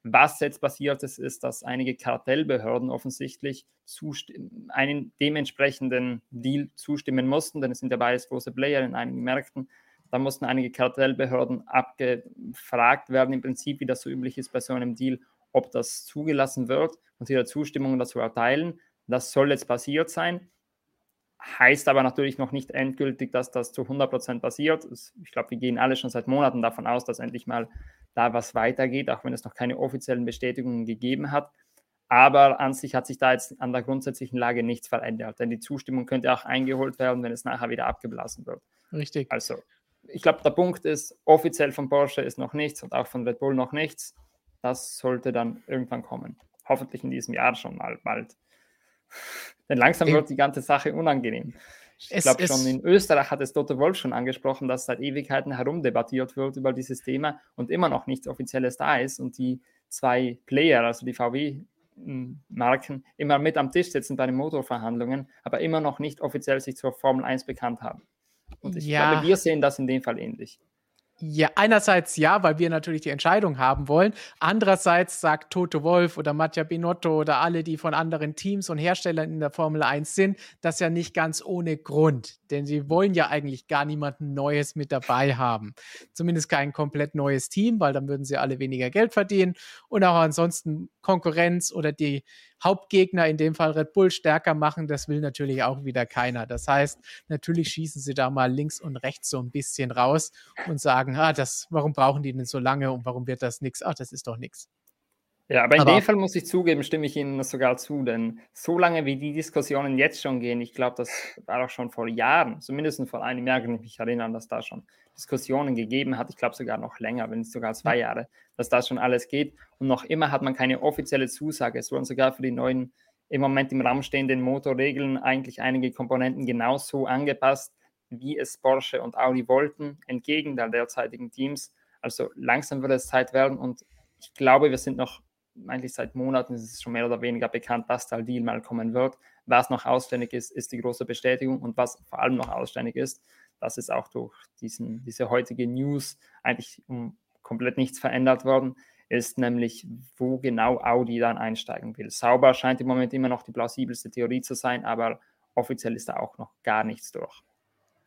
Was jetzt passiert ist, ist, dass einige Kartellbehörden offensichtlich einen dementsprechenden Deal zustimmen mussten, denn es sind ja beides große Player in einigen Märkten. Da mussten einige Kartellbehörden abgefragt werden, im Prinzip, wie das so üblich ist bei so einem Deal, ob das zugelassen wird und ihre Zustimmung dazu erteilen. Das soll jetzt passiert sein. Heißt aber natürlich noch nicht endgültig, dass das zu 100% passiert. Ich glaube, wir gehen alle schon seit Monaten davon aus, dass endlich mal da was weitergeht, auch wenn es noch keine offiziellen Bestätigungen gegeben hat. Aber an sich hat sich da jetzt an der grundsätzlichen Lage nichts verändert, denn die Zustimmung könnte auch eingeholt werden, wenn es nachher wieder abgeblasen wird. Richtig. Also, ich glaube, der Punkt ist, offiziell von Porsche ist noch nichts und auch von Red Bull noch nichts. Das sollte dann irgendwann kommen. Hoffentlich in diesem Jahr schon mal bald. Denn langsam wird die ganze Sache unangenehm. Ich glaube schon in Österreich hat es Dr. Wolf schon angesprochen, dass seit Ewigkeiten herumdebattiert wird über dieses Thema und immer noch nichts Offizielles da ist und die zwei Player, also die VW-Marken, immer mit am Tisch sitzen bei den Motorverhandlungen, aber immer noch nicht offiziell sich zur Formel 1 bekannt haben. Und ich ja. glaube, wir sehen das in dem Fall ähnlich. Ja, einerseits ja, weil wir natürlich die Entscheidung haben wollen. Andererseits sagt Toto Wolf oder Mattia Binotto oder alle, die von anderen Teams und Herstellern in der Formel 1 sind, das ja nicht ganz ohne Grund. Denn sie wollen ja eigentlich gar niemanden Neues mit dabei haben. Zumindest kein komplett neues Team, weil dann würden sie alle weniger Geld verdienen. Und auch ansonsten Konkurrenz oder die Hauptgegner, in dem Fall Red Bull, stärker machen, das will natürlich auch wieder keiner. Das heißt, natürlich schießen sie da mal links und rechts so ein bisschen raus und sagen, ah, das, warum brauchen die denn so lange und warum wird das nichts? Ach, das ist doch nichts. Ja, aber in aber, dem Fall muss ich zugeben, stimme ich Ihnen sogar zu, denn so lange wie die Diskussionen jetzt schon gehen, ich glaube, das war auch schon vor Jahren, zumindest vor einem Jahr kann ich mich erinnern, dass da schon Diskussionen gegeben hat, ich glaube sogar noch länger, wenn nicht sogar zwei Jahre, dass das schon alles geht und noch immer hat man keine offizielle Zusage. Es wurden sogar für die neuen im Moment im Raum stehenden Motorregeln eigentlich einige Komponenten genauso angepasst, wie es Porsche und Audi wollten, entgegen der derzeitigen Teams. Also langsam wird es Zeit werden und ich glaube, wir sind noch, eigentlich seit Monaten ist es schon mehr oder weniger bekannt, dass der Deal mal kommen wird. Was noch ausständig ist, ist die große Bestätigung und was vor allem noch ausständig ist, das ist auch durch diesen, diese heutige News eigentlich um komplett nichts verändert worden, ist nämlich, wo genau Audi dann einsteigen will. Sauber scheint im Moment immer noch die plausibelste Theorie zu sein, aber offiziell ist da auch noch gar nichts durch.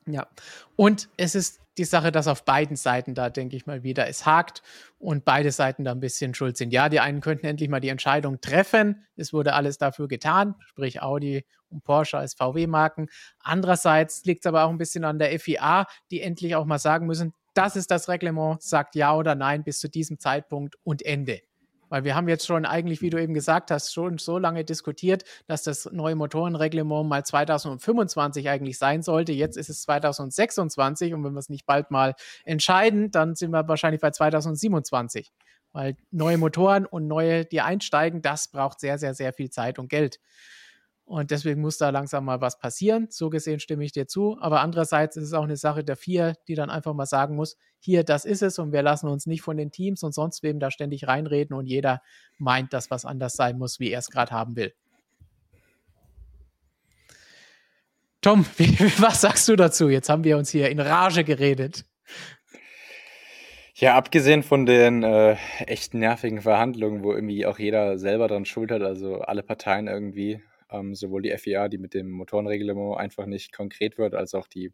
Ja, und es ist die Sache, dass auf beiden Seiten da, denke ich mal, wieder es hakt und beide Seiten da ein bisschen schuld sind. Ja, die einen könnten endlich mal die Entscheidung treffen. Es wurde alles dafür getan, sprich Audi und Porsche als VW-Marken. Andererseits liegt es aber auch ein bisschen an der FIA, die endlich auch mal sagen müssen, das ist das Reglement, sagt ja oder nein bis zu diesem Zeitpunkt und Ende. Weil wir haben jetzt schon eigentlich, wie du eben gesagt hast, schon so lange diskutiert, dass das neue Motorenreglement mal 2025 eigentlich sein sollte. Jetzt ist es 2026 und wenn wir es nicht bald mal entscheiden, dann sind wir wahrscheinlich bei 2027. Weil neue Motoren und neue, die einsteigen, das braucht sehr, sehr, sehr viel Zeit und Geld. Und deswegen muss da langsam mal was passieren. So gesehen stimme ich dir zu. Aber andererseits ist es auch eine Sache der vier, die dann einfach mal sagen muss, hier, das ist es und wir lassen uns nicht von den Teams und sonst wem da ständig reinreden und jeder meint, dass was anders sein muss, wie er es gerade haben will. Tom, wie, was sagst du dazu? Jetzt haben wir uns hier in Rage geredet. Ja, abgesehen von den äh, echt nervigen Verhandlungen, wo irgendwie auch jeder selber dran schuld hat, also alle Parteien irgendwie, ähm, sowohl die FIA, die mit dem Motorenreglement einfach nicht konkret wird, als auch die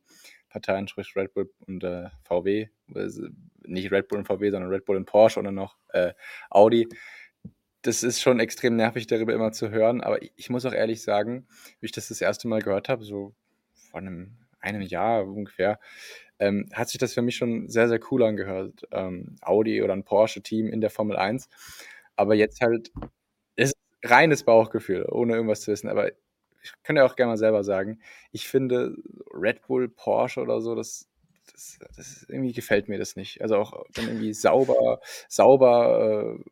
Parteien, sprich Red Bull und äh, VW, also nicht Red Bull und VW, sondern Red Bull und Porsche und dann noch äh, Audi. Das ist schon extrem nervig, darüber immer zu hören, aber ich muss auch ehrlich sagen, wie ich das das erste Mal gehört habe, so vor einem, einem Jahr ungefähr, ähm, hat sich das für mich schon sehr, sehr cool angehört. Ähm, Audi oder ein Porsche-Team in der Formel 1. Aber jetzt halt reines Bauchgefühl, ohne irgendwas zu wissen. Aber ich kann ja auch gerne mal selber sagen, ich finde Red Bull, Porsche oder so, das, das, das irgendwie gefällt mir das nicht. Also auch dann irgendwie sauber, sauber äh,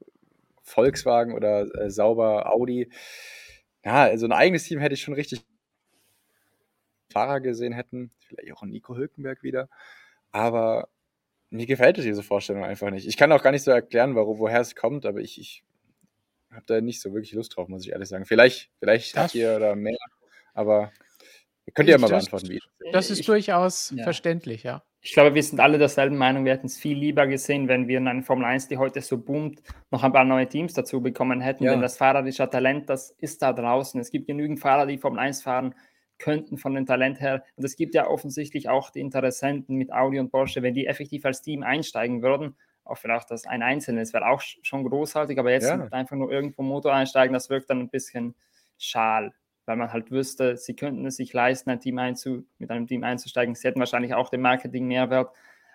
Volkswagen oder äh, sauber Audi. Ja, also ein eigenes Team hätte ich schon richtig Fahrer gesehen hätten, vielleicht auch Nico Hülkenberg wieder. Aber mir gefällt diese Vorstellung einfach nicht. Ich kann auch gar nicht so erklären, warum, woher es kommt, aber ich, ich habe da nicht so wirklich Lust drauf, muss ich ehrlich sagen. Vielleicht, vielleicht habt ihr da mehr, aber könnt ihr ja mal beantworten, wie. Das ist ich, durchaus ja. verständlich, ja. Ich glaube, wir sind alle derselben Meinung. Wir hätten es viel lieber gesehen, wenn wir in einer Formel 1, die heute so boomt, noch ein paar neue Teams dazu bekommen hätten. Ja. Denn das fahrerische Talent, das ist da draußen. Es gibt genügend Fahrer, die Formel 1 fahren könnten von dem Talent her. Und es gibt ja offensichtlich auch die Interessenten mit Audi und Porsche, wenn die effektiv als Team einsteigen würden, auch vielleicht das ein Einzelnes wäre auch schon großartig, aber jetzt ja. einfach nur irgendwo Motor einsteigen, das wirkt dann ein bisschen schal, weil man halt wüsste, sie könnten es sich leisten, ein Team einzu, mit einem Team einzusteigen. Sie hätten wahrscheinlich auch den Marketing-Mehrwert,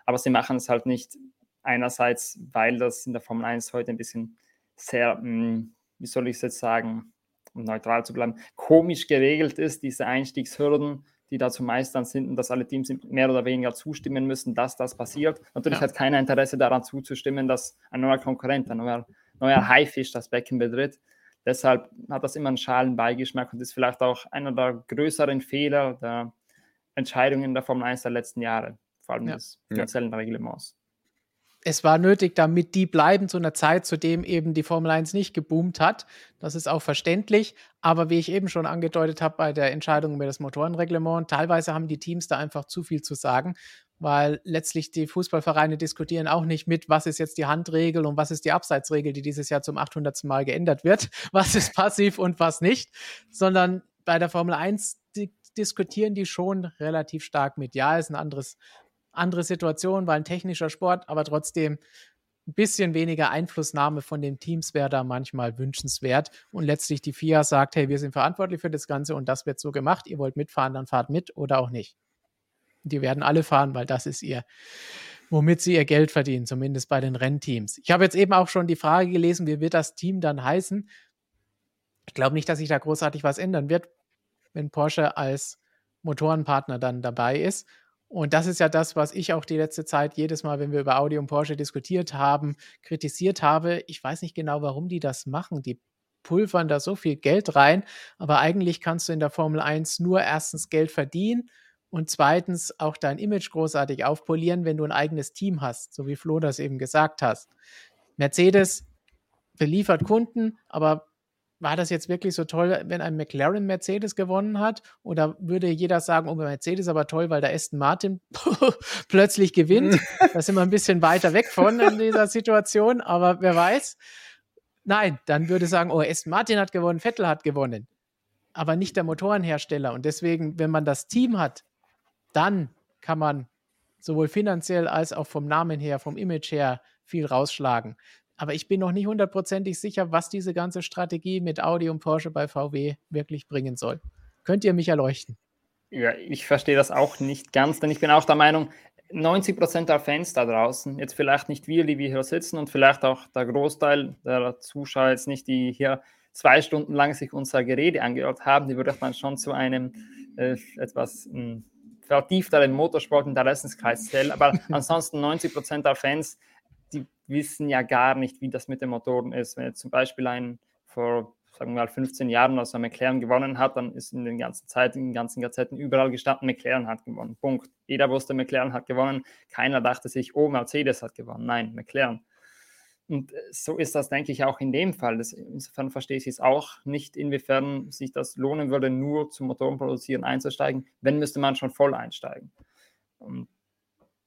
aber sie machen es halt nicht einerseits, weil das in der Formel 1 heute ein bisschen sehr, hm, wie soll ich es jetzt sagen, um neutral zu bleiben, komisch geregelt ist, diese Einstiegshürden die da zu meistern sind und dass alle Teams mehr oder weniger zustimmen müssen, dass das passiert. Natürlich ja. hat keiner Interesse daran zuzustimmen, dass ein neuer Konkurrent, ein neuer, neuer Haifisch das Becken betritt. Deshalb hat das immer einen schalen Beigeschmack und ist vielleicht auch einer der größeren Fehler der Entscheidungen der Formel 1 der letzten Jahre, vor allem ja. des finanziellen ja. Reglements es war nötig, damit die bleiben zu einer Zeit, zu dem eben die Formel 1 nicht geboomt hat. Das ist auch verständlich. Aber wie ich eben schon angedeutet habe bei der Entscheidung über das Motorenreglement, teilweise haben die Teams da einfach zu viel zu sagen, weil letztlich die Fußballvereine diskutieren auch nicht mit, was ist jetzt die Handregel und was ist die Abseitsregel, die dieses Jahr zum 800. Mal geändert wird, was ist passiv und was nicht, sondern bei der Formel 1 die diskutieren die schon relativ stark mit. Ja, ist ein anderes andere Situation, war ein technischer Sport, aber trotzdem ein bisschen weniger Einflussnahme von den Teams wäre da manchmal wünschenswert. Und letztlich die FIA sagt, hey, wir sind verantwortlich für das Ganze und das wird so gemacht. Ihr wollt mitfahren, dann fahrt mit oder auch nicht. Die werden alle fahren, weil das ist ihr, womit sie ihr Geld verdienen, zumindest bei den Rennteams. Ich habe jetzt eben auch schon die Frage gelesen, wie wird das Team dann heißen? Ich glaube nicht, dass sich da großartig was ändern wird, wenn Porsche als Motorenpartner dann dabei ist. Und das ist ja das, was ich auch die letzte Zeit jedes Mal, wenn wir über Audi und Porsche diskutiert haben, kritisiert habe. Ich weiß nicht genau, warum die das machen. Die pulvern da so viel Geld rein, aber eigentlich kannst du in der Formel 1 nur erstens Geld verdienen und zweitens auch dein Image großartig aufpolieren, wenn du ein eigenes Team hast, so wie Flo das eben gesagt hast. Mercedes beliefert Kunden, aber war das jetzt wirklich so toll, wenn ein McLaren Mercedes gewonnen hat? Oder würde jeder sagen, oh, Mercedes aber toll, weil der Aston Martin plötzlich gewinnt? da sind wir ein bisschen weiter weg von in dieser Situation, aber wer weiß. Nein, dann würde sagen, oh, Aston Martin hat gewonnen, Vettel hat gewonnen. Aber nicht der Motorenhersteller. Und deswegen, wenn man das Team hat, dann kann man sowohl finanziell als auch vom Namen her, vom Image her viel rausschlagen. Aber ich bin noch nicht hundertprozentig sicher, was diese ganze Strategie mit Audi und Porsche bei VW wirklich bringen soll. Könnt ihr mich erleuchten? Ja, ich verstehe das auch nicht ganz, denn ich bin auch der Meinung, 90 Prozent der Fans da draußen, jetzt vielleicht nicht wir, die wir hier sitzen und vielleicht auch der Großteil der Zuschauer jetzt nicht, die hier zwei Stunden lang sich unser Gerede angehört haben, die würde man schon zu einem äh, etwas hm, vertiefteren Motorsport-Interessenskreis zählen. Aber ansonsten 90 Prozent der Fans die wissen ja gar nicht, wie das mit den Motoren ist. Wenn jetzt zum Beispiel ein vor, sagen wir mal, 15 Jahren aus einem McLaren gewonnen hat, dann ist in den ganzen Zeiten, in den ganzen Gazetten überall gestanden, McLaren hat gewonnen. Punkt. Jeder wusste, McLaren hat gewonnen. Keiner dachte sich, oh, Mercedes hat gewonnen. Nein, McLaren. Und so ist das, denke ich, auch in dem Fall. Das, insofern verstehe ich es auch nicht, inwiefern sich das lohnen würde, nur zum Motorenproduzieren einzusteigen. Wenn, müsste man schon voll einsteigen. Und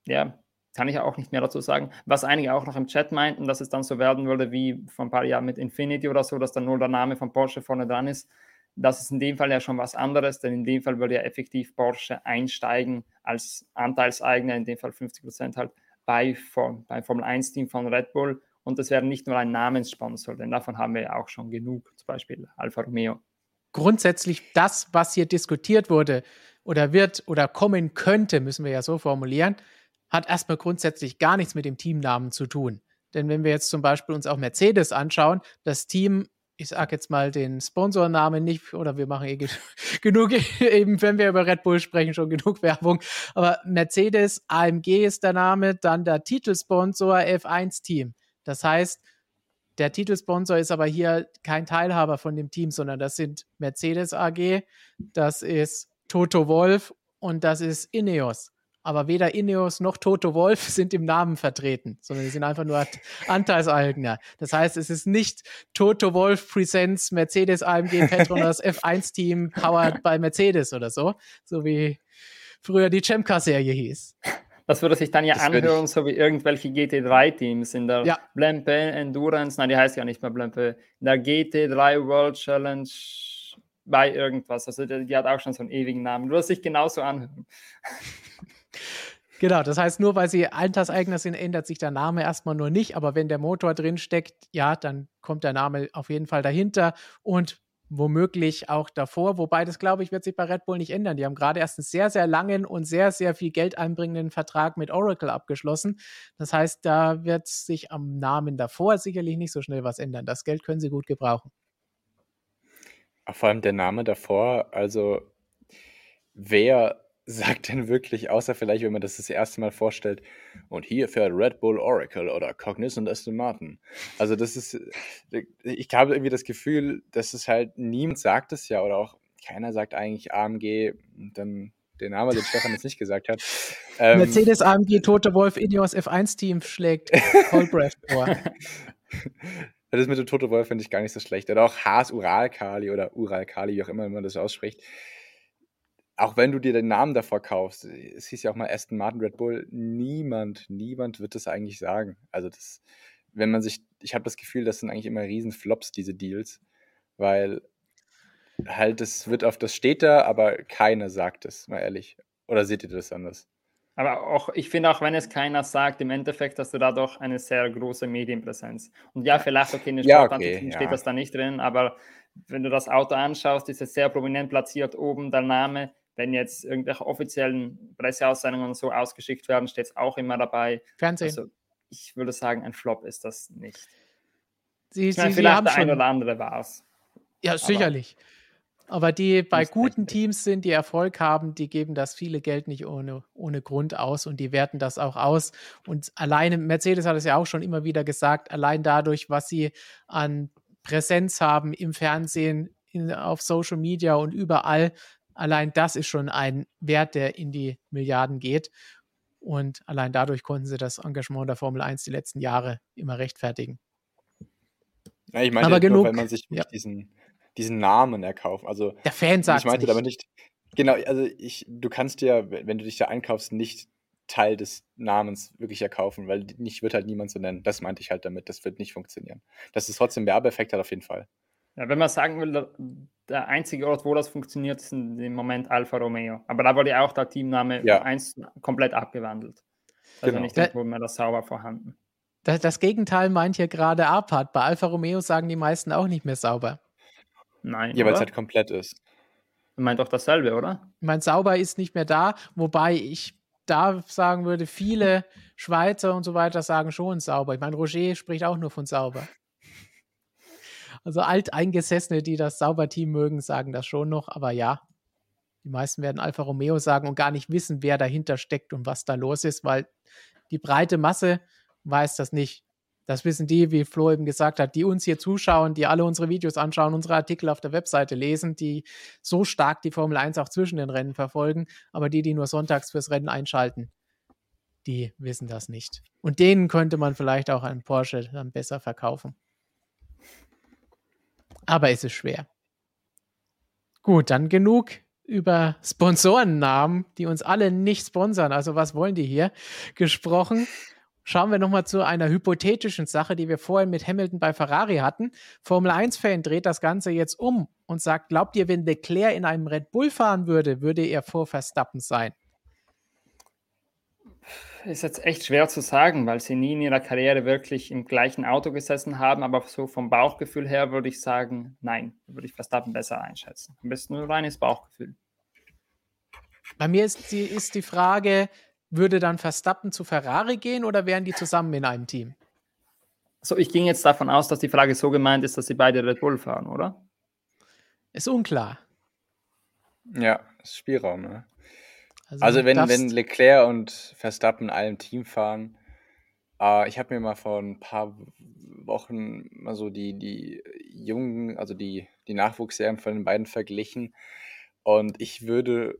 ja, kann ich auch nicht mehr dazu sagen. Was einige auch noch im Chat meinten, dass es dann so werden würde wie vor ein paar Jahren mit Infinity oder so, dass dann nur der Name von Porsche vorne dran ist. Das ist in dem Fall ja schon was anderes, denn in dem Fall würde ja effektiv Porsche einsteigen als Anteilseigner, in dem Fall 50 Prozent halt bei, beim Formel 1-Team von Red Bull. Und das wäre nicht nur ein Namenssponsor, denn davon haben wir ja auch schon genug, zum Beispiel Alfa Romeo. Grundsätzlich das, was hier diskutiert wurde oder wird oder kommen könnte, müssen wir ja so formulieren, hat erstmal grundsätzlich gar nichts mit dem Teamnamen zu tun. Denn wenn wir jetzt zum Beispiel uns auch Mercedes anschauen, das Team, ich sage jetzt mal den Sponsornamen nicht, oder wir machen eh genug, eben wenn wir über Red Bull sprechen, schon genug Werbung. Aber Mercedes, AMG ist der Name, dann der Titelsponsor F1-Team. Das heißt, der Titelsponsor ist aber hier kein Teilhaber von dem Team, sondern das sind Mercedes AG, das ist Toto Wolf und das ist Ineos aber weder Ineos noch Toto Wolf sind im Namen vertreten, sondern sie sind einfach nur Anteilseigner. Das heißt, es ist nicht Toto Wolf Presents Mercedes AMG Petronas F1-Team powered by Mercedes oder so, so wie früher die Chemka-Serie hieß. Das würde sich dann ja das anhören, so wie irgendwelche GT3-Teams in der ja. Blempe Endurance, nein, die heißt ja nicht mehr Blempe, in der GT3 World Challenge bei irgendwas. Also die, die hat auch schon so einen ewigen Namen. Würde sich genauso anhören. Genau, das heißt, nur weil sie Alterseigner sind, ändert sich der Name erstmal nur nicht. Aber wenn der Motor drin steckt, ja, dann kommt der Name auf jeden Fall dahinter und womöglich auch davor. Wobei das, glaube ich, wird sich bei Red Bull nicht ändern. Die haben gerade erst einen sehr, sehr langen und sehr, sehr viel Geld einbringenden Vertrag mit Oracle abgeschlossen. Das heißt, da wird sich am Namen davor sicherlich nicht so schnell was ändern. Das Geld können sie gut gebrauchen. Vor allem der Name davor, also wer sagt denn wirklich, außer vielleicht, wenn man das das erste Mal vorstellt, und hier fährt Red Bull Oracle oder Cognizant Aston Martin. Also das ist, ich habe irgendwie das Gefühl, dass es halt niemand sagt es ja oder auch keiner sagt eigentlich AMG, dann den Namen, den Stefan jetzt nicht gesagt hat. Ähm, Mercedes AMG Tote Wolf Ineos F1 Team schlägt Coldbreath vor. Das mit dem Tote Wolf finde ich gar nicht so schlecht. Oder auch Haas Uralkali oder Uralkali, wie auch immer man das ausspricht auch wenn du dir den Namen davor kaufst, es hieß ja auch mal Aston Martin Red Bull, niemand, niemand wird das eigentlich sagen. Also das, wenn man sich, ich habe das Gefühl, das sind eigentlich immer Riesenflops, diese Deals, weil halt, das wird auf das steht da, aber keiner sagt es, mal ehrlich. Oder seht ihr das anders? Aber auch, ich finde auch, wenn es keiner sagt, im Endeffekt hast du da doch eine sehr große Medienpräsenz. Und ja, vielleicht, okay, in den ja, okay, steht ja. das da nicht drin, aber wenn du das Auto anschaust, ist es sehr prominent platziert oben der Name wenn jetzt irgendwelche offiziellen Presseaussendungen so ausgeschickt werden, steht es auch immer dabei. Fernsehen. Also ich würde sagen, ein Flop ist das nicht. Sie, ich meine, Sie, vielleicht Sie der ein oder andere war es. Ja, sicherlich. Aber die bei guten Teams sind, die Erfolg haben, die geben das viele Geld nicht ohne, ohne Grund aus und die werten das auch aus. Und alleine, Mercedes hat es ja auch schon immer wieder gesagt, allein dadurch, was sie an Präsenz haben im Fernsehen, in, auf Social Media und überall, Allein das ist schon ein Wert, der in die Milliarden geht. Und allein dadurch konnten sie das Engagement der Formel 1 die letzten Jahre immer rechtfertigen. Ja, ich meine, Aber genug. Nur, wenn man sich Ja. diesen, diesen Namen erkauft. Also Der Fan sagt ich meinte nicht. aber nicht, genau, also ich, du kannst dir, wenn du dich da einkaufst, nicht Teil des Namens wirklich erkaufen, weil nicht wird halt niemand so nennen. Das meinte ich halt damit. Das wird nicht funktionieren. Dass es trotzdem Werbeeffekt hat, auf jeden Fall. Ja, wenn man sagen will, der, einzige Ort, wo das funktioniert, ist dem Moment Alfa Romeo. Aber da wurde auch der Teamname Ja. eins komplett abgewandelt. Also Genau. nicht irgendwo mehr das sauber vorhanden. Das, das Gegenteil meint hier gerade Apart. Bei Alfa Romeo sagen die meisten auch nicht mehr sauber. Nein. Ja, weil es halt komplett ist. meint doch dasselbe, oder? Ich meine, sauber ist nicht mehr da, wobei ich da sagen würde, viele Schweizer und so weiter sagen schon sauber. Ich meine, Roger spricht auch nur von sauber. Also Alteingesessene, die das Sauberteam mögen, sagen das schon noch, aber ja, die meisten werden Alfa Romeo sagen und gar nicht wissen, wer dahinter steckt und was da los ist, weil die breite Masse weiß das nicht. Das wissen die, wie Flo eben gesagt hat, die uns hier zuschauen, die alle unsere Videos anschauen, unsere Artikel auf der Webseite lesen, die so stark die Formel 1 auch zwischen den Rennen verfolgen, aber die, die nur sonntags fürs Rennen einschalten, die wissen das nicht. Und denen könnte man vielleicht auch einen Porsche dann besser verkaufen. Aber es ist schwer. Gut, dann genug über Sponsorennamen, die uns alle nicht sponsern. Also was wollen die hier? Gesprochen. Schauen wir nochmal zu einer hypothetischen Sache, die wir vorhin mit Hamilton bei Ferrari hatten. Formel 1-Fan dreht das Ganze jetzt um und sagt, glaubt ihr, wenn Leclerc in einem Red Bull fahren würde, würde er vor Verstappen sein? Ist jetzt echt schwer zu sagen, weil sie nie in ihrer Karriere wirklich im gleichen Auto gesessen haben, aber so vom Bauchgefühl her würde ich sagen, nein, würde ich Verstappen besser einschätzen. Am besten nur reines Bauchgefühl. Bei mir ist die, ist die Frage, würde dann Verstappen zu Ferrari gehen oder wären die zusammen in einem Team? So, ich ging jetzt davon aus, dass die Frage so gemeint ist, dass sie beide Red Bull fahren, oder? Ist unklar. Ja, ist Spielraum, ne? Also du wenn, wenn Leclerc und Verstappen in einem Team fahren, äh, ich habe mir mal vor ein paar Wochen mal so die, die jungen, also die, die Nachwuchsserien von den beiden verglichen und ich würde,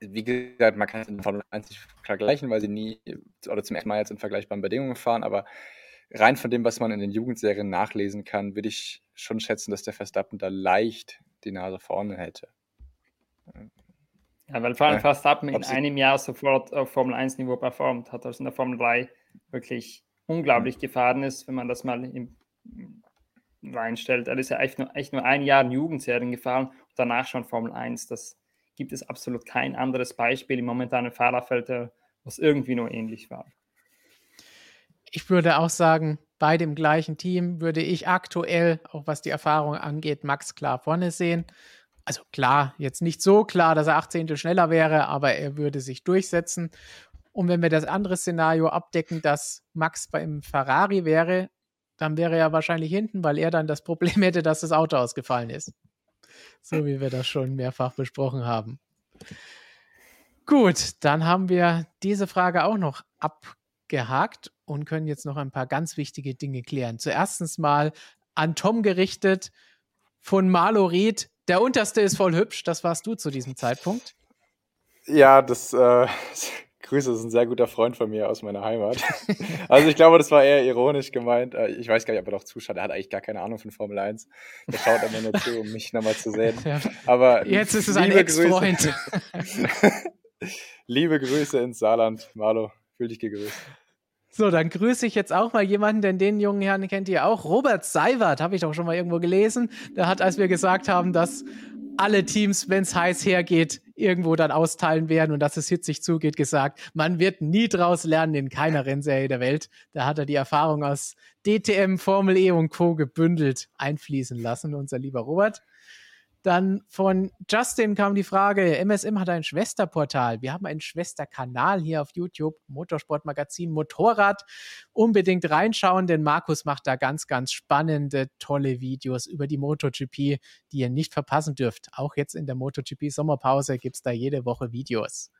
wie gesagt, man kann es in Formel 1 nicht vergleichen, weil sie nie oder zum ersten Mal jetzt in vergleichbaren Bedingungen fahren, aber rein von dem, was man in den Jugendserien nachlesen kann, würde ich schon schätzen, dass der Verstappen da leicht die Nase vorne hätte. Ja, weil vor allem Ja, Verstappen in einem Jahr sofort auf Formel 1 Niveau performt hat, also in der Formel 3 wirklich unglaublich gefahren ist, wenn man das mal im, reinstellt. Er ist ja echt nur, echt nur ein Jahr in Jugendserien gefahren und danach schon Formel 1. Das gibt es absolut kein anderes Beispiel im momentanen Fahrerfeld, der- was irgendwie nur ähnlich war. ich würde auch sagen, beide im gleichen Team würde ich aktuell, auch was die Erfahrung angeht, Max klar vorne sehen. Also klar, jetzt nicht so klar, dass er 18 schneller wäre, aber er würde sich durchsetzen. Und wenn wir das andere Szenario abdecken, dass Max beim Ferrari wäre, dann wäre er wahrscheinlich hinten, weil er dann das Problem hätte, dass das Auto ausgefallen ist. So wie wir das schon mehrfach besprochen haben. Gut, dann haben wir diese Frage auch noch abgehakt und können jetzt noch ein paar ganz wichtige Dinge klären. Zuerstens mal an Tom gerichtet von Marlo Ried. Der unterste ist voll hübsch. Das warst du zu diesem Zeitpunkt. Ja, das äh, Grüße, das ist ein sehr guter Freund von mir aus meiner Heimat. Also ich glaube, das war eher ironisch gemeint. Äh, Ich weiß gar nicht, ob er doch zuschaut. Er hat eigentlich gar keine Ahnung von Formel 1. Der schaut immer nur zu, um mich nochmal zu sehen. Aber Jetzt ist es ein Ex-Freund. liebe Grüße ins Saarland, Marlo. Fühl dich gegrüßt. So, dann grüße ich jetzt auch mal jemanden, denn den jungen Herrn kennt ihr auch. Robert Seiwert, habe ich doch schon mal irgendwo gelesen. Der hat, als wir gesagt haben, dass alle Teams, wenn es heiß hergeht, irgendwo dann austeilen werden und dass es hitzig zugeht, gesagt, man wird nie draus lernen in keiner Rennserie der Welt. Da hat er die Erfahrung aus DTM, Formel E und Co. gebündelt einfließen lassen, unser lieber Robert. Dann von Justin kam die Frage, MSM hat ein Schwesterportal. Wir haben einen Schwesterkanal hier auf YouTube, Motorsportmagazin Motorrad. Unbedingt reinschauen, denn Markus macht da ganz, ganz spannende, tolle Videos über die MotoGP, die ihr nicht verpassen dürft. Auch jetzt in der MotoGP Sommerpause gibt es da jede Woche Videos.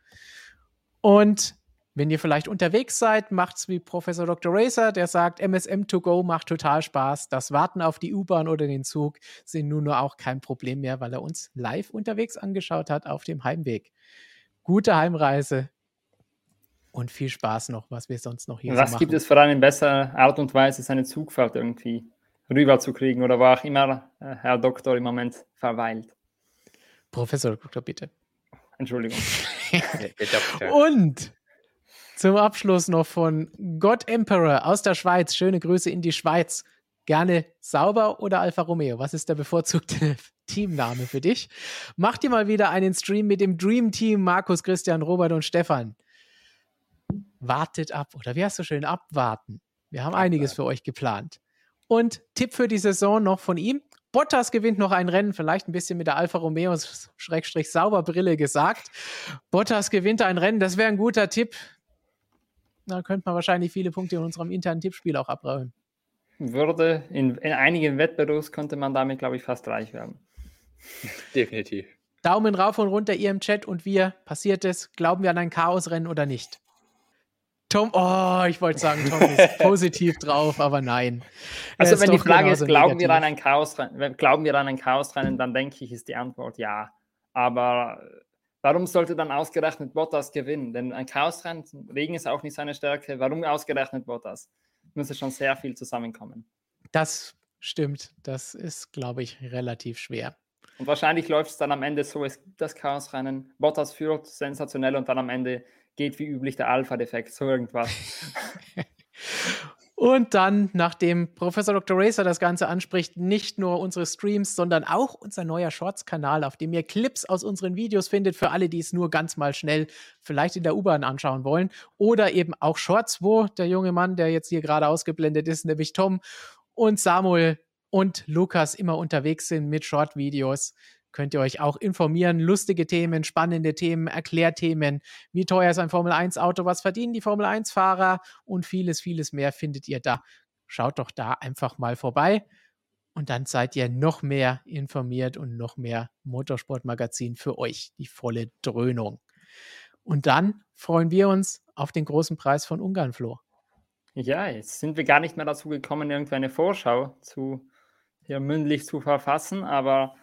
Und wenn ihr vielleicht unterwegs seid, macht's wie Professor Dr. Racer, der sagt, MSM to go macht total Spaß. Das Warten auf die U-Bahn oder den Zug sind nun nur auch kein Problem mehr, weil er uns live unterwegs angeschaut hat auf dem Heimweg. Gute Heimreise und viel Spaß noch, was wir sonst noch hier so Was machen. gibt es für eine bessere Art und Weise, seine Zugfahrt irgendwie rüber zu kriegen oder wo auch immer äh, Herr Doktor im Moment verweilt. Professor Doktor, bitte. Entschuldigung. Und zum Abschluss noch von God Emperor aus der Schweiz. Schöne Grüße in die Schweiz. Gerne Sauber oder Alfa Romeo? Was ist der bevorzugte Teamname für dich? Macht ihr mal wieder einen Stream mit dem Dream Team Markus, Christian, Robert und Stefan. Wartet ab oder wie hast du schön abwarten? Wir haben einiges für euch geplant. Und Tipp für die Saison noch von ihm. Bottas gewinnt noch ein Rennen, vielleicht ein bisschen mit der Alfa Romeo Schrägstrich Sauberbrille gesagt. Bottas gewinnt ein Rennen, das wäre ein guter Tipp. Da könnte man wahrscheinlich viele Punkte in unserem internen Tippspiel auch abräumen. Würde in, in einigen Wettbewerbs könnte man damit, glaube ich, fast reich werden. Definitiv. Daumen rauf und runter, ihr im Chat und wir. Passiert es? Glauben wir an ein Chaosrennen oder nicht? Tom, oh, ich wollte sagen, Tom ist positiv drauf, aber nein. Also wenn die Frage ist, glauben wir, an ein Chaos, glauben wir an ein Chaosrennen, dann denke ich, ist die Antwort ja. Aber warum sollte dann ausgerechnet Bottas gewinnen? Denn ein Chaosrennen, Regen ist auch nicht seine Stärke. Warum ausgerechnet Bottas? Müsste schon sehr viel zusammenkommen. Das stimmt. Das ist, glaube ich, relativ schwer. Und wahrscheinlich läuft es dann am Ende so, es gibt das Chaosrennen, Bottas führt sensationell und dann am Ende geht wie üblich der Alpha-Defekt, so irgendwas. Und dann, nachdem Professor Dr. Racer das Ganze anspricht, nicht nur unsere Streams, sondern auch unser neuer Shorts-Kanal, auf dem ihr Clips aus unseren Videos findet, für alle, die es nur ganz mal schnell vielleicht in der U-Bahn anschauen wollen. Oder eben auch Shorts, wo der junge Mann, der jetzt hier gerade ausgeblendet ist, nämlich Tom und Samuel und Lukas immer unterwegs sind mit Short-Videos könnt ihr euch auch informieren. Lustige Themen, spannende Themen, Erklärthemen. Wie teuer ist ein Formel 1 Auto? Was verdienen die Formel 1 Fahrer? Und vieles, vieles mehr findet ihr da. Schaut doch da einfach mal vorbei. Und dann seid ihr noch mehr informiert und noch mehr Motorsportmagazin für euch. Die volle Dröhnung. Und dann freuen wir uns auf den großen Preis von Ungarn, Flo. Ja, jetzt sind wir gar nicht mehr dazu gekommen, irgendeine Vorschau zu hier mündlich zu verfassen, aber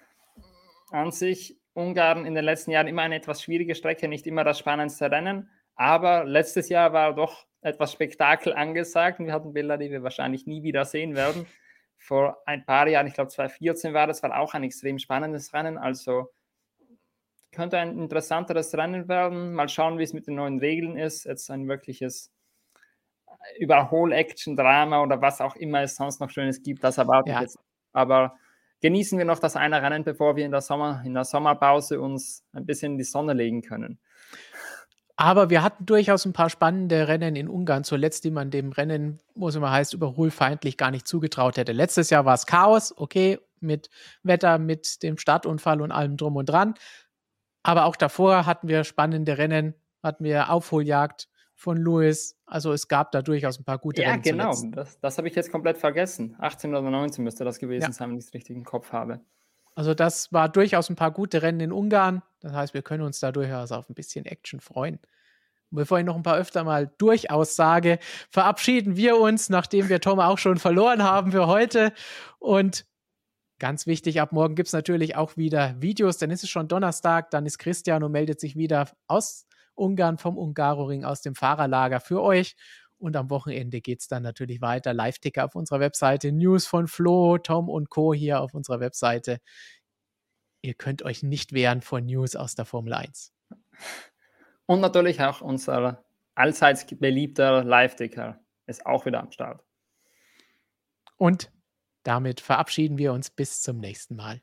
an sich Ungarn in den letzten Jahren immer eine etwas schwierige Strecke, nicht immer das spannendste Rennen. Aber letztes Jahr war doch etwas Spektakel angesagt und wir hatten Bilder, die wir wahrscheinlich nie wieder sehen werden. Vor ein paar Jahren, ich glaube 2014 war das, war auch ein extrem spannendes Rennen. Also könnte ein interessanteres Rennen werden. Mal schauen, wie es mit den neuen Regeln ist. Jetzt ein wirkliches Überhol-Action-Drama oder was auch immer es sonst noch Schönes gibt. Das erwarte ja. ich jetzt. Aber genießen wir noch das eine Rennen, bevor wir in der, Sommer, in der Sommerpause uns ein bisschen in die Sonne legen können. Aber wir hatten durchaus ein paar spannende Rennen in Ungarn zuletzt, die man dem Rennen, wo es immer heißt, überholfeindlich gar nicht zugetraut hätte. Letztes Jahr war es Chaos, okay, mit Wetter, mit dem Startunfall und allem drum und dran. Aber auch davor hatten wir spannende Rennen, hatten wir Aufholjagd, von Lewis. Also es gab da durchaus ein paar gute ja, Rennen. Ja, genau. Das, das habe ich jetzt komplett vergessen. 18 oder 19 müsste das gewesen ja. sein, wenn ich es richtig im Kopf habe. Also das war durchaus ein paar gute Rennen in Ungarn. Das heißt, wir können uns da durchaus auf ein bisschen Action freuen. Und bevor ich noch ein paar öfter mal durchaus sage, verabschieden wir uns, nachdem wir Tom auch schon verloren haben für heute. Und ganz wichtig, ab morgen gibt es natürlich auch wieder Videos, dann ist es schon Donnerstag, dann ist Christian und meldet sich wieder aus Ungarn vom Ungaroring aus dem Fahrerlager für euch. Und am Wochenende geht es dann natürlich weiter. Live-Ticker auf unserer Webseite, News von Flo, Tom und Co. hier auf unserer Webseite. Ihr könnt euch nicht wehren vor News aus der Formel 1. Und natürlich auch unser allseits beliebter Live-Ticker ist auch wieder am Start. Und damit verabschieden wir uns bis zum nächsten Mal.